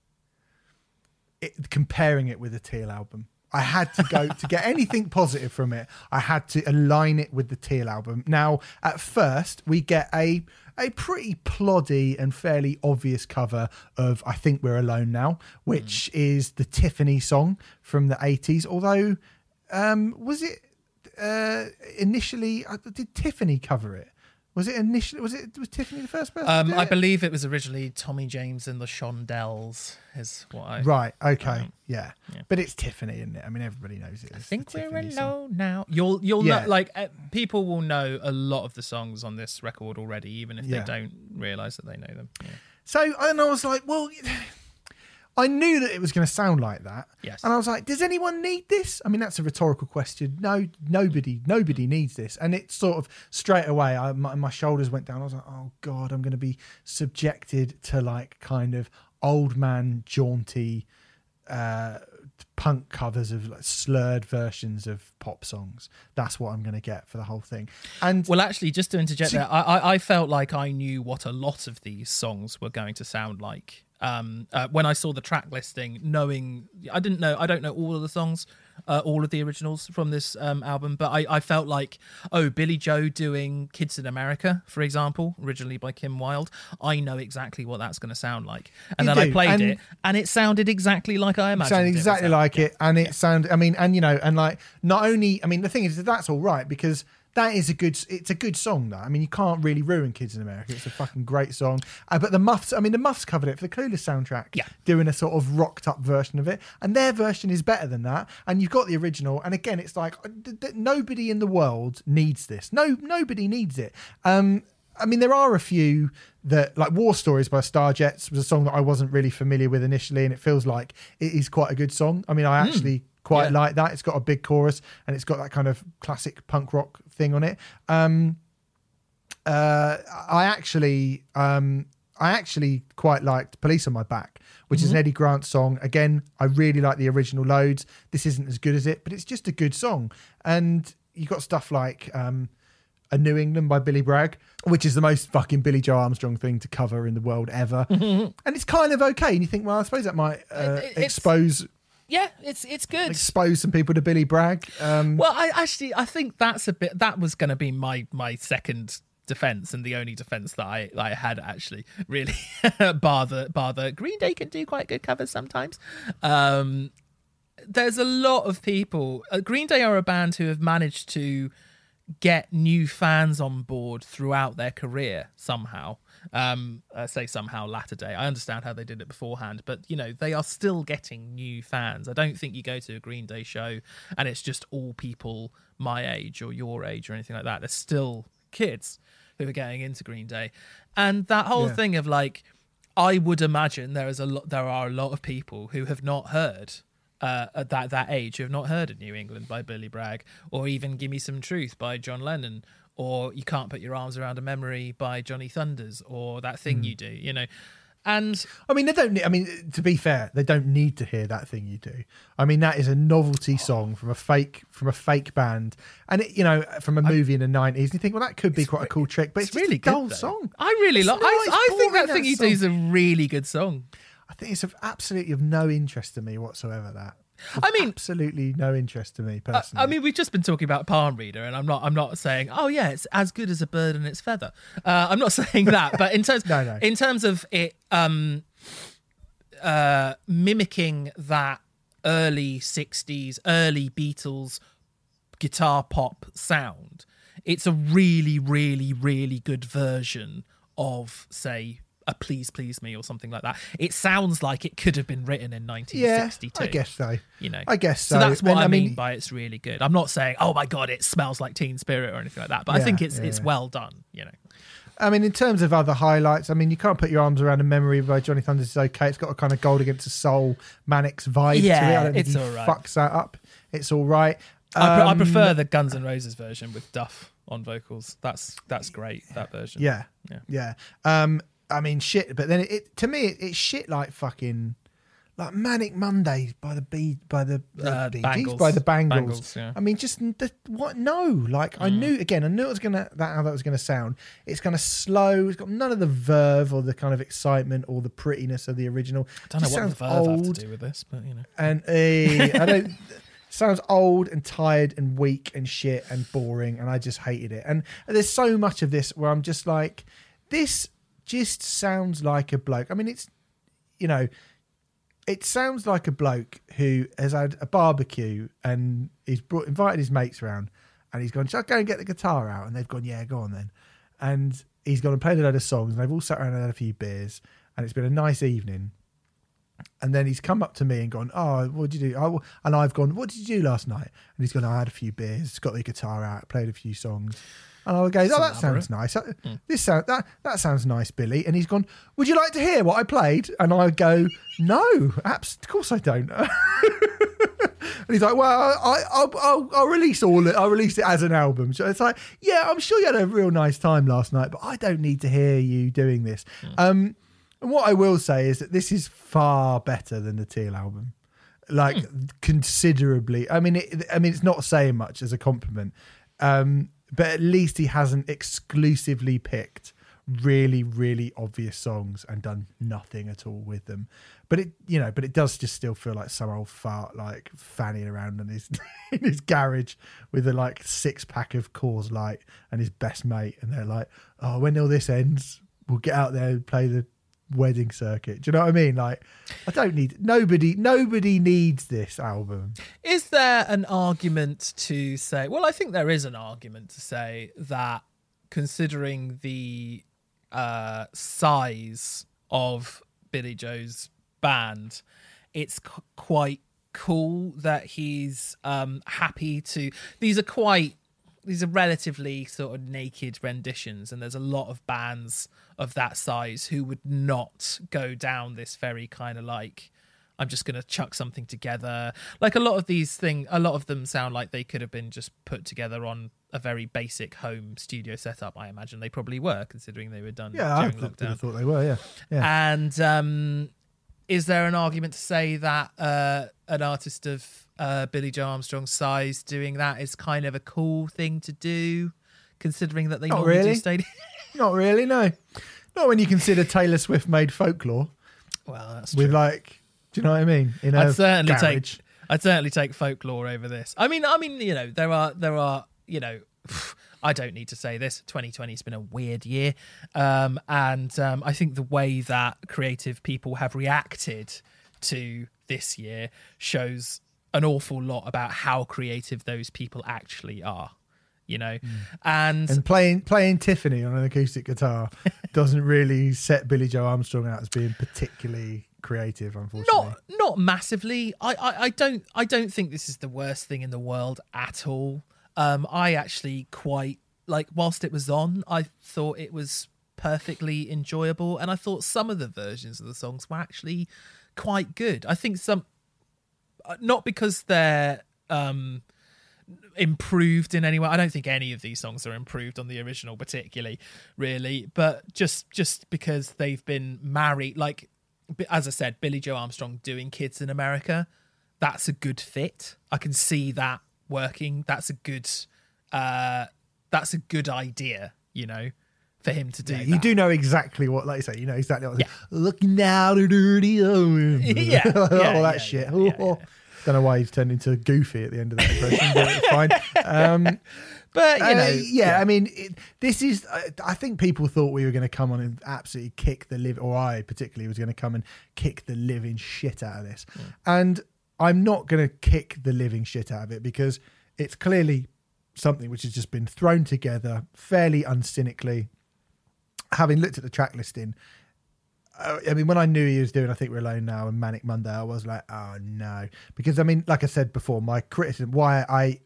it, comparing it with the Teal album. I had to go to get anything positive from it. I had to align it with the Teal album. Now, at first, we get a a pretty ploddy and fairly obvious cover of "I Think We're Alone Now," which is the Tiffany song from the eighties. Although, um, was it uh, initially? uh, Did Tiffany cover it? Was it initially? Was it was Tiffany the first person? Um, I believe it was originally Tommy James and the Shondells, is what I. Right. Okay. yeah. yeah. But it's Tiffany, isn't it? I mean, everybody knows it. I think we're Tiffany song. now. You'll you'll Yeah. know like uh, people will know a lot of the songs on this record already, even if Yeah. they don't realize that they know them. So, and I was like, well, I knew that it was going to sound like that. Yes. And I was like, does anyone need this? I mean, that's a rhetorical question. No, nobody, nobody needs this. And it sort of straight away, I, my, my shoulders went down. I was like, oh God, I'm going to be subjected to like kind of old man jaunty uh, punk covers of like slurred versions of pop songs. That's what I'm going to get for the whole thing. And Well, actually, just to interject there, I, I, I felt like I knew what a lot of these songs were going to sound like. Um, uh, when I saw the track listing, knowing I didn't know, I don't know all of the songs, uh, all of the originals from this um, album, but I, I felt like, oh, Billie Joe doing "Kids in America," for example, originally by Kim Wilde. I know exactly what that's going to sound like, and You then I played and- it, and it sounded exactly like I imagined. sounded exactly sound. like it and it sounded i mean and you know and like not only i mean the thing is that that's all right because that is a good it's a good song that i mean you can't really ruin kids in america. It's a fucking great song. Uh, but the muffs i mean the muffs covered it for the clueless soundtrack Yeah. doing a sort of rocked up version of it. And their version is better than that. And you've got the original. And again it's like uh, th- th- nobody in the world needs this. No nobody needs it. Um I mean, there are a few that, like War Stories by Starjets, was a song that I wasn't really familiar with initially, and it feels like it is quite a good song. I mean, I actually quite Yeah. like that. It's got a big chorus and it's got that kind of classic punk rock thing on it. Um, uh, I actually, um, I actually quite liked "Police on My Back," which is an Eddie Grant song. Again, I really like the original loads. This isn't as good as it, but it's just a good song. And you got stuff like. Um, a New England by Billy Bragg, which is the most fucking Billie Joe Armstrong thing to cover in the world ever. and it's kind of okay. And you think, well, I suppose that might uh, expose Yeah, it's it's good. expose some people to Billy Bragg. Um, Well, I actually I think that's a bit that was going to be my my second defense and the only defense that I that I had actually really bar the bar the Green Day can do quite good covers sometimes. Um there's a lot of people uh, Green Day are a band who have managed to get new fans on board throughout their career somehow. Um, I say somehow latter day. I understand how they did it beforehand, but you know they are still getting new fans. I don't think you go to a Green Day show and it's just all people my age or your age or anything like that. There's still kids who are getting into Green Day, and that whole Yeah. thing of like, I would imagine there is a lot. There are a lot of people who have not heard uh, at that that age who have not heard of New England by Billy Bragg, or even Give Me Some Truth by John Lennon, or You Can't Put Your Arms Around a Memory by Johnny Thunders, or That Thing hmm. You Do. You know, and I mean, they don't. Need, I mean, to be fair, they don't need to hear that thing you do. I mean, that is a novelty song from a fake from a fake band, and it, you know, from a movie in the nineties. And you think, well, that could be quite a cool trick, but it's, it's really a dull good. song. I really like. I, I think that thing you do is a really good song. I think it's of absolutely of no interest to me whatsoever. That. I mean, absolutely no interest to me I, personally. I mean, we've just been talking about Palm Reader, and I'm not. I'm not saying, oh yeah, it's as good as a bird and its feather. Uh, I'm not saying that, but in terms, No, no. in terms of it, um, uh, mimicking that early '60s, early Beatles guitar pop sound, it's a really, really, really good version of, say, a "Please Please Me" or something like that. It sounds like it could have been written in yeah, 1962 I guess so. you know. I guess so. so. that's what And I, mean, mean- by it's really good. I'm not saying, oh my god, it smells like Teen Spirit or anything like that, but I think it's yeah, it's yeah. well done. You know, I mean, in terms of other highlights, I mean, you can't put your arms around a memory by Johnny Thunders is okay. It's got a kind of gold against the soul Manics vibe to it. Yeah, I don't it's all right. fucks that up. It's all right. I, pre- I Um, prefer the Guns N' Roses version with Duff on vocals. That's that's great. That version. Yeah, Yeah. yeah. Um, I mean, shit. But then it, it to me, it, it's shit like fucking like Manic Mondays by the B by the, the Uh, Bee Gees, by the Bangles. Yeah. I mean, just the, what? No, like I knew again. I knew it was gonna that how that was gonna sound. It's kind of slow. It's got none of the verve or the kind of excitement or the prettiness of the original. I don't know what the verve have to do with this, but you know, and uh, I don't. Sounds old and tired and weak and shit and boring, and I just hated it. And there's so much of this where I'm just like, this just sounds like a bloke. I mean, it's you know, it sounds like a bloke who has had a barbecue and he's brought invited his mates round, and he's gone, "Shall I go and get the guitar out?" And they've gone, "Yeah, go on then." And he's gone and played a load of songs, and they've all sat around and had a few beers, and it's been a nice evening. And then he's come up to me and gone, "Oh, what did you do?" And I've gone, "What did you do last night?" And he's gone, "I had a few beers, got the guitar out, played a few songs." And I go, "Oh, that sounds nice. Uh, This sound that that sounds nice, Billie." And he's gone, "Would you like to hear what I played?" And I go, "No, abs- of course I don't." and he's like, "Well, I, I'll, I'll, I'll release all it. I'll release it as an album." So it's like, "Yeah, I'm sure you had a real nice time last night, but I don't need to hear you doing this." Um, and what I will say is that this is far better than the Teal album, like considerably. I mean, it, I mean, it's not saying much as a compliment, um, but at least he hasn't exclusively picked really, really obvious songs and done nothing at all with them. But it, you know, but it does just still feel like some old fart, like fanning around in his in his garage with a like six pack of Coors Light and his best mate, and they're like, "Oh, when all this ends, we'll get out there and play the wedding circuit." Do you know what I mean? Like, I don't need nobody. Nobody needs this album. is there an argument to say? Well, I think there is an argument to say that considering the uh, size of Billie Joe's band, it's c- quite cool that he's um, happy to. These are quite. These are relatively sort of naked renditions, and there's a lot of bands of that size who would not go down this very kind of like I'm just going to chuck something together. Like a lot of these things, a lot of them sound like they could have been just put together on a very basic home studio setup. I imagine they probably were, considering they were done Yeah, I during th- lockdown. thought they were. Yeah, yeah. And um, is there an argument to say that uh, an artist of uh, Billie Joe Armstrong's size doing that is kind of a cool thing to do, considering that they Not normally really. do stadium? Not really. No, not when you consider Taylor Swift made folklore well, that's true. with like. Do you know what I mean? In I'd certainly garage. take I'd certainly take folklore over this. I mean, I mean, you know, there are there are you know, I don't need to say this. 2020 has been a weird year, um, and um, I think the way that creative people have reacted to this year shows an awful lot about how creative those people actually are. You know, and, And playing playing Tiffany on an acoustic guitar doesn't really set Billie Joe Armstrong out as being particularly creative, unfortunately. not not massively. I, I I don't I don't think this is the worst thing in the world at all. Um, I actually quite like whilst it was on, I thought it was perfectly enjoyable, and I thought some of the versions of the songs were actually quite good. I think some, uh, not because they're um improved in any way. I don't think any of these songs are improved on the original, particularly, really. But just just because they've been married, like as I said, Billie Joe Armstrong doing Kids in America, that's a good fit. I can see that working. That's a good. uh That's a good idea. You know for him to do. Yeah, you do know exactly what, like you say, you know exactly what. Yeah. Looking at dirty, oh, Yeah, all that yeah, shit. yeah, yeah, yeah. Don't know why he's turned into Goofy at the end of that impression, but it's fine. Um, but you uh, know, yeah, I mean, it, this is. Uh, I think people thought we were going to come on and absolutely kick the live, or I particularly was going to come and kick the living shit out of this, and I'm not going to kick the living shit out of it because it's clearly something which has just been thrown together fairly uncynically. Having looked at the track listing, uh, I mean, when I knew he was doing, I think we're alone now and Manic Monday, I was like, oh no, because I mean, like I said before, my criticism, why I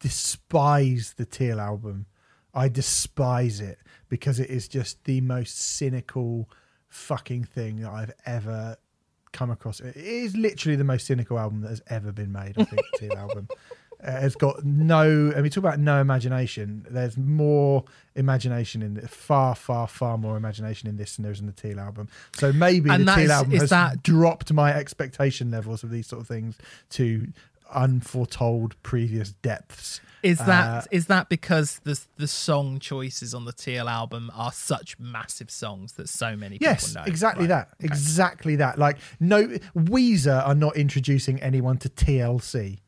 despise the Teal album, I despise it because it is just the most cynical fucking thing that I've ever come across. It is literally the most cynical album that has ever been made. I think the Teal album. Uh, it's got no. I mean, talk about no imagination. There's more imagination in it, far, far, far more imagination in this than there is in the Teal album. So maybe And the Teal is- album is has that- dropped my expectation levels of these sort of things to unforetold previous depths. Is that Uh, is that because the the song choices on the Teal album are such massive songs that so many people Yes, know? exactly Right. that. Exactly that. Like no Weezer are not introducing anyone to TLC.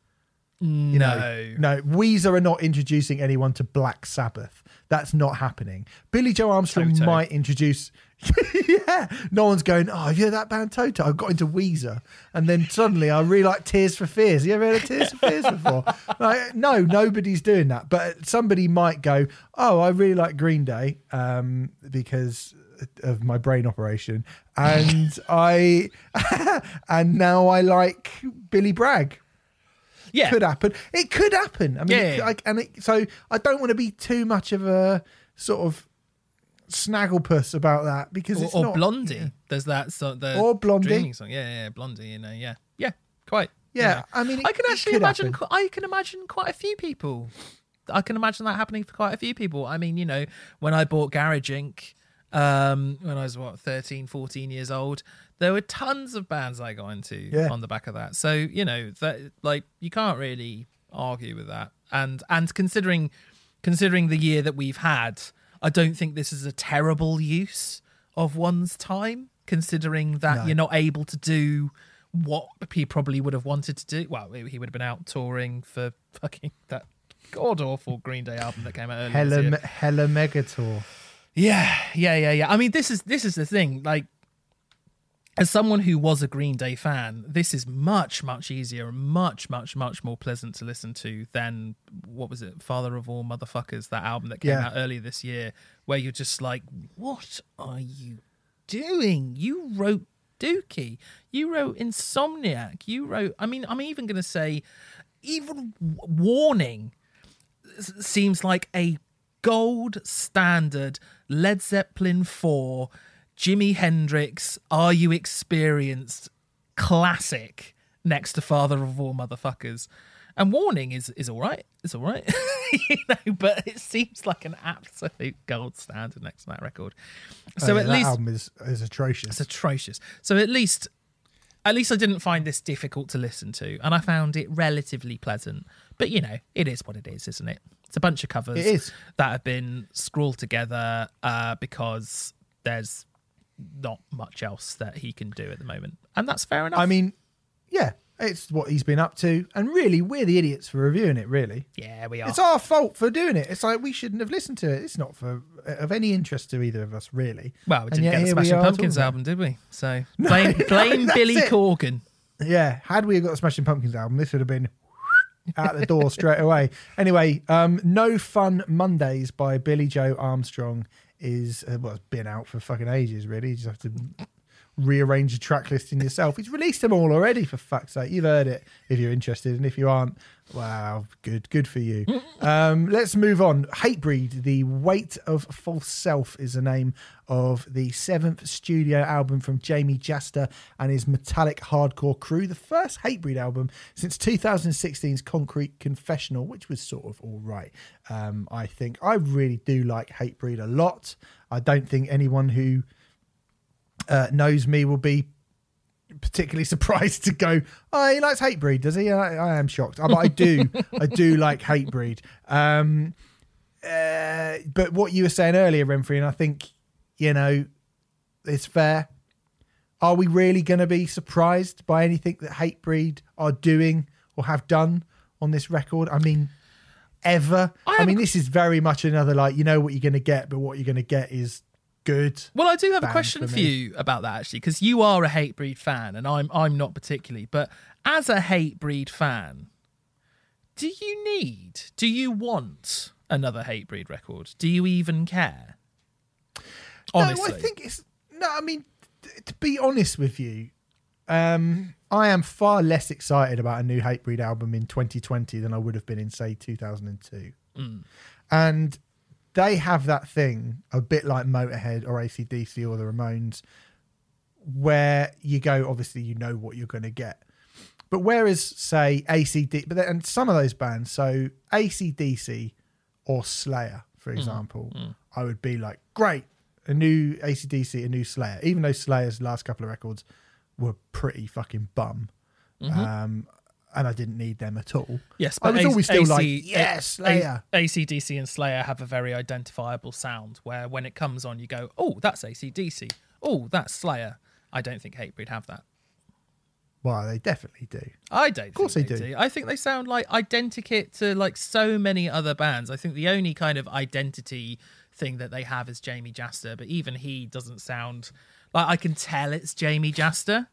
You no, know, no, Weezer are not introducing anyone to Black Sabbath. That's not happening. Billie Joe Armstrong Toto. might introduce. yeah, no one's going. Oh, have you heard that band Toto? I got into Weezer, and then suddenly I really like Tears for Fears. You ever heard of Tears for Fears before? like, no, nobody's doing that. But somebody might go. Oh, I really like Green Day um, because of my brain operation, and I and now I like Billy Bragg yeah, could happen. It could happen. I mean, Yeah, yeah. like, and it, so I don't want to be too much of a sort of snagglepuss about that because or, it's or not Blondie. There's that song, the Or Blondie. song. Yeah, yeah, yeah, Blondie. You know, yeah, yeah, quite. you Yeah. I mean, it- I can actually imagine. qu- I can imagine quite a few people. I can imagine that happening for quite a few people. I mean, you know, when I bought Garage Inc. Um, when I was what 13, 14 years old, there were tons of bands I got into Yeah. on the back of that. So you know that like you can't really argue with that. And and considering considering the year that we've had, I don't think this is a terrible use of one's time. Considering that No. you're not able to do what he probably would have wanted to do. Well, he would have been out touring for fucking that god awful Green Day album that came out earlier. Hella, Hella Mega Tour. Yeah, yeah, yeah, yeah. I mean, this is this is the thing. Like, as someone who was a Green Day fan, this is much, much easier and much, much, much more pleasant to listen to than what was it, Father of All Motherfuckers, that album that came Yeah. out earlier this year, where you're just like, what are you doing? You wrote Dookie, you wrote Insomniac, you wrote. I mean, I'm even going to say, even Warning seems like a gold standard Led Zeppelin 4 Jimi Hendrix Are You Experienced classic next to Father of All Motherfuckers. And Warning is is all right. It's all right. you know, but it seems like an absolute gold standard next to that record. So Oh, yeah, at that least album is, is atrocious. it's atrocious. So at least at least I didn't find this difficult to listen to and I found it relatively pleasant. But you know, it is what it is, isn't it? It's a bunch of covers that have been scrawled together uh, because there's not much else that he can do at the moment. And that's fair enough. I mean, yeah, it's what he's been up to, and really, we're the idiots for reviewing it. Really, yeah, we are. it's our fault for doing it. It's like we shouldn't have listened to it. It's not for of any interest to either of us, really. well, we didn't yet get the Smashing Pumpkins album, did we? So blame, blame that's Billy it. Corgan. Yeah, had we got the Smashing Pumpkins album, this would have been out the door straight away. Anyway, um, No Fun Mondays by Billie Joe Armstrong is uh, well, it's been out for fucking ages. Really, you just have to rearrange the track listing yourself. He's released them all already, for fuck's sake. You've heard it if you're interested. And if you aren't, wow, good, good for you. um, let's move on. Hatebreed, The Weight of False Self is the name of the seventh studio album from Jamey Jasta and his metallic hardcore crew. The first Hatebreed album since 2016's Concrete Confessional, which was sort of all right. Um, I think I really do like Hatebreed a lot. I don't think anyone who uh, knows me will be particularly surprised to go, oh, he likes Hatebreed, does he? I, I am shocked. Uh, But I do. I do like Hatebreed. Um, uh, but what you were saying earlier, Remfry, and I think, you know, it's fair. Are we really going to be surprised by anything that Hatebreed are doing or have done on this record? I mean, ever? I I, mean, this is very much another like, you know what you're going to get, but what you're going to get is good. Well, I do have a question for for you about that actually, because you are a Hatebreed fan, and I'm I'm not particularly. But as a Hatebreed fan, do you need, do you want another Hatebreed record? Do you even care? Honestly, No, I think it's no. I mean, to be honest with you, um, I am far less excited about a new Hatebreed album in 2020 than I would have been in say 2002. And they have that thing a bit like Motorhead or ACDC or the Ramones, where you go. Obviously, you know what you're going to get. But whereas, say, ACD, but then, and some of those bands, so ACDC or Slayer, for hmm. example, hmm. I would be like, great, a new ACDC, a new Slayer, even though Slayer's last couple of records were pretty fucking bum. Mm-hmm. Um, and I didn't need them at all. Yes, I was A- always still like, AC yes, Slayer. A- ACDC and Slayer have a very identifiable sound where when it comes on, you go, oh, that's ACDC. Oh, that's Slayer. I don't think Hatebreed have that. Well, they definitely do. I don't. Of course they they do. I think they sound like identikit to like so many other bands. I think the only kind of identity thing that they have is Jamey Jasta, but even he doesn't sound like I can tell it's Jamey Jasta,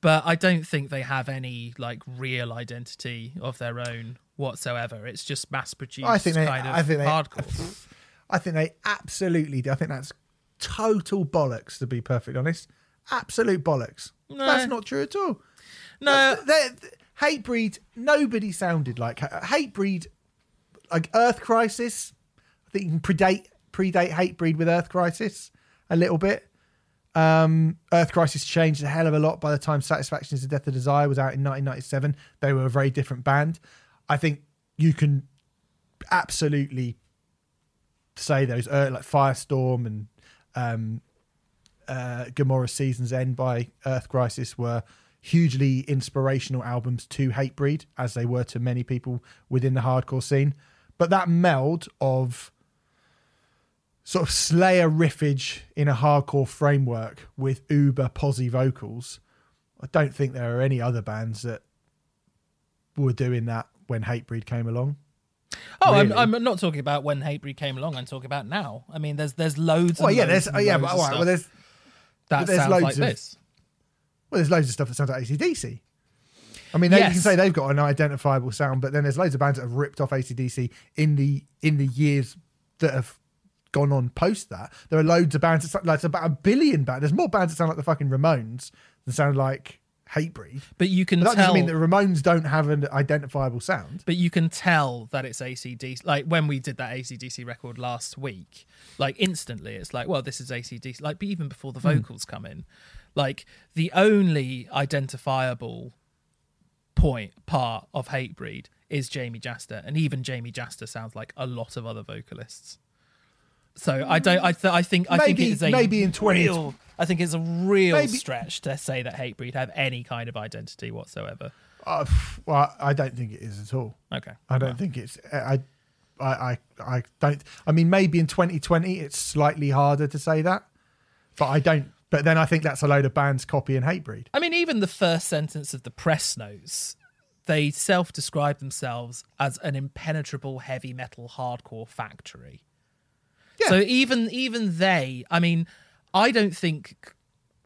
but I don't think they have any like real identity of their own whatsoever. It's just mass produced I think they- kind of I think they- hardcore. I think they absolutely do. I think that's total bollocks, to be perfectly honest. Absolute bollocks. No. That's not true at all. no, They're- Hatebreed, nobody sounded like Hatebreed, like Earth Crisis. I think you can predate predate Hatebreed with Earth Crisis a little bit. Um, Earth Crisis changed a hell of a lot by the time Satisfaction is the Death of Desire was out in 1997. They were a very different band. I think you can absolutely say those uh, like Firestorm and um, uh, Gomorrah Season's End by Earth Crisis were hugely inspirational albums to Hatebreed, as they were to many people within the hardcore scene. But that meld of sort of Slayer riffage in a hardcore framework with uber posy vocals, I don't think there are any other bands that were doing that when Hatebreed came along. oh, really. I'm, I'm not talking about when Hatebreed came along. I'm talking about now. I mean, there's there's loads. Well, yeah, there's oh, yeah, but of all right, stuff well, there's that there's sounds loads like of- this. Well, there's loads of stuff that sounds like ACDC. I mean, they, you can say they've got an identifiable sound, but then there's loads of bands that have ripped off ACDC in the in the years that have gone on post that. There are loads of bands that sound like it's about a billion bands. There's more bands that sound like the fucking Ramones than sound like Hatebreed. But you can But that tell. doesn't mean that Ramones don't have an identifiable sound. but you can tell that it's ACDC. Like when we did that ACDC record last week, like instantly, it's like, well, this is ACDC. Like, but even before the Hmm. vocals come in, like the only identifiable point part of Hatebreed is Jamey Jasta, and even Jamey Jasta sounds like a lot of other vocalists. So I don't. I, th- I think. I think Maybe- it's a maybe in 20 real. I think it's a real Maybe- stretch to say that Hatebreed have any kind of identity whatsoever. Uh, well, I don't think it is at all. Okay. I don't think it's. I, I, I, I don't. I mean, maybe in 2020 it's slightly harder to say that, but I don't. But then I think that's a load of bands copying Hatebreed. I mean, even the first sentence of the press notes, they self describe themselves as an impenetrable heavy metal hardcore factory. Yeah. So even even they, I mean, I don't think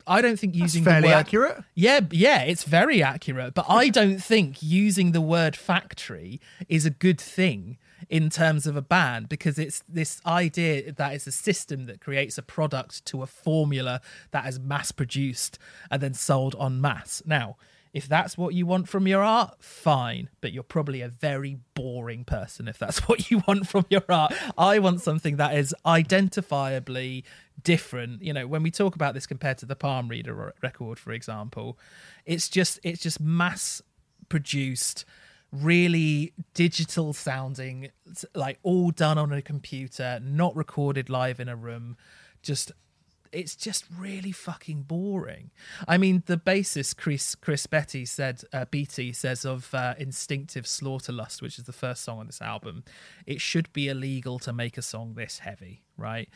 I don't think That's using fairly the word accurate. Yeah, yeah, it's very accurate, but I don't think using the word factory is a good thing in terms of a band because it's this idea that it's a system that creates a product to a formula that is mass produced and then sold en masse. Now, if that's what you want from your art, fine, but you're probably a very boring person if that's what you want from your art. I want something that is identifiably different. You know, when we talk about this compared to the Palm Reader record, for example, it's just it's just mass produced really digital sounding like all done on a computer not recorded live in a room just it's just really fucking boring. I mean, the bassist Chris Chris Beattie said, uh, says of uh, "Instinctive Slaughterlust," which is the first song on this album, it should be illegal to make a song this heavy, right?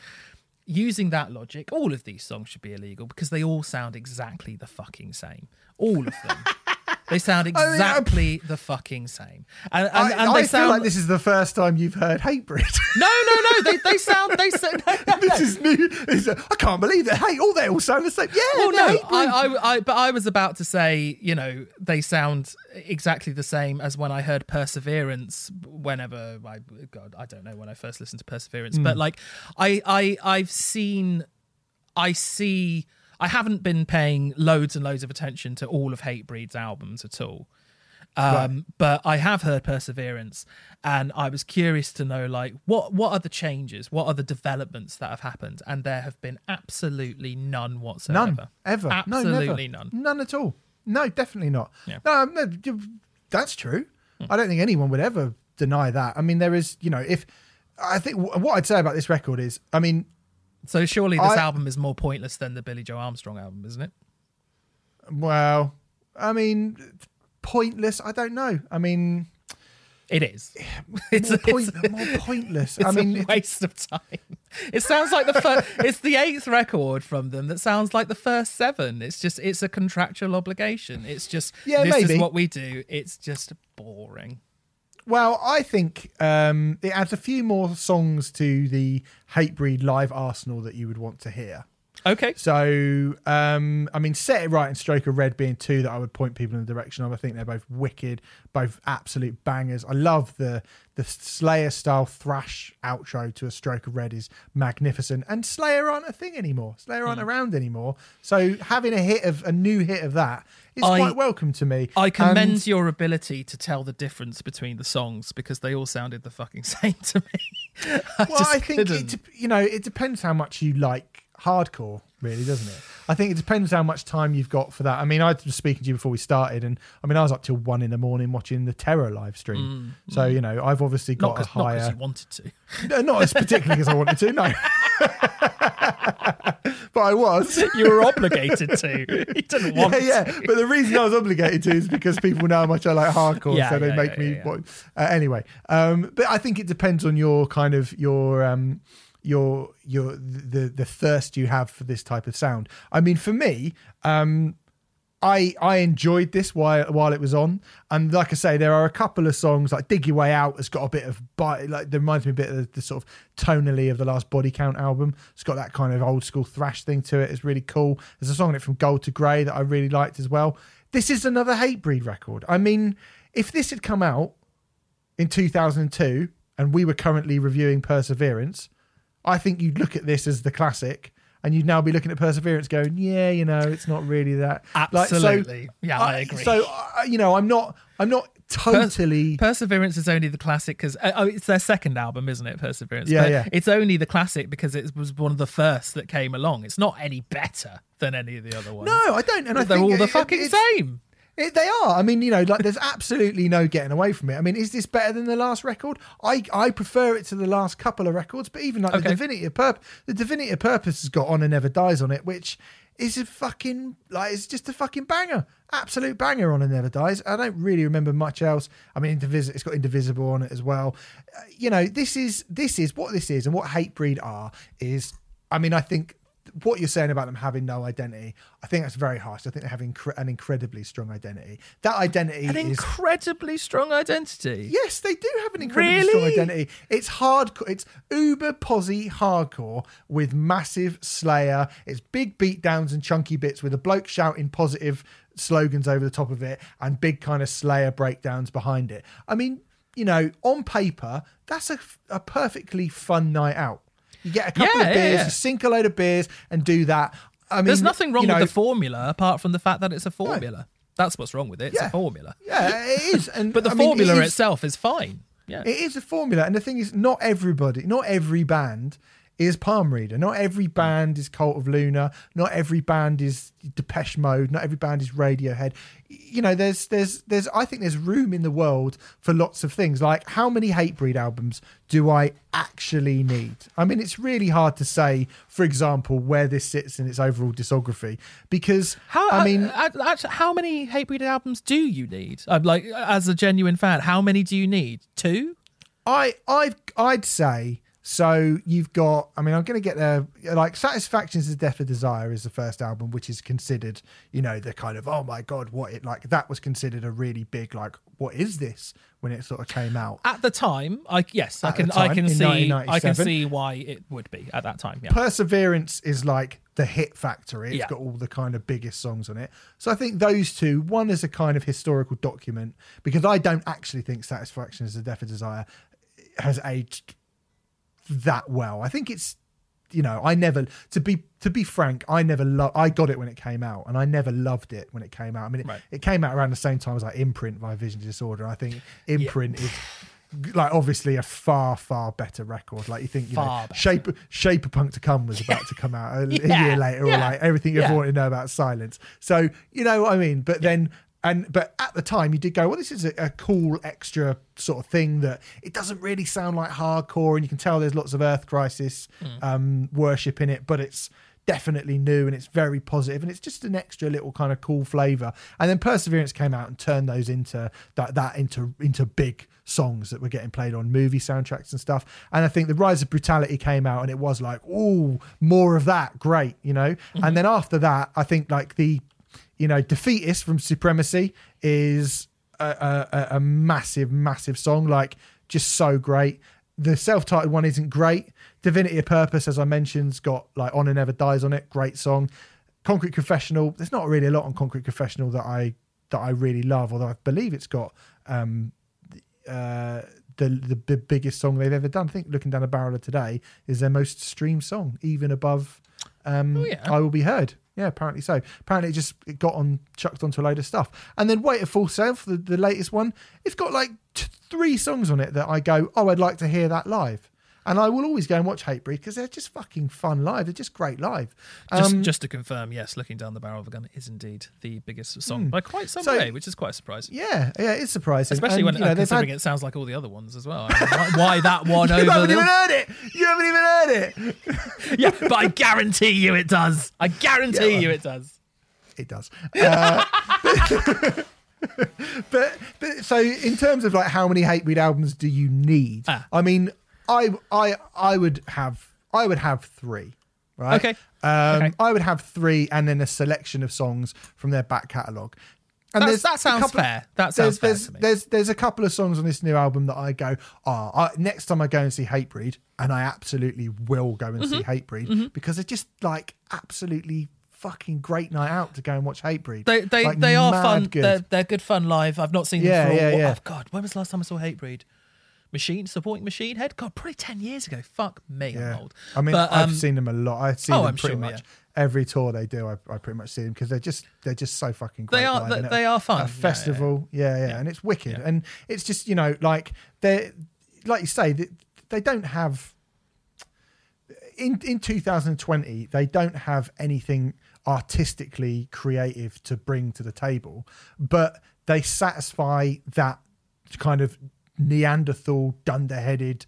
Using that logic, all of these songs should be illegal because they all sound exactly the fucking same. All of them. They sound exactly the fucking same, and, and, I, and I they sound feel like this is the first time you've heard Hatebreed. no, no, no. They, they sound they sound. No, no, this no. is new. This is- I can't believe that. Hey, all they all sound the same. Yeah, Well, no, I, I, I, but I was about to say, you know, they sound exactly the same as when I heard Perseverance. Whenever I, God, I don't know when I first listened to Perseverance, but hmm. like, I, I, I've seen, I see, I haven't been paying loads and loads of attention to all of Hatebreed's albums at all. Um, but I have heard Perseverance, and I was curious to know, like, what what are the changes, what are the developments that have happened, and there have been absolutely none whatsoever. None ever. Absolutely no, never. none. None at all. No, definitely not. Yeah. No, no, that's true. I don't think anyone would ever deny that. I mean, there is, you know, if I think wh- what I'd say about this record is, I mean, So surely this I- album is more pointless than the Billie Joe Armstrong album, isn't it? well, I mean, pointless. I don't know. I mean, It is. It's, more, it's, point, more pointless. it's I mean, a waste of time. It sounds like the first. it's the eighth record from them that sounds like the first seven. It's just it's a contractual obligation. It's just Yeah, this maybe. is what we do. It's just boring. Well, I think um, it adds a few more songs to the Hatebreed live arsenal that you would want to hear. Okay. So, um, I mean, Set It Right and Stroke of Red being two that I would point people in the direction of. I think they're both wicked, both absolute bangers. I love the the Slayer style thrash outro to a Stroke of Red is magnificent. And Slayer aren't a thing anymore. Slayer aren't around anymore. So having a hit of a new hit of that is I- quite welcome to me. I commend And- your ability to tell the difference between the songs because they all sounded the fucking same to me. I well, I think it, you know it depends how much you like hardcore, really, doesn't it? I think it depends how much time you've got for that. I mean, I was speaking to you before we started, and I mean, I was up till one in the morning watching the Terror live stream. so you know, I've obviously Mm, not got a not higher, you wanted to. no, not as particularly as I wanted to, no. but I was. You were obligated to. You didn't want yeah, to. But the reason I was obligated to is because people know how much I like hardcore, Yeah, so they yeah, make yeah, me. yeah, yeah. Uh, anyway, um, but I think it depends on your kind of your um, your your the the thirst you have for this type of sound. I mean, for me, um, I I enjoyed this while while it was on, and like I say, there are a couple of songs like "Dig Your Way Out" has got a bit of like reminds me a bit of the sort of tonally of the last Body Count album. It's got that kind of old school thrash thing to it. It's really cool. There's a song in it from Gold to Grey that I really liked as well. This is another Hatebreed record. I mean, if this had come out in 2002 and we were currently reviewing Perseverance, I think you'd look at this as the classic. And you'd now be looking at Perseverance, going, "Yeah, you know, it's not really that." Like, so- Absolutely. yeah, I agree. so uh, you know, I'm not, I'm not totally. Perseverance is only the classic because uh, oh, it's their second album, isn't it? Perseverance. Yeah, But yeah. It's only the classic because it was one of the first that came along. It's not any better than any of the other ones. no, I don't, and I they're all the it- fucking same. It, they are. I mean, you know, like there's absolutely no getting away from it. I mean, is this better than the last record? I I prefer it to the last couple of records, but even like the Divinity of Purpose, the Divinity of Purpose has got Honor Never Dies on it, which is a fucking like it's just a fucking banger, absolute banger. Honor Never Dies. I don't really remember much else. I mean, Indivis- it's got Indivisible on it as well. Uh, you know, this is this is what this is, and what Hatebreed are is. I mean, I think what you're saying about them having no identity, I think that's very harsh. I think they have incre- an incredibly strong identity. That identity An is incredibly strong identity. Yes, they do have an incredibly strong identity. It's hardcore. It's uber posy hardcore with massive slayer. It's big beatdowns and chunky bits with a bloke shouting positive slogans over the top of it and big kind of slayer breakdowns behind it. I mean, you know, on paper, that's a, a perfectly fun night out. You get a couple Yeah, of beers, yeah. you sink a load of beers, and do that. I mean, There's nothing wrong you know, with the formula apart from the fact that it's a formula. That's what's wrong with it. It's Yeah. a formula. Yeah, it is. And But the I mean, it formula itself is fine. Yeah. It is a formula, and the thing is, not everybody, not every band is Palm Reader. Not every band is Cult of Luna. Not every band is Depeche Mode. Not every band is Radiohead. You know, there's there's there's I think there's room in the world for lots of things. Like how many Hatebreed albums do I actually need? I mean, it's really hard to say. For example, where this sits in its overall discography, because How I mean, uh, uh, actually, how many Hatebreed albums do you need? I'm like, as a genuine fan, how many do you need? Two? I I I'd say so. You've got. I mean, I'm going to get there. Like, "Satisfactions is the Death of Desire" is the first album, which is considered, you know, the kind of oh my god, what it like. That was considered a really big like, what is this when it sort of came out. At the time, I yes, I can the I can see I can see why it would be at that time. Yeah. Perseverance is like the hit factory. It's Yeah. got all the kind of biggest songs on it. So I think those two, one is a kind of historical document because I don't actually think Satisfaction is a Death of Desire has aged that well. I think it's you know, I never to be to be frank, I never love I got it when it came out and I never loved it when it came out. I mean it, Right. it came out around the same time as like Imprint by Vision Disorder. I think Imprint is like obviously a far far better record like you think you Far know better. shape shape of punk to come was about to come out a, Yeah, year later or like everything you ever yeah. wanted to know about silence so you know what i mean but then and but at the time you did go well this is a, a cool extra sort of thing that it doesn't really sound like hardcore and you can tell there's lots of earth crisis Hmm. um worship in it but it's definitely new and it's very positive and it's just an extra little kind of cool flavor. And then perseverance came out and turned those into that that into into big songs that were getting played on movie soundtracks and stuff. And i think the rise of brutality came out and it was like oh more of that. Great you know? And then after that i think like the you know defeatist from supremacy is a, a, a- a massive massive song like just so great the self-titled one isn't great divinity of purpose as i mentioned's got like honor never dies on it great song concrete confessional there's not really a lot on concrete confessional that i that i really love although i believe it's got um uh the, the the biggest song they've ever done. I think looking down the barrel of today is their most streamed song, even above um Oh, yeah. I will be heard. Yeah, apparently so. Apparently it just it got on chucked onto a load of stuff. And then Wait a Full Self, the, the latest one, it's got like t- three songs on it that I go, oh, I'd like to hear that live. And I will always go and watch Hatebreed because they're just fucking fun live. They're just great live. Just, Um, just to confirm, yes, looking down the barrel of a gun is indeed the biggest song by quite some Hmm. So- way, which is quite surprising. yeah, yeah, it's surprising. Especially And, when you know, uh, considering had- it sounds like all the other ones as well. I mean, why, why that one You over You haven't even heard it. You haven't even heard it. yeah? But I guarantee you it does. I guarantee Yeah, you it does. it does. Uh, but, but so in terms of like how many Hatebreed albums do you need? Ah. I mean, I I I would have I would have three. Right. Okay. Um, Okay. I would have three, and then a selection of songs from their back catalogue. And That's- there's that sounds couple fair. That sounds there's, fair there's, to me. There's there's a couple of songs on this new album that I go, ah, I next time I go and see Hatebreed, and I absolutely will go and see Mm-hmm. Hatebreed because they're just like absolutely fucking great night out to go and watch Hatebreed. They they, Like, they are fun. Good. They're, they're good fun live. I've not seen Yeah, them for. yeah, yeah. oh, God, when was the last time I saw Hatebreed? Machine supporting Machine Head. God, probably ten years ago. Fuck me, yeah. I'm old. I mean, But, I've um, seen them a lot. I've seen oh, them I'm pretty sure, much yeah. every tour they do. I, I pretty much see them because they're just they're just so fucking great. They are- they- they are fun. A festival, yeah, yeah, Yeah. and it's wicked. And it's just you know like they like you say they, they don't have in in 2020 they don't have anything artistically creative to bring to the table but they satisfy that kind of neanderthal dunderheaded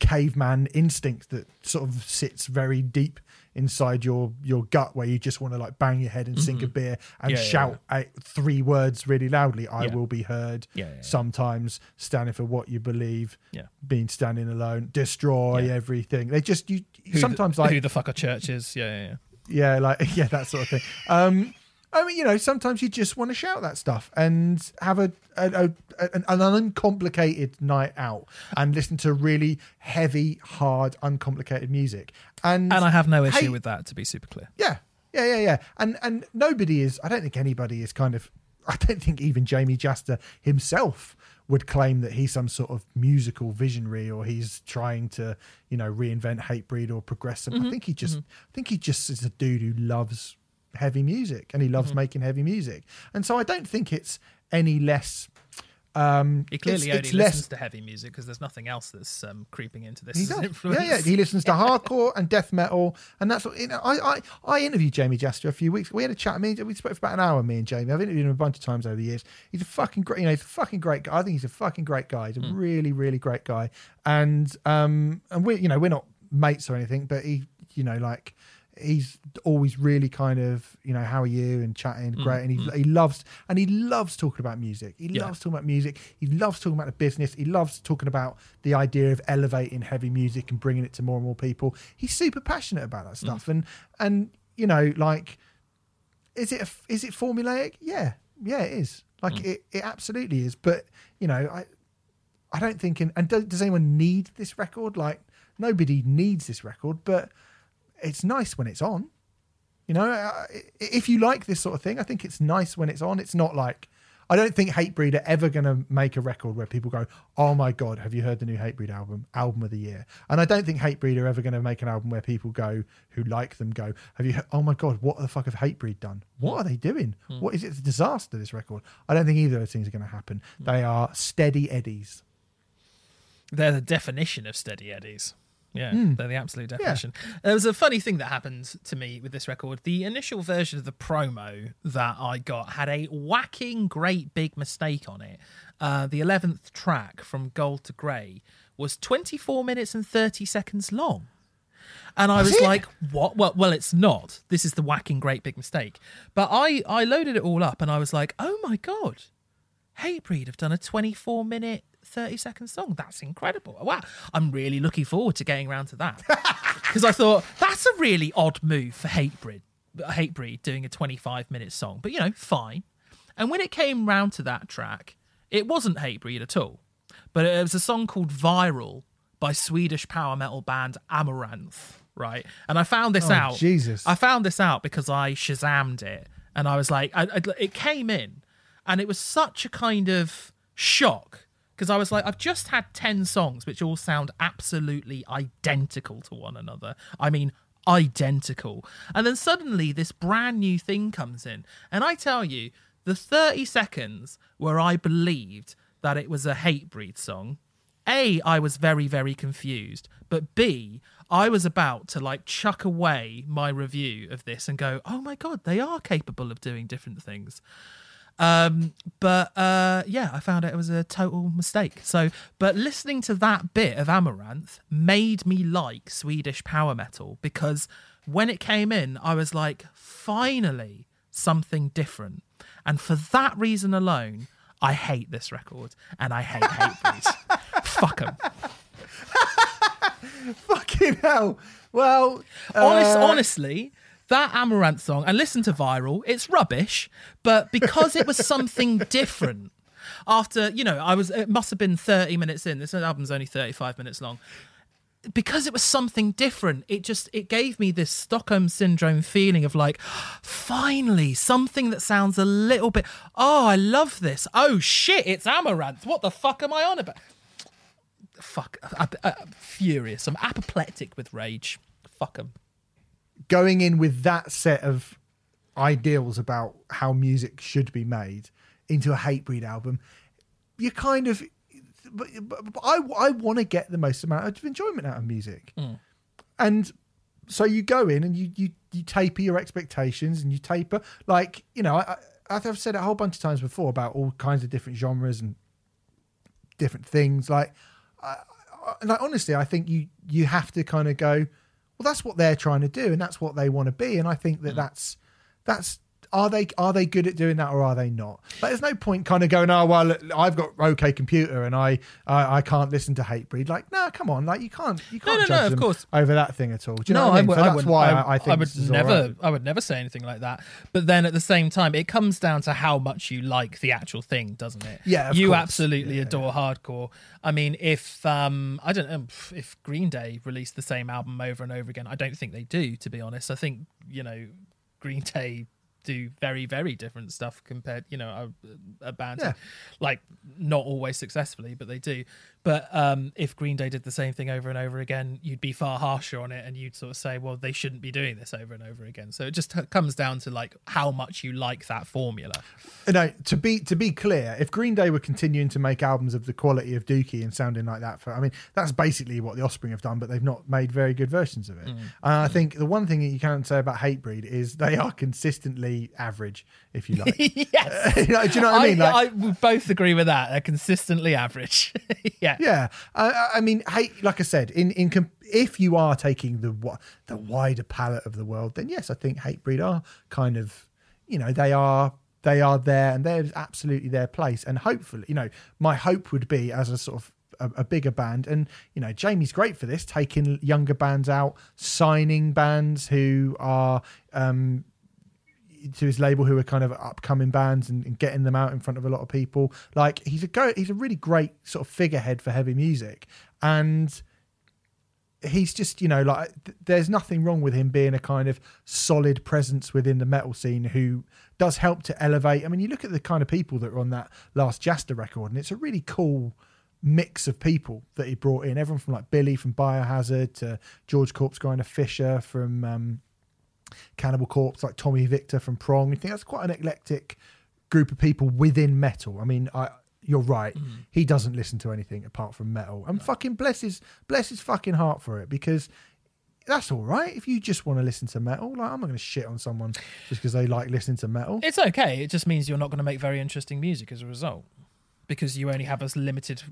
caveman instinct that sort of sits very deep inside your your gut where you just want to like bang your head and sink a beer and Mm-hmm. Yeah, yeah, shout out three words really loudly i Yeah. will be heard Yeah, yeah, yeah. sometimes standing for what you believe Yeah. being standing alone destroy Yeah. everything they just you Who sometimes the, like who the fuck are churches? Yeah, yeah, yeah. yeah like yeah that sort of thing um i mean you know sometimes you just want to shout that stuff and have a, a, a an, an uncomplicated night out and listen to really heavy hard uncomplicated music and And I have no issue Hey- with that. To be super clear. yeah, yeah, yeah, yeah. And and nobody is. I don't think anybody is kind of. I don't think even Jamey Jasta himself would claim that he's some sort of musical visionary or he's trying to, you know, reinvent Hatebreed or progress them. I mm-hmm. think he just, mm-hmm. I think he just is a dude who loves heavy music and he loves making heavy music. And so I don't think it's any less. Um, He clearly it's, only it's listens less. to heavy music because there's nothing else that's um, creeping into this He as an does. influence. Yeah, yeah. He listens to hardcore and death metal, and that's what. You know, I, I, I interviewed Jamey Jasta a few weeks. We had a chat. Me, we spoke for about an hour. Me and Jamie. I've interviewed him a bunch of times over the years. He's a fucking great. You know, he's a fucking great guy. I think he's a fucking great guy. He's a really, really great guy. And um, and we, you know, we're not mates or anything, but he, you know, like he's always really kind of you know how are you and chatting mm, great. And he, mm. he loves and he loves talking about music. He Yeah. loves talking about music. He loves talking about the business. He loves talking about the idea of elevating heavy music and bringing it to more and more people. He's super passionate about that mm. stuff. And and you know like is it a, is it formulaic? Yeah. Yeah it is. Like it, it absolutely is. But you know i i don't think in, and does, does anyone need this record? Like nobody needs this record but it's nice when it's on. You know, uh, if you like this sort of thing, I think it's nice when it's on. It's not like I don't think Hatebreed are ever going to make a record where people go, "Oh my god, have you heard the new Hatebreed album? Album of the year." And I don't think Hatebreed are ever going to make an album where people go who like them go, "Have you? Oh my god, what the fuck have Hatebreed done? What are they doing? What is it? It's a disaster. This record. I don't think either of those things are going to happen. They are steady eddies. They're the definition of steady eddies. Yeah, Hmm. they're the absolute definition. There was a funny thing that happened to me with this record. The initial version of the promo that I got had a whacking great big mistake on it. Uh, the 11th track from Gold to Grey was 24 minutes and 30 seconds long. And I Was was like, what? Well, well, it's not. This is the whacking great big mistake. But I, I loaded it all up and I was like, oh my God, Hatebreed have done a 24 minute, 30 second song. That's incredible. Wow. I'm really looking forward to getting around to that. Because I thought that's a really odd move for Hatebreed, Hatebreed doing a 25 minute song. But, you know, fine. And when it came round to that track, it wasn't Hatebreed at all. But it was a song called Viral by Swedish power metal band Amaranthe, right? And I found this Oh, out. Jesus. I found this out because I Shazammed it, and I was like, I, I, it came in, and it was such a kind of shock because I was like, I've just had ten songs which all sound absolutely identical to one another. I mean, identical, and then suddenly this brand new thing comes in, and I tell you, the thirty seconds where I believed that it was a Hatebreed song a, I was very, very confused, but B, I was about to like chuck away my review of this and go, oh my God, they are capable of doing different things. Um, but uh, yeah, I found out it was a total mistake. So, but listening to that bit of Amaranthe made me like Swedish power metal because when it came in, I was like, finally, something different. And for that reason alone, I hate this record and I hate hate Hatebreed. Fuck them. Fucking hell. Well, Honest, uh, honestly, that Amaranthe song, and listen to Viral, it's rubbish, but because it was something different, after, you know, I was, it must have been 30 minutes in, this album's only 35 minutes long. Because it was something different, it just it gave me this Stockholm syndrome feeling of like, finally something that sounds a little bit. Oh, I love this. Oh shit, it's Amaranthe. What the fuck am I on about? Fuck, I, I, I'm furious. I'm apoplectic with rage. Fuck them. Going in with that set of ideals about how music should be made into a Hatebreed album, you kind of. But, but, but I, I want to get the most amount of enjoyment out of music. Hmm. And so you go in and you, you, you taper your expectations and you taper, like, you know, I, I, I've said it a whole bunch of times before about all kinds of different genres and different things. Like, I, I, like honestly, I think you you have to kind of go, well, that's what they're trying to do, and that's what they want to be, and I think that mm. that's that's are they are they good at doing that or are they not? Like, there's no point kind of going, oh well, look, I've got OK computer and I I, I can't listen to Hatebreed. Like, no, come on, like you can't you can't no, judge no, of them course. over that thing at all. Do you know no, what I mean? would- so that's why I, I, I think I would never, right. I would never say anything like that. But then at the same time, it comes down to how much you like the actual thing, doesn't it? Yeah, of you course. absolutely Yeah, adore hardcore. I mean, if um, I don't know if Green Day released the same album over and over again, I don't think they do. To be honest, I think you know, Green Day do very very different stuff compared you know a, a band Yeah. like not always successfully but they do but um if green day did the same thing over and over again you'd be far harsher on it and you'd sort of say well they shouldn't be doing this over and over again so it just comes down to like how much you like that formula No, to be to be clear, if Green Day were continuing to make albums of the quality of Dookie and sounding like that, for I mean, that's basically what the Offspring have done, but they've not made very good versions of it. And I think the one thing that you can't say about Hatebreed is they are consistently average, if you like. yes You know- do you know what I mean? Like, I, we both agree with that they're consistently average yeah Yeah, I, I mean, hey, like I said, in in com- if you are taking the the wider palette of the world, then yes, I think Hatebreed are kind of, you know, they are they are there and they're absolutely their place. And hopefully, you know, my hope would be as a sort of a, a bigger band, and you know, Jamey's great for this, taking younger bands out, signing bands who are. um to his label who are kind of upcoming bands and, and getting them out in front of a lot of people. Like he's a go he's a really great sort of figurehead for heavy music. And he's just, you know, like th- there's nothing wrong with him being a kind of solid presence within the metal scene who does help to elevate. I mean, you look at the kind of people that are on that last Jasta record, and it's a really cool mix of people that he brought in. Everyone from like Billy from Biohazard to George Corpse Grinder Fisher from um, Cannibal Corpse, like Tommy Victor from Prong. I think that's quite an eclectic group of people within metal. I mean, I you're right. Mm. He doesn't listen to anything apart from metal, and fucking bless his bless his fucking heart for it because. That's all right. If you just want to listen to metal, like I'm not going to shit on someone just because they like listening to metal. It's okay. It just means you're not going to make very interesting music as a result, because you only have a limited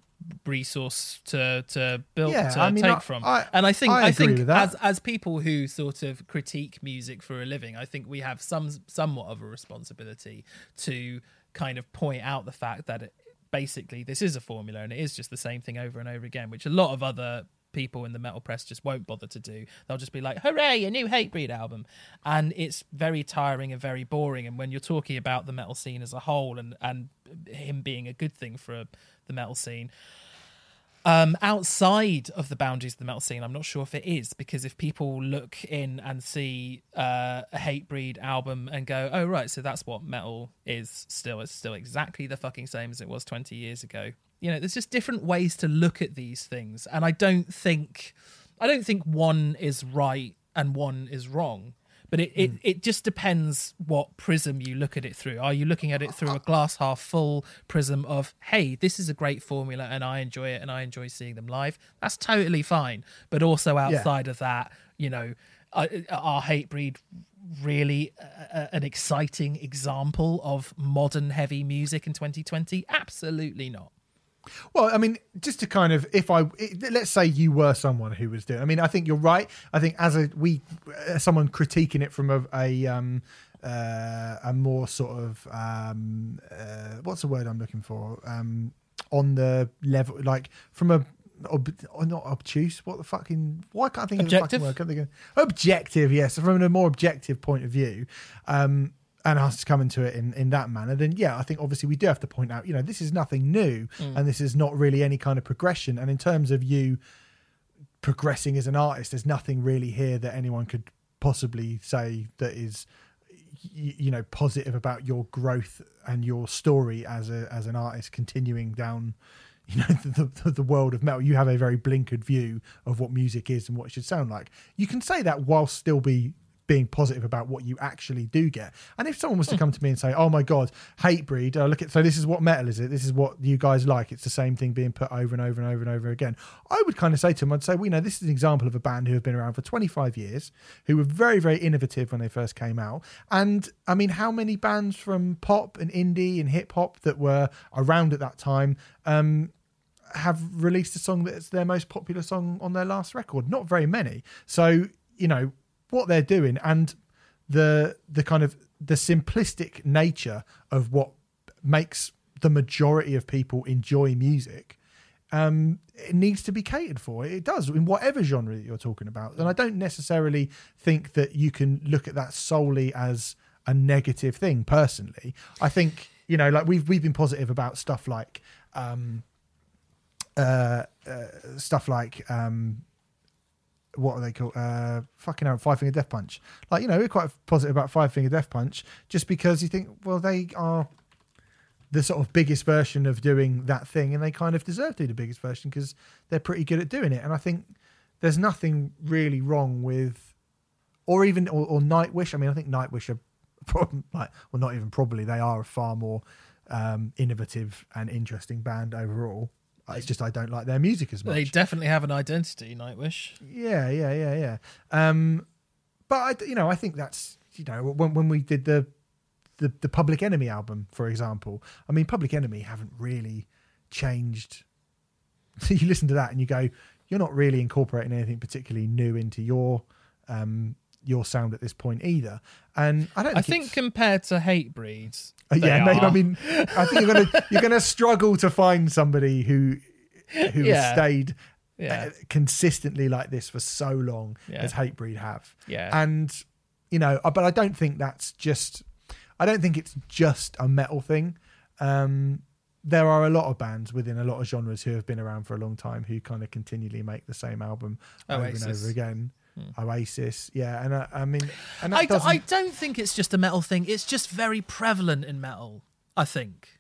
resource to to build Yeah, to I mean, take I- from. I- and I think I think that. as as people who sort of critique music for a living, I think we have some somewhat of a responsibility to kind of point out the fact that it, basically this is a formula and it is just the same thing over and over again, which a lot of other people in the metal press just won't bother to do. They'll just be like, "Hooray, a new Hatebreed album," and it's very tiring and very boring. And when you're talking about the metal scene as a whole and and him being a good thing for the metal scene, um, outside of the boundaries of the metal scene, I'm not sure if it is because if people look in and see uh, a Hatebreed album and go, "Oh right, so that's what metal is," still it's still exactly the fucking same as it was 20 years ago. You know, there's just different ways to look at these things, and I don't think, I don't think one is right and one is wrong. But it, it, hmm. it just depends what prism you look at it through. Are you looking at it through a glass half full prism of, hey, this is a great formula and I enjoy it and I enjoy seeing them live? That's totally fine. But also outside of that, you know, are, are Hatebreed really a, a- an exciting example of modern heavy music in 2020? Absolutely not. Well, I mean, just to kind of, if I let's say you were someone who was doing, I mean, I think you're right. I think as a we, as someone critiquing it from a a um uh, a more sort of um uh, what's the word I'm looking for um on the level like from a ob, or not obtuse what the fucking why can't I think Objective? of the fucking word Can't think of- objective yes from a more objective point of view um and us coming to it in, in that manner, then yeah, I think obviously we do have to point out, you know, this is nothing new mm. and this is not really any kind of progression. And in terms of you progressing as an artist, there's nothing really here that anyone could possibly say that is y- you know positive about your growth and your story as a as an artist continuing down you know the, the, the world of metal. You have a very blinkered view of what music is and what it should sound like. You can say that while still be being positive about what you actually do get. And if someone was to come to me and say oh my god Hatebreed uh, look at so this is what metal is it? This is what you guys like. It's the same thing being put over and over and over and over again. I would kind of say to them i'd say well you know this is an example of a band who have been around for 25 years who were very very innovative when they first came out. And i mean how many bands from pop and indie and hip hop that were around at that time um have released a song that's their most popular song on their last record. Not very many. So you know what they're doing and the the kind of the simplistic nature of what makes the majority of people enjoy music. Um, it needs to be catered for. It does in whatever genre that you're talking about. And I don't necessarily think that you can look at that solely as a negative thing. Personally, I think you know, like we've we've been positive about stuff like um, uh, uh, stuff like um, what are they called? Uh, fucking hell, Five Finger Death Punch. Like you know, we're quite positive about Five Finger Death Punch, just because you think, well, they are the sort of biggest version of doing that thing, and they kind of deserve to be the biggest version because they're pretty good at doing it. And I think there's nothing really wrong with, or even or, or Nightwish. I mean, I think Nightwish are probably like, well, not even probably. They are a far more um, innovative and interesting band overall. It's just I don't like their music as much. They definitely have an identity, Nightwish. Yeah, yeah, yeah, yeah. Um, but I, you know, I think that's you know when when we did the the the Public Enemy album, for example. I mean, Public Enemy haven't really changed. So you listen to that and you go, you're not really incorporating anything particularly new into your um your sound at this point either. And I don't. I Think compared to Hatebreeds, uh, yeah, maybe, I mean, I think you're gonna you're gonna struggle to find somebody who who has stayed Yeah. uh, consistently like this for so long Yeah. as Hatebreed have. Yeah. and you know, uh, but I don't think that's just. I don't think it's just a metal thing. Um, there are a lot of bands within a lot of genres who have been around for a long time who kind of continually make the same album over and over again. Oasis, yeah, and I, I mean, and I, d-. I don't think it's just a metal thing. It's just very prevalent in metal. I think.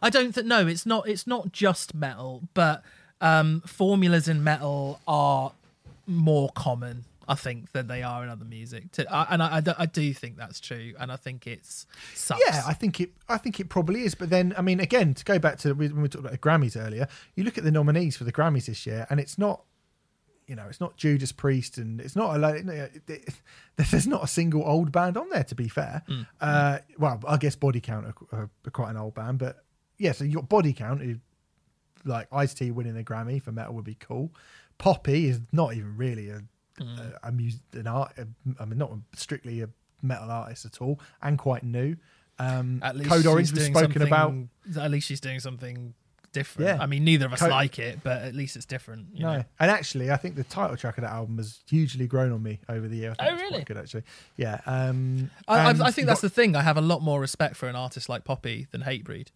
I don't think. No, it's not. It's not just metal, but um, formulas in metal are more common. I think than they are in other music, to, I, and I, I, do- I do think that's true, and I think it's sucks. Yeah, I think it. I think it probably is. But then, I mean, again, to go back to when we talked about the Grammys earlier, you look at the nominees for the Grammys this year, and it's not, you know, it's not Judas Priest, and it's not a. lo- it- it- There's not a single old band on there. To be fair, uh, well, I guess Body Count are, are quite an old band, but yeah. So your Body Count, who like Ice T winning a Grammy for metal would be cool. Poppy is not even really a a, a mus- an art. I mean, not strictly a metal artist at all, and quite new. Um, At least Code she's Orange was spoken about. At least she's doing something different. Yeah. I mean, neither of us Co- like it, but at least it's different. You No, know? and actually, I think the title track of that album has hugely grown on me over the year. I think Oh, really? good, actually. Yeah. Um, I, I, I think that's got- the thing. I have a lot more respect for an artist like Poppy than Hatebreed,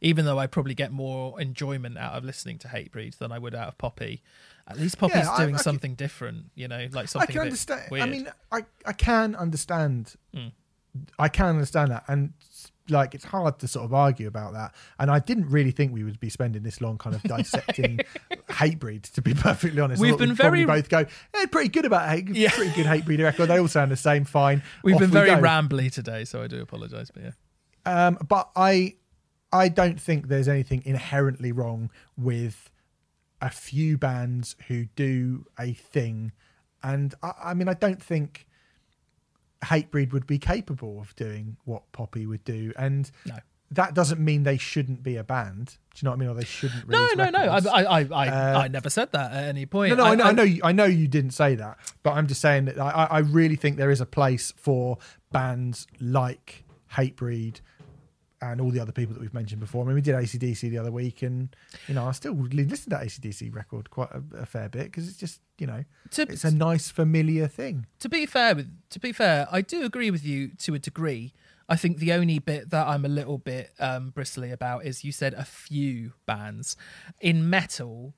even though I probably get more enjoyment out of listening to Hatebreed than I would out of Poppy. At least Poppy's Yeah, doing I can- something different, you know, like something. I can understand. Weird. I mean, I, I can understand. Mm. I can understand that, and like it's hard to sort of argue about that. And I didn't really think we would be spending this long kind of dissecting Hatebreed. To be perfectly honest, We've been very- both go. Eh, pretty good about hate. Yeah. Pretty good Hatebreed record. They all sound the same. Fine. We've Off been very rambly today, so I do apologise. But yeah, Um, but I, I don't think there's anything inherently wrong with a few bands who do a thing, and I, I mean, I don't think Hatebreed would be capable of doing what Poppy would do, and no, that doesn't mean they shouldn't be a band. Do you know what I mean? Or they shouldn't. no, no, no. I. I, I, I, Uh, I never said that at any point. No, no, I, know, I know, you, I know you didn't say that, but I'm just saying that I, I really think there is a place for bands like Hatebreed and all the other people that we've mentioned before. I mean, we did ACDC the other week, and you know, I still listen to that ACDC record quite a, a fair bit because it's just you know, To- it's a nice familiar thing. to be fair with to be fair, I do agree with you to a degree. I think the only bit that I'm a little bit um, bristly about is you said a few bands in metal.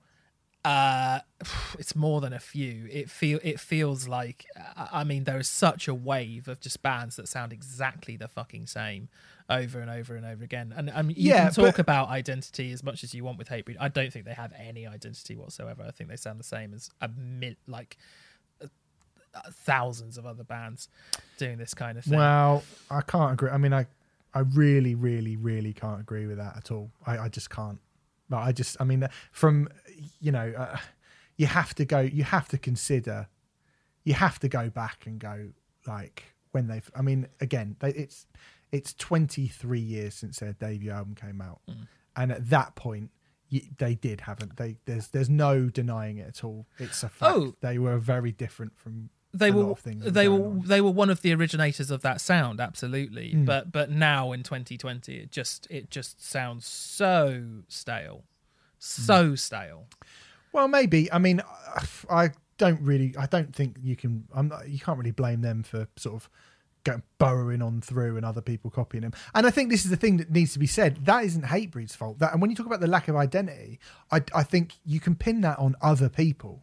Uh, it's more than a few. It feel it feels like I mean there is such a wave of just bands that sound exactly the fucking same over and over and over again. And I mean, you Yeah, can talk but- about identity as much as you want with Hatebreed. I don't think they have any identity whatsoever. I think they sound the same as a mil- like uh, uh, thousands of other bands doing this kind of thing. Well, I can't agree. I mean, I, I really, really, really can't agree with that at all. I, I just can't. But I just, I mean, from you know, uh, you have to go. You have to consider. You have to go back and go like when they've. I mean, again, they, it's it's 23 years since their debut album came out, Mm. and at that point. they did haven't they? There's there's no denying it at all. It's a fact. Oh. they were very different from they a lot were of things they were on. they were one of the originators of that sound absolutely Hmm. but but now in 2020 it just it just sounds so stale so stale Well, maybe. I mean, I don't really. I don't think you can. I'm not, you can't really blame them for sort of going burrowing on through and other people copying them. And I think this is the thing that needs to be said. That isn't Hatebreed's fault. That and when you talk about the lack of identity, I I think you can pin that on other people.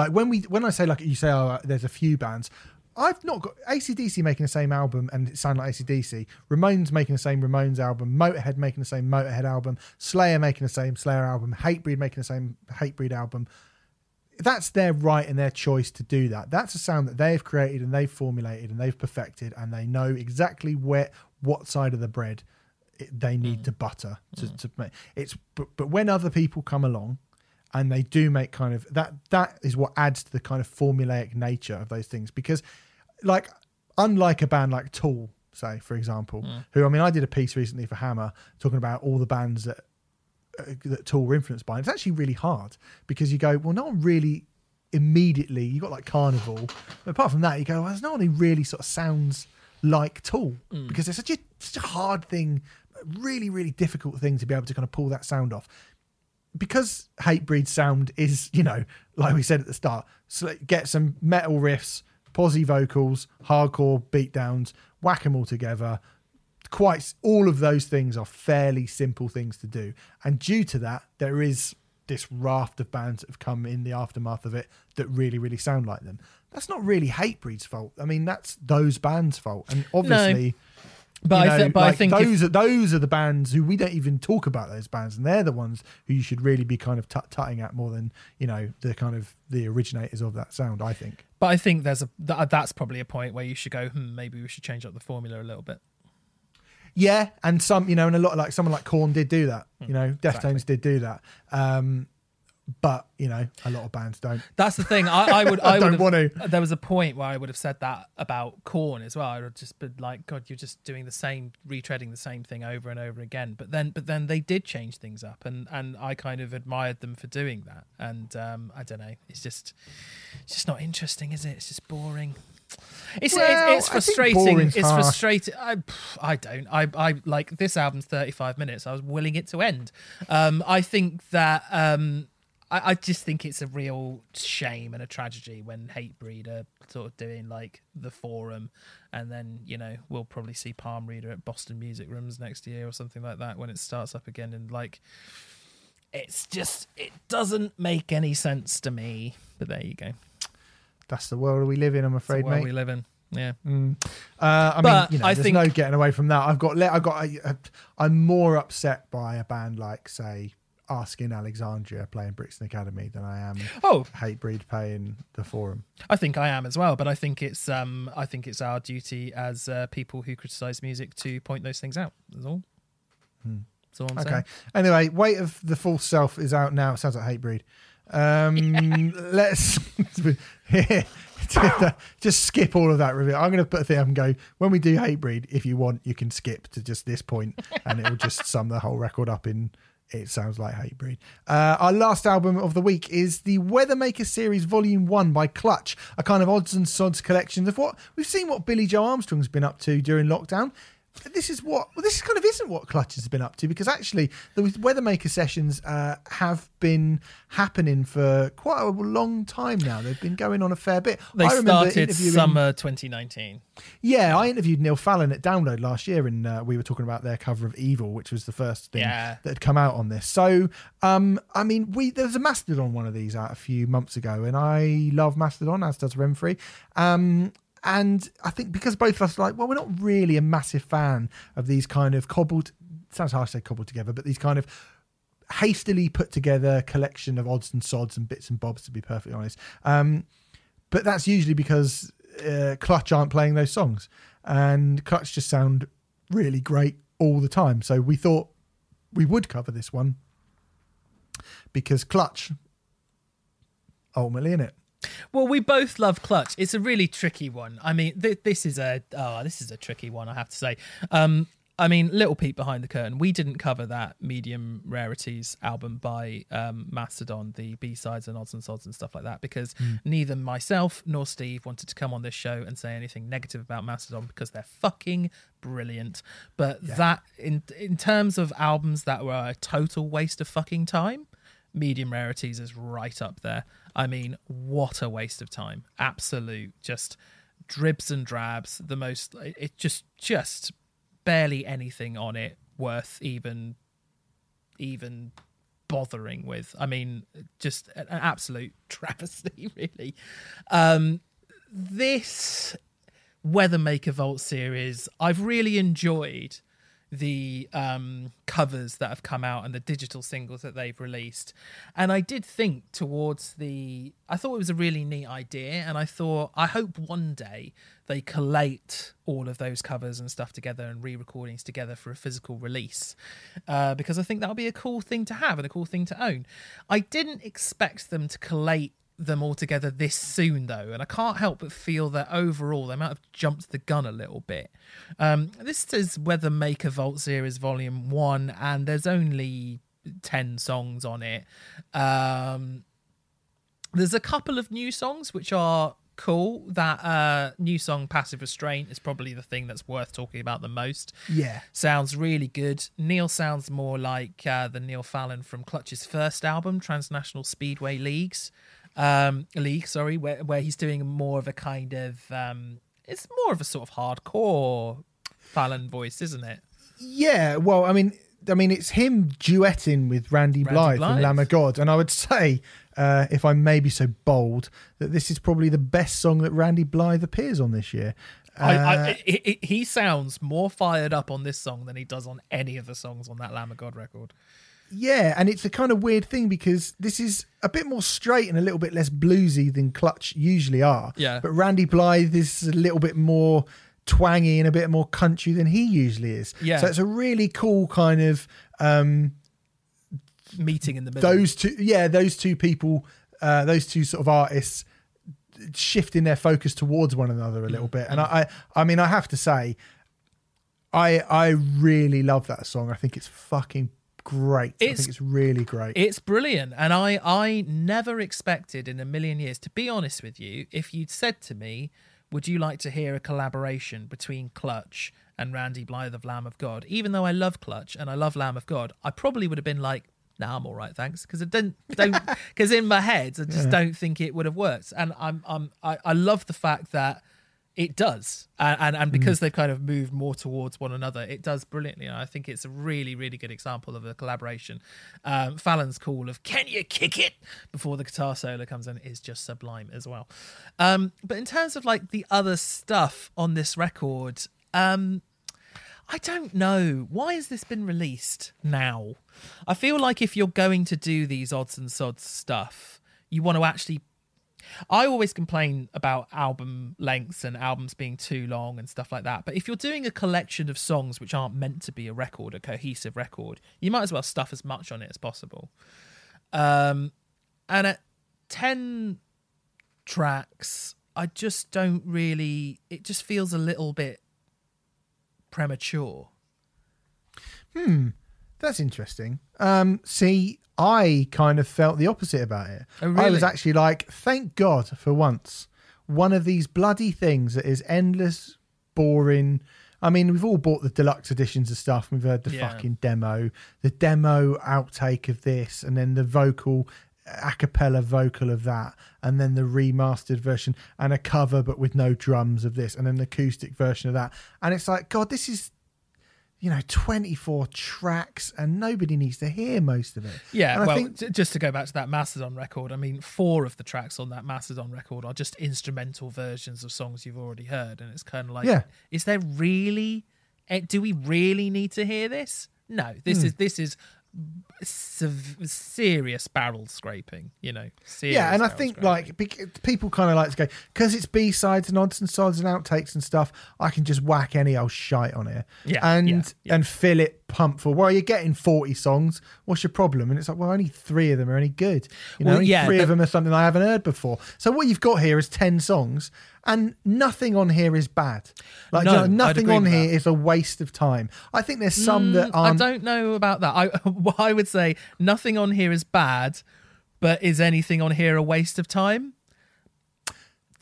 Like when we when I say like you say, oh, uh, there's a few bands. I've not got ACDC making the same album and it sound like ACDC. Ramones making the same Ramones album. Motorhead making the same Motorhead album. Slayer making the same Slayer album. Hatebreed making the same Hatebreed album. That's their right and their choice to do that. That's a sound that they've created and they've formulated and they've perfected and they know exactly where what side of the bread it, they need mm. to butter to, mm. to make it's but, but when other people come along and they do make kind of that that is what adds to the kind of formulaic nature of those things. Because like unlike a band like Tool say for example who I mean I did a piece recently for Hammer talking about all the bands that uh, that Tool were influenced by and it's actually really hard because you go well no one really immediately you got like Karnivool but apart from that you go well, there's no one who really sort of sounds like Tool because it's such a such a hard thing really really difficult thing to be able to kind of pull that sound off because Hatebreed sound is, you know, like we said at the start, so get some metal riffs, posy vocals, hardcore beatdowns, whack them all together. Quite all of those things are fairly simple things to do, and due to that, there is this raft of bands that have come in the aftermath of it that really, really sound like them. That's not really Hatebreed's fault. I mean, that's those bands' fault, and obviously. But you I, th- know, but I like, think if- those are those are the bands who we don't even talk about those bands, and they're the ones who you should really be kind of tut tutting at more than you know the kind of the originators of that sound. I think. But I think there's a th- that's probably a point where you should go. Hmm, maybe we should change up the formula a little bit. Yeah, and some you know, and a lot like someone like Korn did do that. You know, Deftones did do that. Um, but you know, a lot of bands don't. That's the thing. I, I would. I, don't want to There was a point where I would have said that about Korn as well. I would have just been like, God, you're just doing the same, retreading the same thing over and over again. But then, but then they did change things up, and and I kind of admired them for doing that. And um, I don't know. It's just, it's just not interesting, is it? It's just boring. It's Well, it's, it's frustrating. It's harsh. frustrating. I I don't. I I like this album's thirty five minutes. I was willing it to end. Um, I think that um, I, I just think it's a real shame and a tragedy when Hatebreed are sort of doing like the forum, and then you know we'll probably see Palm Reader at Boston Music Rooms next year or something like that when it starts up again. And like, it's just it doesn't make any sense to me. But there you go. That's the world we live in. I'm afraid, world mate. we live in. Yeah. Uh, I But mean, you know, I there's think- no getting away from that. I've got, le- I've got, a, a, I'm more upset by a band like, say, Asking Alexandria playing Brixton Academy than I am Oh, Hatebreed playing the Forum. I think I am as well, but I think it's um I think it's our duty as uh, people who criticize music to point those things out. That's all. That's all I'm saying. Okay. saying. Anyway, Weight of the False Self is out now. It sounds like Hatebreed. Um, let's just skip all of that review. I'm going to put a thing up and go when we do Hatebreed. If you want, you can skip to just this point, and it will just sum the whole record up in. It sounds like Hatebreed. Uh, our last album of the week is the Weathermaker series, Volume One by Clutch, a kind of odds and sods collection of what we've seen what Billie Joe Armstrong's been up to during lockdown this is what well, this kind of isn't what Clutch has been up to because actually the Weathermaker sessions uh, have been happening for quite a long time now. They've been going on a fair bit. They I remember started summer 2019. Yeah, I interviewed Neil Fallon at Download last year, and uh, we were talking about their cover of Evil, which was the first thing Yeah. that had come out on this. So, um, I mean, we there was a Mastodon one of these out a few months ago, and I love Mastodon as does Remfry. Um, and I think because both of us are like, well, we're not really a massive fan of these kind of cobbled. Sounds harsh to say cobbled together, but these kind of hastily put together collection of odds and sods and bits and bobs, to be perfectly honest. Um, but that's usually because uh, Clutch aren't playing those songs, and Clutch just sound really great all the time. So we thought we would cover this one because Clutch, ultimately, in it. Well, we both love Clutch. It's a really tricky one. I mean, th- this is a oh, this is a tricky one. I have to say. Um, I mean, little peek behind the curtain. We didn't cover that medium rarities album by um, Mastodon, the B sides and odds and sods and stuff like that, because neither myself nor Steve wanted to come on this show and say anything negative about Mastodon because they're fucking brilliant. But that, in in terms of albums that were a total waste of fucking time, medium rarities is right up there. I mean, what a waste of time. Absolute just dribs and drabs. The most it just just barely anything on it worth even even bothering with. I mean, just an absolute travesty, really. Um, this Weathermaker Vault series, I've really enjoyed the um, covers that have come out and the digital singles that they've released. And I did think towards the, I thought it was a really neat idea. And I thought, I hope one day they collate all of those covers and stuff together and re recordings together for a physical release. Uh, because I think that would be a cool thing to have and a cool thing to own. I didn't expect them to collate them all together this soon though and i can't help but feel that overall they might have jumped the gun a little bit. Um, this is weathermaker vault series volume one and there's only 10 songs on it. Um, there's a couple of new songs which are cool. That uh, new song passive restraint is probably the thing that's worth talking about the most. Yeah. sounds really good. Neil sounds more like uh, the Neil Fallon from Clutch's first album, Transnational Speedway Leagues, um, League, sorry, where where he's doing more of a kind of um, it's more of a sort of hardcore Fallon voice, isn't it? Yeah, well, I mean, I mean, it's him duetting with Randy, Randy Blythe, Blythe. from Lamb of God, and I would say, uh, if I may be so bold, that this is probably the best song that Randy Blythe appears on this year. I, Uh, I, it, it, he sounds more fired up on this song than he does on any of the songs on that Lamb of God record. Yeah, and it's a kind of weird thing because this is a bit more straight and a little bit less bluesy than Clutch usually are. Yeah. but Randy Blythe is a little bit more twangy and a bit more country than he usually is. Yeah. so it's a really cool kind of. Um, Meeting in the middle. those two yeah those two people uh those two sort of artists shifting their focus towards one another a little Mm, bit and I, I i mean i have to say i i really love that song i think it's fucking great i It's- think it's really great It's brilliant, and I I never expected in a million years. To be honest with you, if you'd said to me, "Would you like to hear a collaboration between Clutch and Randy Blythe of Lamb of God?" Even though I love Clutch and I love Lamb of God, I probably would have been like, "Nah, I'm all right, thanks," because I don't don't because in my head I just don't think it would have worked. And I'm I'm I, I love the fact that it does. And, and and because they've kind of moved more towards one another it does brilliantly. And i think it's a really really good example of a collaboration. Um fallon's call of can you kick it? before the guitar solo comes in is just sublime as well. Um but in terms of like the other stuff on this record um I don't know. Why has this been released now? I feel like if you're going to do these odds and sods stuff, you want to actually I always complain about album lengths and albums being too long and stuff like that. But if you're doing a collection of songs which aren't meant to be a record, a cohesive record, you might as well stuff as much on it as possible. Um, and at 10 tracks, I just don't really, it just feels a little bit premature. That's interesting um see i kind of felt the opposite about it Oh, i was actually like thank god for once one of these bloody things that is endless boring I mean, we've all bought the deluxe editions of stuff. We've heard the Yeah. fucking demo, the demo outtake of this, and then the vocal, a cappella vocal of that, and then the remastered version, and a cover but with no drums of this, and an acoustic version of that. And it's like, God, this is, you know, 24 tracks, and nobody needs to hear most of it. Yeah, And well, think- just to go back to that Mastodon record, I mean, four of the tracks on that Mastodon record are just instrumental versions of songs you've already heard, and it's kind of like, Yeah. is there really? eh, Do we really need to hear this? No, this Hmm. is this is sev- serious barrel scraping. You know, yeah, and I think scraping. like people kind of like to go because it's B sides and odds and sods and outtakes and stuff. I can just whack any old shite on it, Yeah, and yeah, yeah. and fill it pump full. Well, you're getting forty songs. What's your problem? And it's like, well, only three of them are any good. You know, Well, yeah, three of them are something I haven't heard before. So what you've got here is ten songs, and nothing on here is bad. Like No, you know, nothing on here that. is a waste of time. I think there's some that Mm, I aren't. don't know about that. I I would say nothing on here is bad, but is anything on here a waste of time?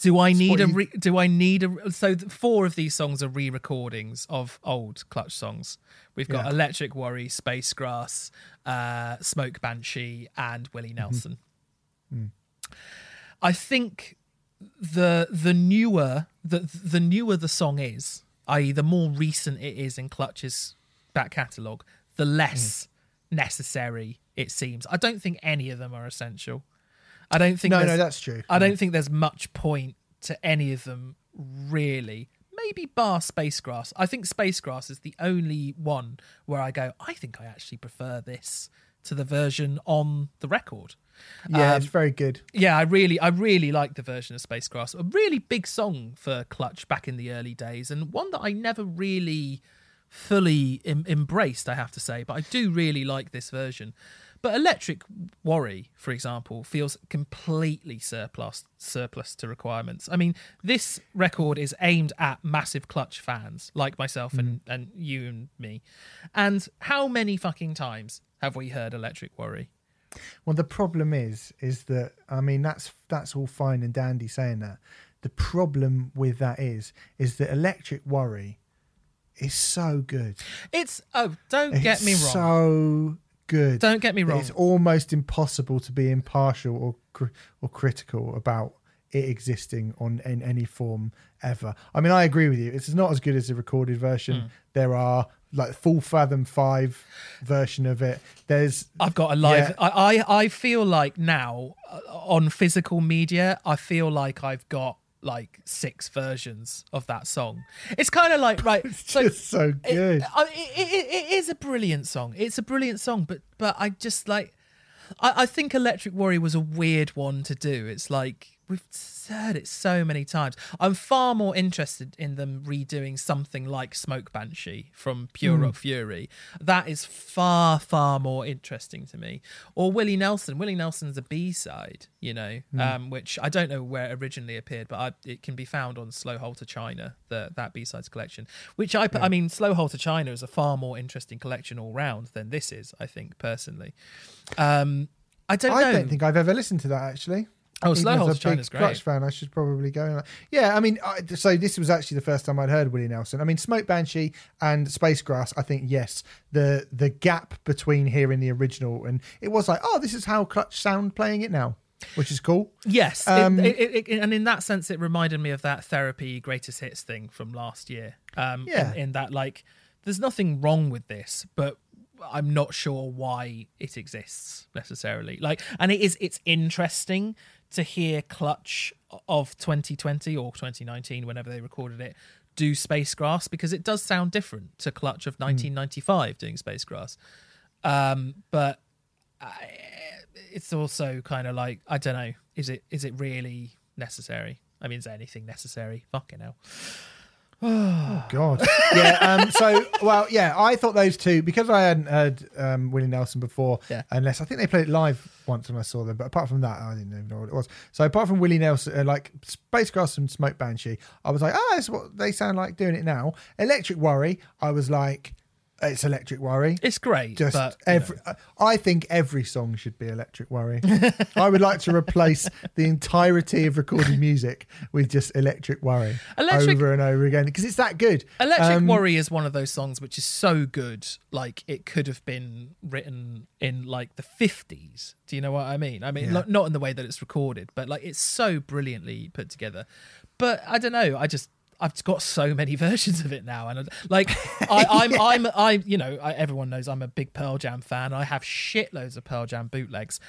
Do I need a re- do I need a so four of these songs are re-recordings of old Clutch songs. We've got Yeah. Electric Worry, Space Grass, uh, Smoke Banshee, and Willie Mm-hmm. Nelson. Mm. I think the the newer the the newer the song is, i.e., the more recent it is in Clutch's back catalogue, the less necessary It seems. I don't think any of them are essential. I don't think. No, no, that's true. I don't think there's much point to any of them really. Maybe bar Spacegrass. I think Spacegrass is the only one where I go, I think I actually prefer this to the version on the record. Yeah, Um, it's very good. yeah, I really, I really like the version of Spacegrass. A really big song for Clutch back in the early days, and one that I never really fully em- embraced. I have to say, but I do really like this version. But Electric Worry, for example, feels completely surplus surplus to requirements. I mean, this record is aimed at massive Clutch fans like myself and, mm. and you and me. And how many fucking times have we heard Electric Worry? Well, the problem is, is that I mean that's that's all fine and dandy saying that. The problem with that is, is that Electric Worry is so good. It's oh, don't get me wrong. So good. Don't get me wrong. It's almost impossible to be impartial or cri- or critical about it existing on in any form ever. I mean, I agree with you. It's not as good as the recorded version. Hmm. There are like full Fathom Five version of it. There's I've got a live. Yeah. I, I I feel like now uh, on physical media, I feel like I've got like six versions of that song. It's kind of like right. so just so it- good. I- it, it, it is a brilliant song. It's a brilliant song, but but I just like. I, I think Electric Worry was a weird one to do. It's like we've said it so many times. I'm far more interested in them redoing something like Smoke Banshee from Pure. Rock Fury. That is far, far more interesting to me. Or Willie Nelson. Willie Nelson's a B side, you know, Hmm. um, which I don't know where it originally appeared, but I, it can be found on Slow Hole to China, the, that B sides collection. Which I, I mean, Slow Hole to China is a far more interesting collection all round than this is. I think personally. Um, I don't I know. don't think I've ever listened to that actually. Oh, Even Slow a China's great. Clutch fan, I should probably go. and- Yeah, I mean, I, so this was actually the first time I'd heard Willie Nelson. I mean, Smoke Banshee and Spacegrass. I think yes, the the gap between here hearing the original and it was like, oh, this is how Clutch sound playing it now, which is cool. Yes, Um, it, it, it- and in that sense, it reminded me of that therapy greatest hits thing from last year. Um, Yeah. in, in that, like, there's nothing wrong with this, but I'm not sure why it exists necessarily. Like, and it is it's interesting to hear Clutch of 2020 or 2019, whenever they recorded it, do Spacegrass because it does sound different to Clutch of 1995 doing Spacegrass. Um, but I, it's also kind of like I don't know. Is it is it really necessary? I mean, is anything necessary? Fucking hell. Oh God. yeah. Um, so, well, yeah, I thought those two because I hadn't heard um, Willie Nelson before, Yeah. unless I think they played it live once when I saw them. But apart from that, I didn't even know what it was. So, apart from Willie Nelson, uh, like Spacegrass and Smoke Banshee, I was like, ah, that's what they sound like doing it now. Electric Worry, I was like, it's Electric Worry. It's great, Just but every, know. I think every song should be Electric Worry. I would like to replace the entirety of recorded music with just Electric Worry Electric- over and over again because it's that good. Electric Um, Worry is one of those songs which is so good, like it could have been written in like the fifties. Do you know what I mean? I mean, Yeah. not in the way that it's recorded, but like it's so brilliantly put together. But I don't know. I just I've got so many versions of it now, and like I, I'm I'm I you know I, everyone knows I'm a big Pearl Jam fan. I have shitloads of Pearl Jam bootlegs.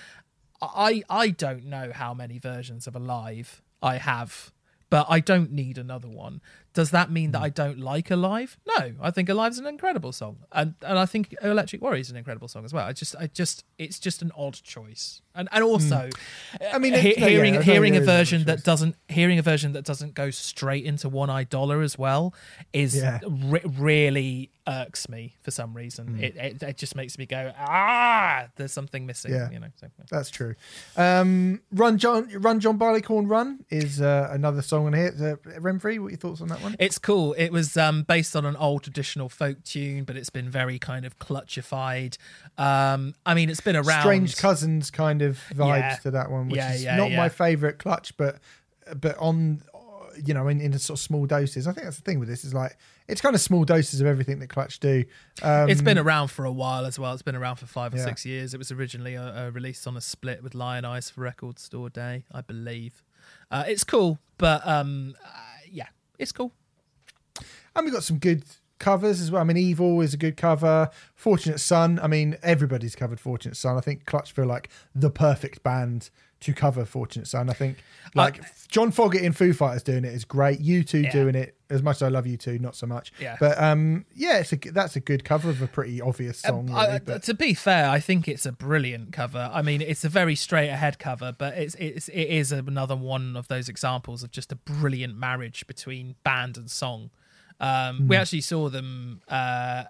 I I don't know how many versions of Alive I have, but I don't need another one. Does that mean Hmm. that I don't like Alive? No, I think Alive's an incredible song, and and I think Electric Worry is an incredible song as well. I just I just it's just an odd choice, and and also, Hmm. I mean, he- no, hearing know hearing a is version that doesn't hearing a version that doesn't go straight into One Eye Dollar as well is Yeah. re- really irks me for some reason. Hmm. It, it it just makes me go ah, there's something missing. Yeah. You know. So, That's true. Um, Run John, Run John Barleycorn Run is uh, another song on here. Uh, Remfry, what are your thoughts on that one? It's cool. It was um, based on an old traditional folk tune, but it's been very kind of clutchified. Um, I mean, it's been around. Strange cousins kind of vibes Yeah. to that one, which Yeah, is yeah, not my favourite clutch, but but on you know in, in a sort of small doses. I think that's the thing with this is like it's kind of small doses of everything that Clutch do. Um, It's been around for a while as well. It's been around for five or six years. It was originally uh, uh, released on a split with Lionize for Record Store Day, I believe. Uh, it's cool, but um, it's cool. and we got some good covers as well. I mean, Evil is a good cover. Fortunate Son. I mean, everybody's covered Fortunate Son. I think Clutch feel like the perfect band to cover Fortunate Son. I think like John Fogerty and Foo Fighters doing it is great. U2 Yeah. doing it as much as I love U2, not so much. Yeah. But um, yeah, it's a that's a good cover of a pretty obvious song. Um, I- but- to be fair, I think it's a brilliant cover. I mean, it's a very straight ahead cover, but it's it's it is another one of those examples of just a brilliant marriage between band and song. Um, We Hmm. actually saw them uh,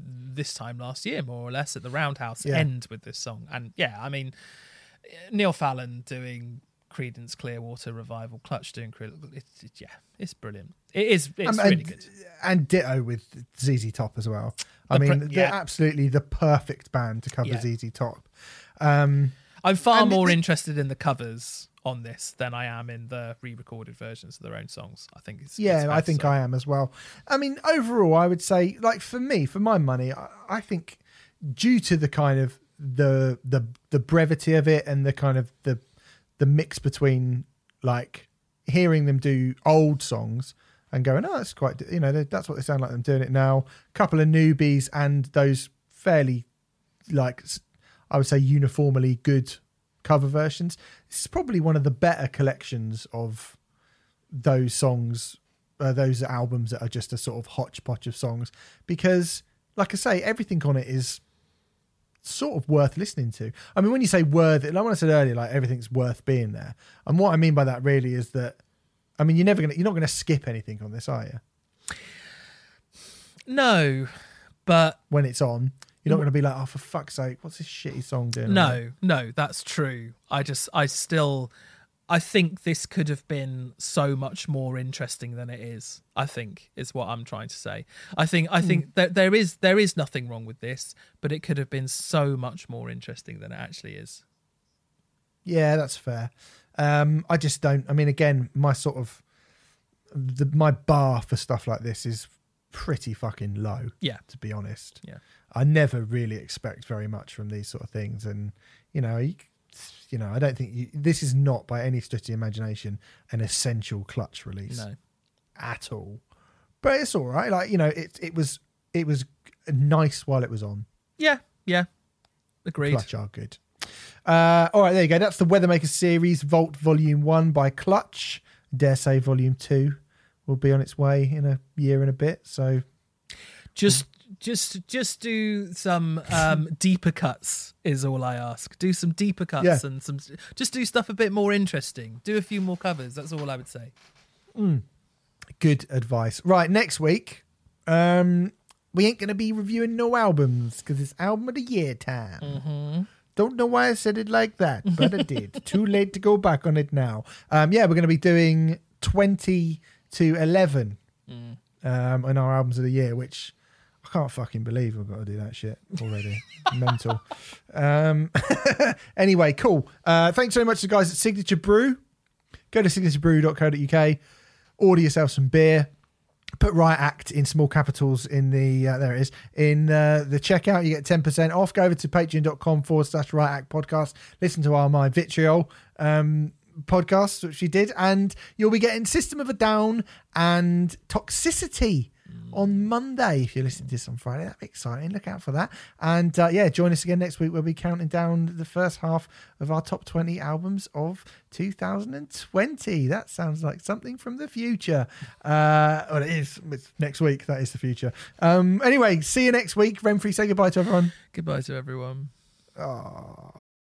this time last year, more or less, at the Roundhouse. Yeah. End with this song, and yeah, I mean, Neil Fallon doing Creedence Clearwater Revival, Clutch doing it's, it's yeah, it's brilliant. It is it's Um, really and, good. and ditto with ZZ Top as well. I The mean, pre- they're absolutely the perfect band to cover Yeah. ZZ Top. Um, I'm far more interested in the covers on this than I am in the re-recorded versions of their own songs. I think it's yeah, it's I think. I am as well. I mean, overall, I would say, like for me, for my money, I, I think due to the kind of the the the brevity of it and the kind of the the mix between like hearing them do old songs and going, oh, that's quite, you know, that's what they sound like them doing it now. A couple of newbies and those fairly like I would say uniformly good cover versions. This is probably one of the better collections of those songs, uh, those albums that are just a sort of hodgepodge of songs. Because, like I say, everything on it is sort of worth listening to. I mean, when you say worth, like when I said earlier, like everything's worth being there, and what I mean by that really is that, I mean, you're never gonna, you're not gonna skip anything on this, are you? No, but When it's on, you're not mm. gonna be like, oh, for fuck's sake, what's this shitty song doing? no, no, that's true. I just, I still, I think this could have been so much more interesting than it is. I think is what I'm trying to say. I think, I think that there is, there is nothing wrong with this, but it could have been so much more interesting than it actually is. Yeah, that's fair. Um, I just don't. I mean, again, my sort of the, my bar for stuff like this is pretty fucking low. Yeah. to be honest. Yeah. I never really expect very much from these sort of things, and you know, you, you know, I don't think you, this is not by any stretch of the imagination an essential clutch release No. at all. But it's all right. Like you know, it it was it was nice while it was on. Yeah. Yeah. Agreed. Clutch are good. Uh, all right, there you go. That's the Weathermaker series, Vault Volume One by Clutch. Dare say Volume Two will be on its way in a year and a bit. So just just just do some um deeper cuts is all i ask do some deeper cuts Yeah. and some just do stuff a bit more interesting do a few more covers that's all i would say good advice. Right, next week, um, we ain't gonna be reviewing no albums because it's album of the year time. Don't know why I said it like that, but I did. Too late to go back on it now. Um, yeah, we're going to be doing 20 to 11 um, in our albums of the year, which I can't fucking believe we've got to do that shit already. Mental. Um, anyway, cool. Uh, thanks very much to the guys at Signature Brew. Go to signaturebrew.co.uk, order yourself some beer put Riot Act in small capitals in the uh, there it is in uh, the checkout. You get ten percent off. Go over to patreon.com forward slash Riot Act podcast. Listen to our My Vitriol um, podcast, which we did, and you'll be getting System of a Down and Toxicity. On Monday, if you're listening to this on Friday, that'd be exciting. Look out for that. And uh, yeah, join us again next week. We'll be counting down the first half of our top 20 albums of 2020. That sounds like something from the future. Uh, well, it is. It's next week. That is the future. Um, anyway, see you next week. Remfry, say goodbye to everyone. goodbye to everyone Oh.